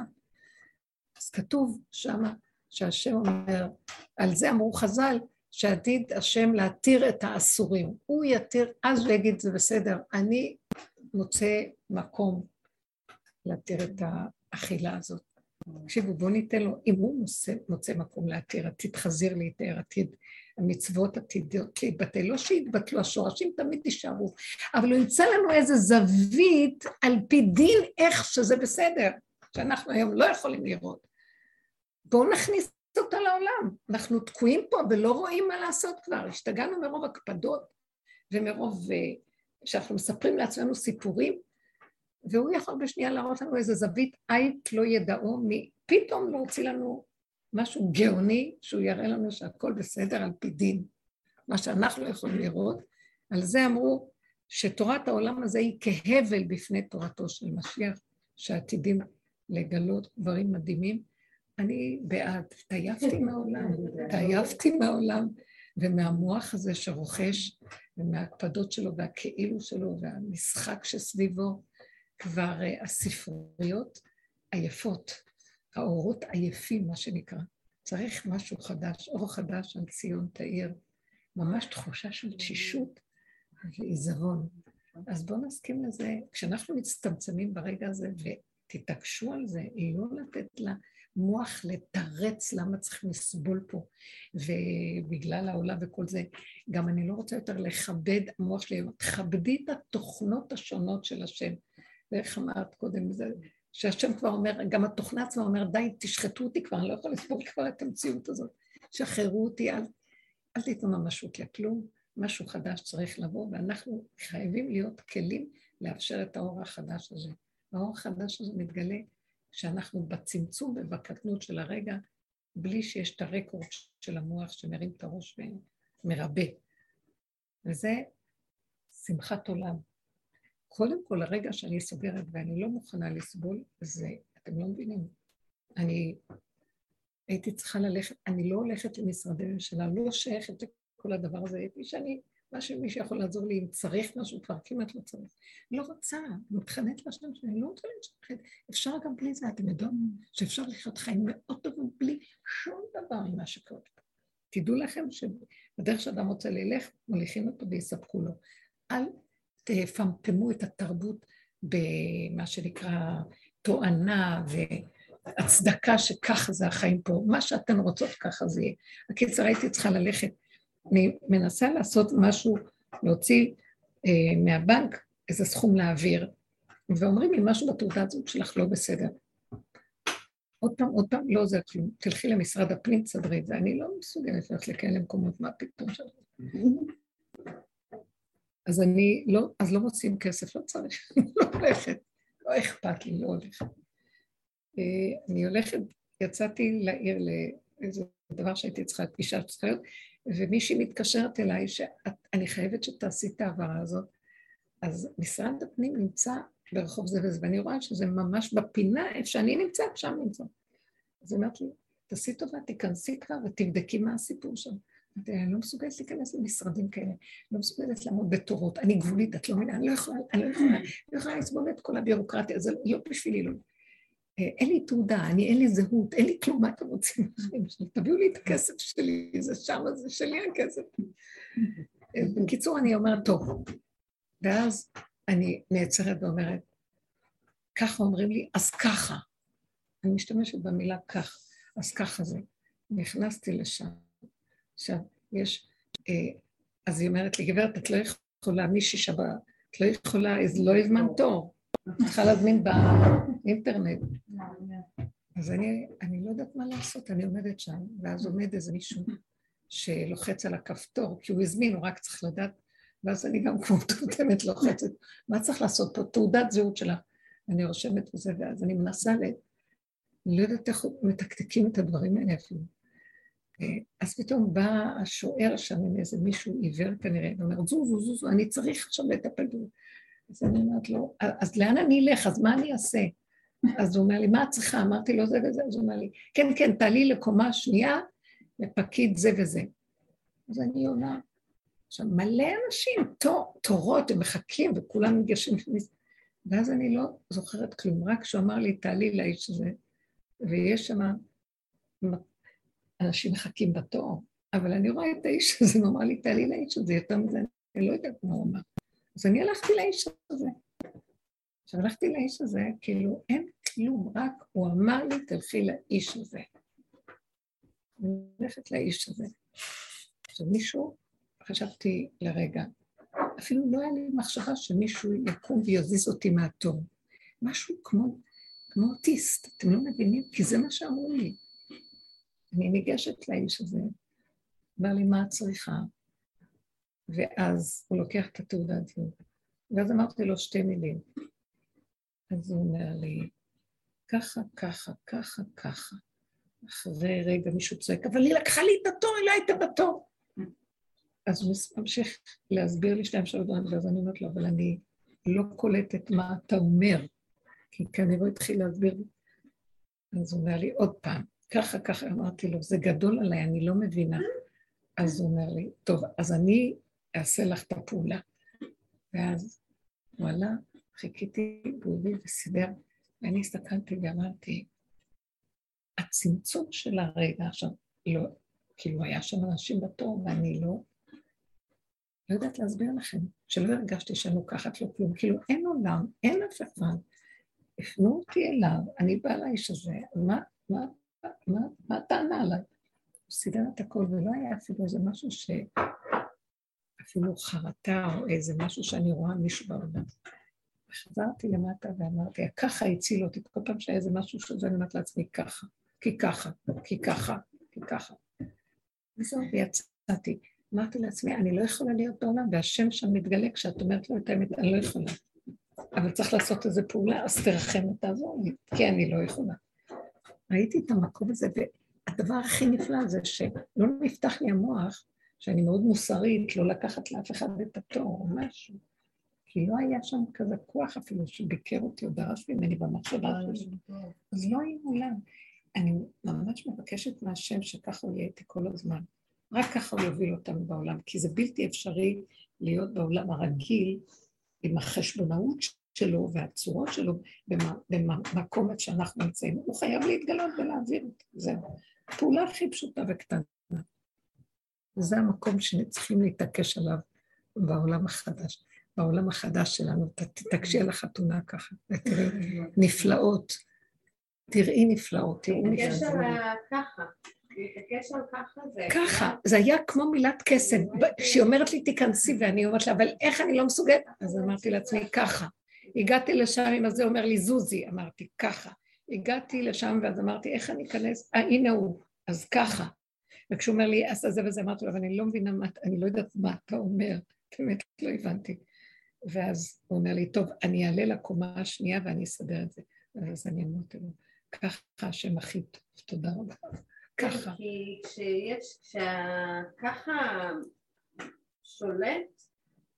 אז כתוב שמה שהשם אומר, על זה אמרו חז"ל, שעתיד השם להתיר את האסורים. הוא יתיר, אז הוא יגיד, זה בסדר, אני מוצא מקום להתיר את האכילה הזאת. תקשיבו, בואו ניתן לו, אם הוא מוצא, מוצא מקום להתיר, עתיד חזיר להתאר, עתיד המצוות עתידות להתבטל, לא שיתבטלו, השורשים תמיד יישארו, אבל הוא ימצא לנו איזה זווית על פי דין איך שזה בסדר, שאנחנו היום לא יכולים לראות. בואו נכניס אותה לעולם, אנחנו תקועים פה ולא רואים מה לעשות כבר, השתגענו מרוב הקפדות ומרוב אה, שאנחנו מספרים לעצמנו סיפורים, והוא יכול בשנייה להראות לנו איזה זווית עית לא ידעו, פתאום להוציא לנו משהו גאוני, שהוא יראה לנו שהכל בסדר על פי דין, מה שאנחנו יכולים לראות. על זה אמרו שתורת העולם הזה היא כהבל בפני תורתו של משיח, שעתידים לגלות דברים מדהימים. אני בעד, התעייפתי מהעולם, התעייפתי מהעולם ומהמוח הזה שרוכש, ומההקפדות שלו והכאילו שלו והמשחק שסביבו, כבר אה, הספריות עייפות. האורות עייפים, מה שנקרא. צריך משהו חדש, אור חדש על ציון תאיר. ממש תחושה של תשישות ועיזרון. אז בואו נסכים לזה, כשאנחנו מצטמצמים ברגע הזה, ותתעקשו על זה, לא לתת למוח לתרץ למה צריכים לסבול פה, ובגלל העולם וכל זה, גם אני לא רוצה יותר לכבד, המוח שלי, תכבדי את התוכנות השונות של השם. ואיך אמרת קודם, זה שהשם כבר אומר, גם התוכנה עצמה אומר, די, תשחטו אותי כבר, אני לא יכולה לספור כבר את המציאות הזאת. שחררו אותי, אל, אל תיתנו ממשות לכלום, משהו חדש צריך לבוא, ואנחנו חייבים להיות כלים לאפשר את האור החדש הזה. האור החדש הזה מתגלה כשאנחנו בצמצום ובקטנות של הרגע, בלי שיש את הרקורד של המוח שמרים את הראש ומרבה. וזה שמחת עולם. קודם כל, הרגע שאני סוגרת ואני לא מוכנה לסבול, זה, אתם לא מבינים, אני הייתי צריכה ללכת, אני לא הולכת למשרדי ממשלה, לא שייכת לכל הדבר הזה, הייתי שאני, מה שמישהו יכול לעזור לי, אם צריך משהו, כבר כמעט לא צריך. לא רוצה, מתחננת לשם שאני לא רוצה להתשחט, אפשר גם בלי זה, אתם יודעים שאפשר לחיות חיים מאוד טובים בלי שום דבר ממה שקורה. תדעו לכם שבדרך שאדם רוצה ללך, מוליכים אותו ויספקו לו. אל תפמפמו את התרבות במה שנקרא תואנה והצדקה שככה זה החיים פה, מה שאתן רוצות ככה זה יהיה. הקיצר הייתי צריכה ללכת, אני מנסה לעשות משהו, להוציא אה, מהבנק איזה סכום להעביר, ואומרים לי משהו בתעודת זהות שלך לא בסדר. עוד פעם, עוד פעם, לא זה כלום. תלכי למשרד הפנים, תסדרי את זה. אני לא מסוגלת ללכת לכאלה מקומות, מה פתאום שלך? אז אני לא, אז לא מוצאים כסף, לא צריך, (laughs) לא הולכת. לא אכפת לי, לא הולכת. אה, אני הולכת, יצאתי לעיר לאיזה דבר שהייתי צריכה, פגישה שצריכה להיות, ומישהי מתקשרת אליי שאני חייבת שתעשי את ההעברה הזאת. אז משרד הפנים נמצא ברחוב זה וזה, ואני רואה שזה ממש בפינה, איפה שאני נמצאת, שם נמצא. אז היא אומרת לי, תעשי טובה, תיכנסי כבר ותבדקי מה הסיפור שם. אני לא מסוגלת להיכנס למשרדים כאלה, לא מסוגלת לעמוד בתורות, אני גבולית, את לא מבינה, אני לא יכולה, אני לא יכולה, לא לסבול את כל הביורוקרטיה, זה לא בשבילי, לא. אין לי תעודה, אני אין לי זהות, אין לי כלום, מה אתם רוצים בחיים שלי? תביאו לי את הכסף שלי, זה שם, זה שלי הכסף. בקיצור, אני אומרת, טוב. ואז אני נעצרת ואומרת, ככה אומרים לי, אז ככה. אני משתמשת במילה כך, אז ככה זה. נכנסתי לשם. עכשיו, יש, אה, אז היא אומרת לי, גברת, את לא יכולה, מישהי שבה, את לא יכולה, לא הזמן תור. צריכה להזמין באינטרנט. אז אני, אני לא יודעת מה לעשות, אני עומדת שם, ואז עומד איזה מישהו שלוחץ על הכפתור, כי הוא הזמין, הוא רק צריך לדעת, ואז אני גם כמו מטומטמת לוחצת, מה צריך לעשות פה? תעודת זהות שלה. אני רושמת וזה, ואז אני מנסה ל... לא יודעת איך מתקתקים את הדברים האלה אפילו. אז פתאום בא השוער שם עם איזה מישהו עיוור כנראה, ואומר, זוזו, זוזו, אני צריך עכשיו לטפל בזה. אז אני אומרת לו, אז לאן אני אלך? אז מה אני אעשה? אז הוא אומר לי, מה את צריכה? אמרתי לו, זה וזה. אז הוא אומר לי, כן, כן, תעלי לקומה שנייה, לפקיד זה וזה. אז אני עונה, עכשיו, מלא אנשים, תור, תורות, הם מחכים, וכולם ניגשים. ואז אני לא זוכרת כלום, רק כשהוא אמר לי, תעלי לאיש הזה, ויש שם אנשים מחכים בתור, אבל אני רואה את האיש הזה, הוא אמר לי, תעלי לאיש הזה, יותר מזה, אני לא יודעת מה הוא אמר. אז אני הלכתי לאיש הזה. עכשיו הלכתי לאיש הזה, כאילו אין כלום, רק הוא אמר לי, תלכי לאיש הזה. אני הולכת לאיש הזה. עכשיו מישהו, חשבתי לרגע, אפילו לא היה לי מחשבה שמישהו יקום ויזיז אותי מהתור. משהו כמו, כמו אוטיסט, אתם לא מבינים? כי זה מה שאמרו לי. אני ניגשת לאיש הזה, אמר לי, מה את צריכה? ואז הוא לוקח את התעודת זהות. ואז אמרתי לו שתי מילים. אז הוא אומר לי, ככה, ככה, ככה, ככה. אחרי רגע מישהו צועק, אבל היא לקחה לי את התור, היא לא הייתה בתור. אז הוא ממשיך להסביר לי שתיים שלוש דברים, ואז אני אומרת לו, אבל אני לא קולטת מה אתה אומר, כי כנראה התחיל להסביר לי. אז הוא אומר לי עוד פעם, ככה, ככה, אמרתי לו, זה גדול עליי, אני לא מבינה. אז הוא אומר לי, טוב, אז אני אעשה לך את הפעולה. ואז הוא עלה, חיכיתי, והוא הביא וסידר, ואני הסתכלתי ואמרתי, הצמצום של הרגע עכשיו, לא, כאילו היה שם אנשים בתור ואני לא, לא יודעת להסביר לכם, שלא הרגשתי שאני לוקחת לו כלום, כאילו אין עולם, אין אף אחד. הפנו אותי אליו, אני באה לאיש הזה, מה, מה, מה, מה הטענה עליי? הוא סידר את הכל, ולא היה אפילו איזה משהו ש... אפילו חרטה או איזה משהו שאני רואה מישהו בעולם. וחזרתי למטה ואמרתי, ככה הציל אותי, כל פעם שהיה איזה משהו שזה, אני אומרת לעצמי, ככה, כי ככה, כי ככה, כי ככה. וזהו, ויצאתי. אמרתי לעצמי, אני לא יכולה להיות בעולם, והשם שם מתגלה כשאת אומרת לו את האמת, אני לא יכולה. אבל צריך לעשות איזו פעולה, אז תרחם ותעזור לי, כי אני לא יכולה. ראיתי את המקום הזה, והדבר הכי נפלא זה שלא נפתח לי המוח, שאני מאוד מוסרית, לא לקחת לאף אחד את התור או משהו. כי לא היה שם כזה כוח אפילו שביקר אותי או דרש ממני במחשבה שלי. אז לא היה עולם. אני ממש מבקשת מהשם שככה הוא יהיה איתי כל הזמן. רק ככה הוא יוביל אותנו בעולם, כי זה בלתי אפשרי להיות בעולם הרגיל עם החשבונאות שלו והצורות שלו במקום איפה שאנחנו נמצאים. הוא חייב להתגלות ולהעביר אותי, זהו. הפעולה הכי פשוטה וקטנה. וזה המקום שצריכים להתעקש עליו בעולם החדש. בעולם החדש שלנו, תתעקשי על החתונה ככה, ותראי נפלאות. תראי נפלאות, תראי נפלאות. תתעקש על ככה. להתעקש על ככה זה... ככה, זה היה כמו מילת קסם. כשהיא אומרת לי תיכנסי, ואני אומרת לה, אבל איך אני לא מסוגלת? אז אמרתי לעצמי, ככה. הגעתי לשם עם הזה, אומר לי, זוזי, אמרתי, ככה. הגעתי לשם ואז אמרתי, איך אני אכנס? אה, הנה הוא, אז ככה. וכשהוא אומר לי, עשה זה וזה, אמרתי לו, אבל אני לא מבינה מה, אני לא יודעת מה אתה אומר, באמת לא הבנתי. ואז הוא אומר לי, טוב, אני אעלה לקומה השנייה ואני אסדר את זה. ואז אני אמרתי לו, ככה השם הכי טוב, תודה רבה. ככה. כי כשיש, כשככה שולט,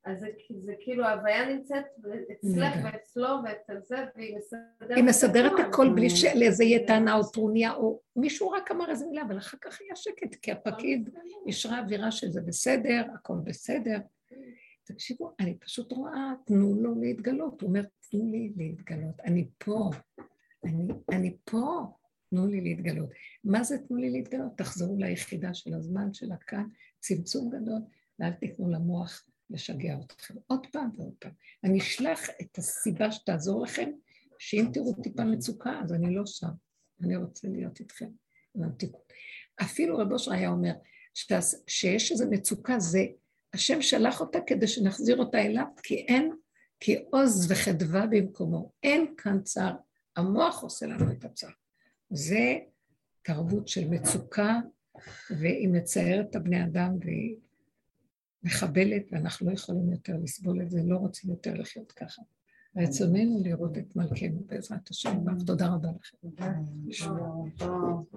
אז זה, זה כאילו ההוויה נמצאת אצלך. ואצלו ואצל זה, והיא מסדרת היא מסדרת הכל. הכל בלי שלזה יהיה טענה או טרוניה, או מישהו רק אמר איזה מילה, אבל אחר כך היה שקט, כי הפקיד אישרה אווירה שזה בסדר, הכל בסדר. תקשיבו, אני פשוט רואה, תנו לו להתגלות. הוא אומר, תנו לי להתגלות, אני פה, אני, אני פה, תנו לי להתגלות. מה זה תנו לי להתגלות? תחזרו ליחידה של הזמן שלה כאן, צמצום גדול, ואל תיתנו למוח לשגע אתכם. עוד פעם ועוד פעם. אני אשלח את הסיבה שתעזור לכם, שאם תראו טיפה מצוקה, אז אני לא שם, אני רוצה להיות איתכם. אפילו רב אושר היה אומר, שיש איזו מצוקה, זה, השם שלח אותה כדי שנחזיר אותה אליו, כי אין, כי עוז וחדווה במקומו. אין כאן צער. המוח עושה לנו את הצער. זה תרבות של מצוקה, והיא מצערת את הבני אדם, והיא מחבלת, ואנחנו לא יכולים יותר לסבול את זה, לא רוצים יותר לחיות ככה. רצוננו לראות את מלכנו בעזרת השם, תודה רבה לכם.